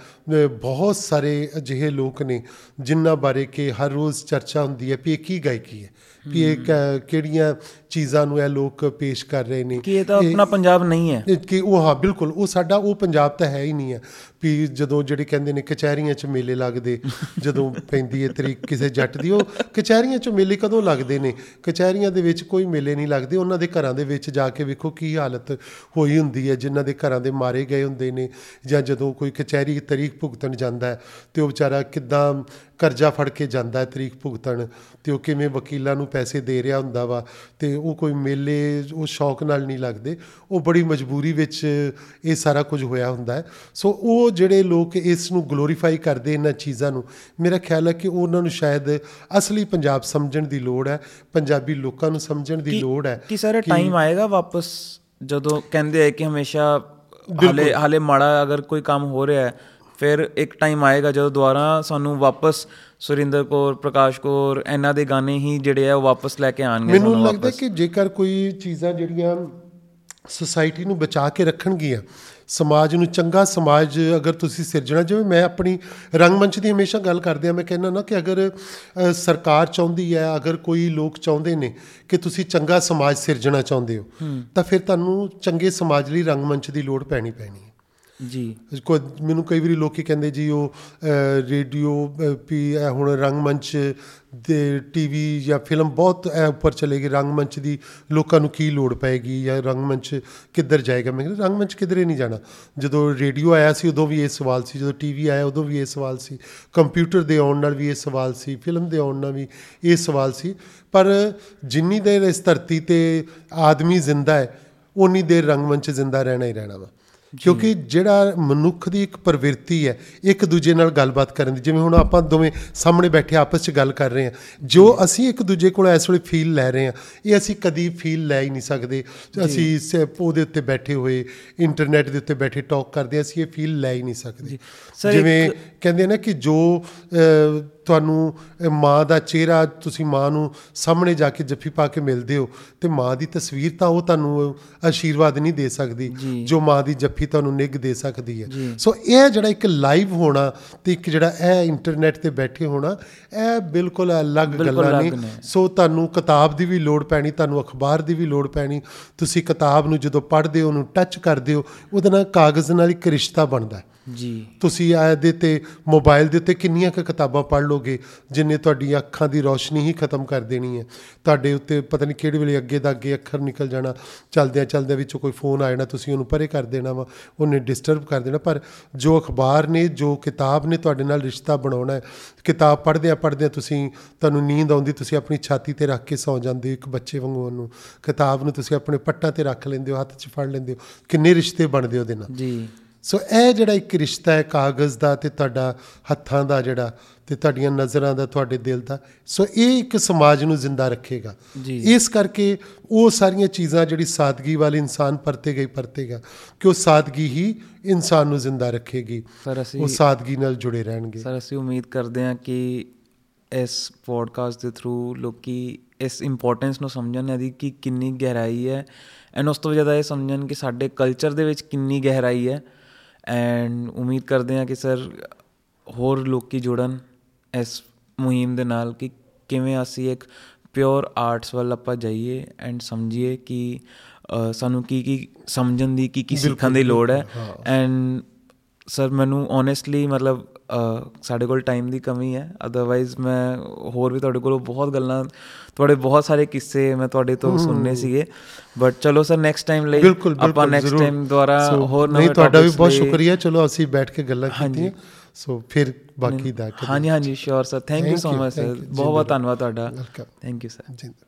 ਬਹੁਤ ਸਾਰੇ ਅਜਿਹੇ ਲੋਕ ਨੇ ਜਿਨ੍ਹਾਂ ਬਾਰੇ ਕਿ ਹਰ ਰੋਜ਼ ਚਰਚਾ ਹੁੰਦੀ ਹੈ ਵੀ ਇਹ ਕੀ ਗਾਇਕੀ ਹੈ ਵੀ ਇਹ ਕ- ਕਿਹੜੀਆਂ ਚੀਜ਼ਾਂ ਨੂੰ ਇਹ ਲੋਕ ਪੇਸ਼ ਕਰ ਰਹੇ ਨੇ। ਕਿ ਇਹ ਤਾਂ ਆਪਣਾ ਪੰਜਾਬ ਨਹੀਂ ਹੈ। ਕਿ ਉਹ ਹਾਂ ਬਿਲਕੁਲ ਉਹ ਸਾਡਾ ਉਹ ਪੰਜਾਬ ਤਾਂ ਹੈ ਹੀ ਨਹੀਂ ਹੈ। ਵੀ ਜਦੋਂ ਜਿਹੜੇ ਕਹਿੰਦੇ ਨੇ ਕਚਹਿਰੀਆਂ 'ਚ ਮੇਲੇ ਲੱਗਦੇ ਜਦੋਂ ਪੈਂਦੀ ਹੈ ਤਰੀਕ ਕਿਸੇ ਜੱਟ ਦੀ ਉਹ ਕਚਹਿਰੀਆਂ 'ਚ ਮੇਲੇ ਕਦੋਂ ਲੱਗਦੇ ਨੇ? ਕਚਹਿਰੀਆਂ ਦੇ ਵਿੱਚ ਕੋਈ ਮੇਲੇ ਨਹੀਂ ਲੱਗਦੇ ਉਹਨਾਂ ਦੇ ਘਰਾਂ ਦੇ ਵਿੱਚ ਜਾ ਕੇ ਵੇਖੋ ਕੀ ਹਾਲਤ ਹੋਈ ਹੁੰਦੀ ਹੈ ਜਿਨ੍ਹਾਂ ਦੇ ਘਰਾਂ ਦੇ ਮਾਰੇ ਗਏ ਹੁੰਦੇ ਨੇ ਜਾਂ ਜਦੋਂ ਕੋਈ ਕਚਹਿਰੀ ਤਰੀਕ ਭੁਗਤਣ ਜਾਂਦਾ ਤੇ ਉਹ ਵਿਚਾਰਾ ਕਿੱਦਾਂ ਕਰਜ਼ਾ ਫੜ ਕੇ ਜਾਂਦਾ ਹੈ ਤਰੀਕ ਭੁਗਤਣ ਤੇ ਉਹ ਕਿਵੇਂ ਵਕੀਲਾਂ ਨੂੰ ਪੈਸੇ ਦੇ ਰਿਹਾ ਹੁੰਦਾ ਵਾ ਤੇ ਉਹ ਕੋਈ ਮੇਲੇ ਉਹ ਸ਼ੌਕ ਨਾਲ ਨਹੀਂ ਲੱਗਦੇ। ਉਹ ਬੜੀ ਮਜਬੂਰੀ ਵਿੱਚ ਇਹ ਸਾਰਾ ਕੁਝ ਹੋਇਆ ਹੁੰਦਾ ਹੈ। ਸੋ ਉਹ ਜਿਹੜੇ ਲੋਕ ਇਸ ਨੂੰ ਗਲੋਰੀਫਾਈ ਕਰਦੇ ਇਹਨਾਂ ਚੀਜ਼ਾਂ ਨੂੰ ਮੇਰਾ ਖਿਆਲ ਹੈ ਕਿ ਉਹਨਾਂ ਨੂੰ ਸ਼ਾਇਦ ਅਸਲੀ ਪੰਜਾਬ ਸਮਝਣ ਦੀ ਲੋੜ ਹੈ ਪੰਜਾਬੀ ਲੋਕਾਂ ਨੂੰ ਸਮਝਣ ਦੀ ਲੋੜ ਹੈ ਕਿ ਸਰ ਟਾਈਮ ਆਏਗਾ ਵਾਪਸ ਜਦੋਂ ਕਹਿੰਦੇ ਆ ਕਿ ਹਮੇਸ਼ਾ ਹਾਲੇ ਹਾਲੇ ਮਾੜਾ ਅਗਰ ਕੋਈ ਕੰਮ ਹੋ ਰਿਹਾ ਹੈ ਫਿਰ ਇੱਕ ਟਾਈਮ ਆਏਗਾ ਜਦੋਂ ਦੁਬਾਰਾ ਸਾਨੂੰ ਵਾਪਸ ਸੁਰਿੰਦਰ ਕੌਰ ਪ੍ਰਕਾਸ਼ ਕੌਰ ਇਹਨਾਂ ਦੇ ਗਾਣੇ ਹੀ ਜਿਹੜੇ ਆ ਉਹ ਵਾਪਸ ਲੈ ਕੇ ਆਣਗੇ ਮੈਨੂੰ ਲੱਗਦਾ ਕਿ ਜੇਕਰ ਕੋਈ ਚੀਜ਼ਾਂ ਜਿਹੜੀਆਂ ਸੁਸਾਇਟੀ ਨੂੰ ਬਚਾ ਕੇ ਰੱਖਣਗੀਆਂ ਸਮਾਜ ਨੂੰ ਚੰਗਾ ਸਮਾਜ ਅਗਰ ਤੁਸੀਂ ਸਿਰਜਣਾ ਜਿਵੇਂ ਮੈਂ ਆਪਣੀ ਰੰਗਮੰਚ ਦੀ ਹਮੇਸ਼ਾ ਗੱਲ ਕਰਦੇ ਆ ਮੈਂ ਕਹਿੰਦਾ ਨਾ ਕਿ ਅਗਰ ਸਰਕਾਰ ਚਾਹੁੰਦੀ ਹੈ ਅਗਰ ਕੋਈ ਲੋਕ ਚਾਹੁੰਦੇ ਨੇ ਕਿ ਤੁਸੀਂ ਚੰਗਾ ਸਮਾਜ ਸਿਰਜਣਾ ਚਾਹੁੰਦੇ ਹੋ। ਤਾਂ ਫਿਰ ਤੁਹਾਨੂੰ ਚੰਗੇ ਸਮਾਜ ਲਈ ਰੰਗਮੰਚ ਦੀ ਲੋੜ ਪੈਣੀ ਪੈਣੀ ਹੈ। ਜੀ। ਕੋਈ ਮੈਨੂੰ ਕਈ ਵਾਰੀ ਲੋਕੀ ਕਹਿੰਦੇ ਜੀ ਉਹ ਅ, ਰੇਡੀਓ ਅ, ਵੀ ਇਹ ਹੁਣ ਰੰਗਮੰਚ ਦੇ ਟੀਵੀ ਜਾਂ ਫਿਲਮ ਬਹੁਤ ਇਹ ਉੱਪਰ ਚਲੇਗੀ ਰੰਗਮੰਚ ਦੀ ਲੋਕਾਂ ਨੂੰ ਕੀ ਲੋੜ ਪਏਗੀ ਜਾਂ ਰੰਗਮੰਚ ਕਿੱਧਰ ਜਾਏਗਾ? ਮੈਂ ਕਹਿੰਦਾ ਰੰਗਮੰਚ ਕਿਧਰੇ ਨਹੀਂ ਜਾਣਾ। ਜਦੋਂ ਰੇਡੀਓ ਆਇਆ ਸੀ ਉਦੋਂ ਵੀ ਇਹ ਸਵਾਲ ਸੀ। ਜਦੋਂ ਟੀਵੀ ਆਇਆ ਉਦੋਂ ਵੀ ਇਹ ਸਵਾਲ ਸੀ। ਕੰਪਿਊਟਰ ਦੇ ਆਉਣ ਨਾਲ ਵੀ ਇਹ ਸਵਾਲ ਸੀ। ਫਿਲਮ ਦੇ ਆਉਣ ਨਾਲ ਵੀ ਇਹ ਸਵਾਲ ਸੀ। ਪਰ ਜਿੰਨੀ ਦੇਰ ਇਸ ਧਰਤੀ ਤੇ ਆਦਮੀ ਜ਼ਿੰਦਾ ਹੈ ਉਨੀ ਦੇਰ ਰੰਗਮੰਚ ਜ਼ਿੰਦਾ ਰਹਿਣਾ ਹੀ ਰਹਿਣਾ ਵਾ। ਕਿਉਂਕਿ ਜਿਹੜਾ ਮਨੁੱਖ ਦੀ ਇੱਕ ਪ੍ਰਵਿਰਤੀ ਹੈ ਇੱਕ ਦੂਜੇ ਨਾਲ ਗੱਲਬਾਤ ਕਰਨ ਦੀ ਜਿਵੇਂ ਹੁਣ ਆਪਾਂ ਦੋਵੇਂ ਸਾਹਮਣੇ ਬੈਠੇ ਆਪਸ 'ਚ ਗੱਲ ਕਰ ਰਹੇ ਹਾਂ ਜੋ ਅਸੀਂ ਇੱਕ ਦੂਜੇ ਕੋਲ ਇਸ ਵੇਲੇ ਫੀਲ ਲੈ ਰਹੇ ਹਾਂ ਇਹ ਅਸੀਂ ਕਦੀ ਫੀਲ ਲੈ ਹੀ ਨਹੀਂ ਸਕਦੇ। ਅਸੀਂ ਉਹਦੇ ਉੱਤੇ ਬੈਠੇ ਹੋਏ ਇੰਟਰਨੈਟ ਦੇ ਉੱਤੇ ਬੈਠੇ ਟਾਕ ਕਰਦੇ ਅਸੀਂ ਇਹ ਫੀਲ ਲੈ ਹੀ ਨਹੀਂ ਸਕਦੇ। ਜਿਵੇਂ ਕਹਿੰਦੇ ਨਾ ਕਿ ਜੋ ਤੁਹਾਨੂੰ ਮਾਂ ਦਾ ਚਿਹਰਾ ਤੁਸੀਂ ਮਾਂ ਨੂੰ ਸਾਹਮਣੇ ਜਾ ਕੇ ਜੱਫੀ ਪਾ ਕੇ ਮਿਲਦੇ ਹੋ ਤੇ ਮਾਂ ਦੀ ਤਸਵੀਰ ਤਾਂ ਉਹ ਤੁਹਾਨੂੰ ਆਸ਼ੀਰਵਾਦ ਨਹੀਂ ਦੇ ਸਕਦੀ ਜੀ। ਮਾਂ ਦੀ ਜੱਫੀ ਤੁਹਾਨੂੰ ਨਿੱਘ ਦੇ ਸਕਦੀ ਹੈ। ਸੋ ਇਹ ਜਿਹੜਾ ਇੱਕ ਲਾਈਵ ਹੋਣਾ ਤੇ ਇੱਕ ਜਿਹੜਾ ਇਹ ਇੰਟਰਨੈਟ ਤੇ ਬੈਠੇ ਹੋਣਾ ਇਹ ਬਿਲਕੁਲ ਅਲੱਗ ਗੱਲਾਂ ਨੇ। ਸੋ ਤੁਹਾਨੂੰ ਕਿਤਾਬ ਦੀ ਵੀ ਲੋੜ ਪੈਣੀ ਤੁਹਾਨੂੰ ਅਖਬਾਰ ਦੀ ਵੀ ਲੋੜ ਪੈਣੀ ਤੁਸੀਂ ਕਿਤਾਬ ਨੂੰ ਜਦੋਂ ਪੜ੍ਹਦੇ ਹੋ ਉਹਨੂੰ ਟੱਚ ਕਰਦੇ ਹੋ ਉਹਦੇ ਨਾਲ ਕਾਗਜ਼ ਨਾਲ ਇੱਕ ਰਿਸ਼ਤਾ ਬਣਦਾ ਹੈ ਜੀ। ਤੁਸੀਂ ਇਹਦੇ ਤੇ ਮੋਬਾਈਲ ਦੇ ਉੱਤੇ ਕਿੰਨੀਆਂ ਕੁ ਕਿਤਾਬਾਂ ਪੜ੍ਹ ਲੋਗੇ ਜਿੰਨੇ ਤੁਹਾਡੀਆਂ ਅੱਖਾਂ ਦੀ ਰੋਸ਼ਨੀ ਹੀ ਖਤਮ ਕਰ ਦੇਣੀ ਹੈ। ਤੁਹਾਡੇ ਉੱਤੇ ਪਤਾ ਨਹੀਂ ਕਿਹੜੇ ਵੇਲੇ ਅੱਗੇ ਦਾ ਅੱਗੇ ਅੱਖਰ ਨਿਕਲ ਜਾਣਾ ਚਲਦਿਆਂ ਚਲਦਿਆਂ ਵਿੱਚੋਂ ਕੋਈ ਫੋਨ ਆ ਜਾਣਾ ਤੁਸੀਂ ਉਹਨੂੰ ਪਰੇ ਕਰ ਦੇਣਾ ਵਾ ਉਹਨੇ ਡਿਸਟਰਬ ਕਰ ਦੇਣਾ। ਪਰ ਜੋ ਅਖਬਾਰ ਨੇ ਜੋ ਕਿਤਾਬ ਨੇ ਤੁਹਾਡੇ ਨਾਲ ਰਿਸ਼ਤਾ ਬਣਾਉਣਾ ਹੈ ਕਿਤਾਬ ਪੜ੍ਹਦਿਆਂ ਪੜ੍ਹਦਿਆਂ ਤੁਸੀਂ ਤੁਹਾਨੂੰ ਨੀਂਦ ਆਉਂਦੀ ਤੁਸੀਂ ਆਪਣੀ ਛਾਤੀ ਤੇ ਰੱਖ ਕੇ ਸੌਂ ਜਾਂਦੇ ਹੋ ਇੱਕ ਬੱਚੇ ਵਾਂਗੂ ਉਹਨੂੰ। ਕਿਤਾਬ ਨੂੰ ਤੁਸੀਂ ਆਪਣੇ ਪੱਟਾਂ ਤੇ ਰੱਖ ਲੈਂਦੇ ਹੋ ਹੱਥ 'ਚ ਫੜ ਲੈਂਦੇ ਹੋ। ਕਿੰਨੇ ਰਿਸ਼ਤੇ ਬਣਦੇ ਉਹਦੇ ਨਾਲ। ਜੀ। ਸੋ ਇਹ ਜਿਹੜਾ ਇੱਕ ਰਿਸ਼ਤਾ ਹੈ ਕਾਗਜ਼ ਦਾ ਤੇ ਤੁਹਾਡਾ ਹੱਥਾਂ ਦਾ ਜਿਹੜਾ ਤੇ ਤੁਹਾਡੀਆਂ ਨਜ਼ਰਾਂ ਦਾ ਤੁਹਾਡੇ ਦਿਲ ਦਾ ਸੋ ਇਹ ਇੱਕ ਸਮਾਜ ਨੂੰ ਜ਼ਿੰਦਾ ਰੱਖੇਗਾ। ਇਸ ਕਰਕੇ ਉਹ ਸਾਰੀਆਂ ਚੀਜ਼ਾਂ ਜਿਹੜੀ ਸਾਦਗੀ ਵਾਲੇ ਇਨਸਾਨ ਪਰਤੇ ਗਈ ਪਰਤੇਗਾ ਕਿ ਉਹ ਸਾਦਗੀ ਹੀ ਇਨਸਾਨ ਨੂੰ ਜ਼ਿੰਦਾ ਰੱਖੇਗੀ। ਉਹ ਸਾਦਗੀ ਨਾਲ ਜੁੜੇ ਰਹਿਣਗੇ। ਸਰ ਅਸੀਂ ਉਮੀਦ ਕਰਦੇ ਹਾਂ ਕਿ ਇਸ ਪੋਡਕਾਸਟ ਦੇ ਥਰੂ ਲੋਕੀ ਇਸ ਇੰਪੋਰਟੈਂਸ ਨੂੰ ਸਮਝਣ ਇਹਦੀ ਕਿ ਕਿੰਨੀ ਗਹਿਰਾਈ ਹੈ। ਐਂਡ ਉਸ ਤੋਂ ਜ਼ਿਆਦਾ ਇਹ ਸਮਝਣ ਕਿ ਸਾਡੇ ਕਲਚਰ ਦੇ ਵਿੱਚ ਕਿੰਨੀ ਗਹਿਰਾਈ ਹੈ। ਐਂਡ ਉਮੀਦ ਕਰਦੇ ਹਾਂ ਕਿ ਸਰ ਹੋਰ ਲੋਕੀ ਜੁੜਨ ਇਸ ਮੁਹਿੰਮ ਦੇ ਨਾਲ ਕਿ ਕਿਵੇਂ ਅਸੀਂ ਇੱਕ ਪਿਓਰ ਆਰਟਸ ਵੱਲ ਆਪਾਂ ਜਾਈਏ ਐਂਡ ਸਮਝੀਏ ਕਿ ਸਾਨੂੰ ਕੀ ਕੀ ਸਮਝਣ ਦੀ ਕੀ ਕੀ ਸਿੱਖਣ ਦੀ ਲੋੜ ਹੈ ਐਂਡ ਸਰ ਮੈਨੂੰ ਓਨੈਸਟਲੀ ਮਤਲਬ ਸਾਡੇ ਕੋਲ ਟਾਈਮ ਦੀ ਕਮੀ ਹੈ। ਅਦਰਵਾਈਜ਼ ਮੈਂ ਹੋਰ ਵੀ ਤੁਹਾਡੇ ਕੋਲੋਂ ਬਹੁਤ ਗੱਲਾਂ ਤੁਹਾਡੇ ਬਹੁਤ ਸਾਰੇ ਕਿੱਸੇ ਮੈਂ ਤੁਹਾਡੇ ਤੋਂ ਸੁਣਨੇ ਸੀਗੇ। ਬਟ ਚਲੋ ਸਰ ਨੈਕਸਟ ਟਾਈਮ ਲਈ ਆਪਾਂ ਨੈਕਸਟ। ਟਾਈਮ ਦੁਆਰਾ ਹੋਰ ਨਹੀਂ ਨਵੇਂ ਤੁਹਾਡਾ ਵੀ ਬਹੁਤ ਸ਼ੁਕਰੀਆ। ਚਲੋ ਅਸੀਂ ਬੈਠ ਕੇ ਗੱਲਾਂ ਕੀਤੀਆਂ। ਸੋ ਫਿਰ ਬਾਕੀ ਦਾ ਹਾਂਜੀ ਹਾਂਜੀ sure sir thank you so much sir. ਬਹੁਤ ਬਹੁਤ ਧੰਨਵਾਦ ਤੁਹਾਡਾ। Thank you sir Jinder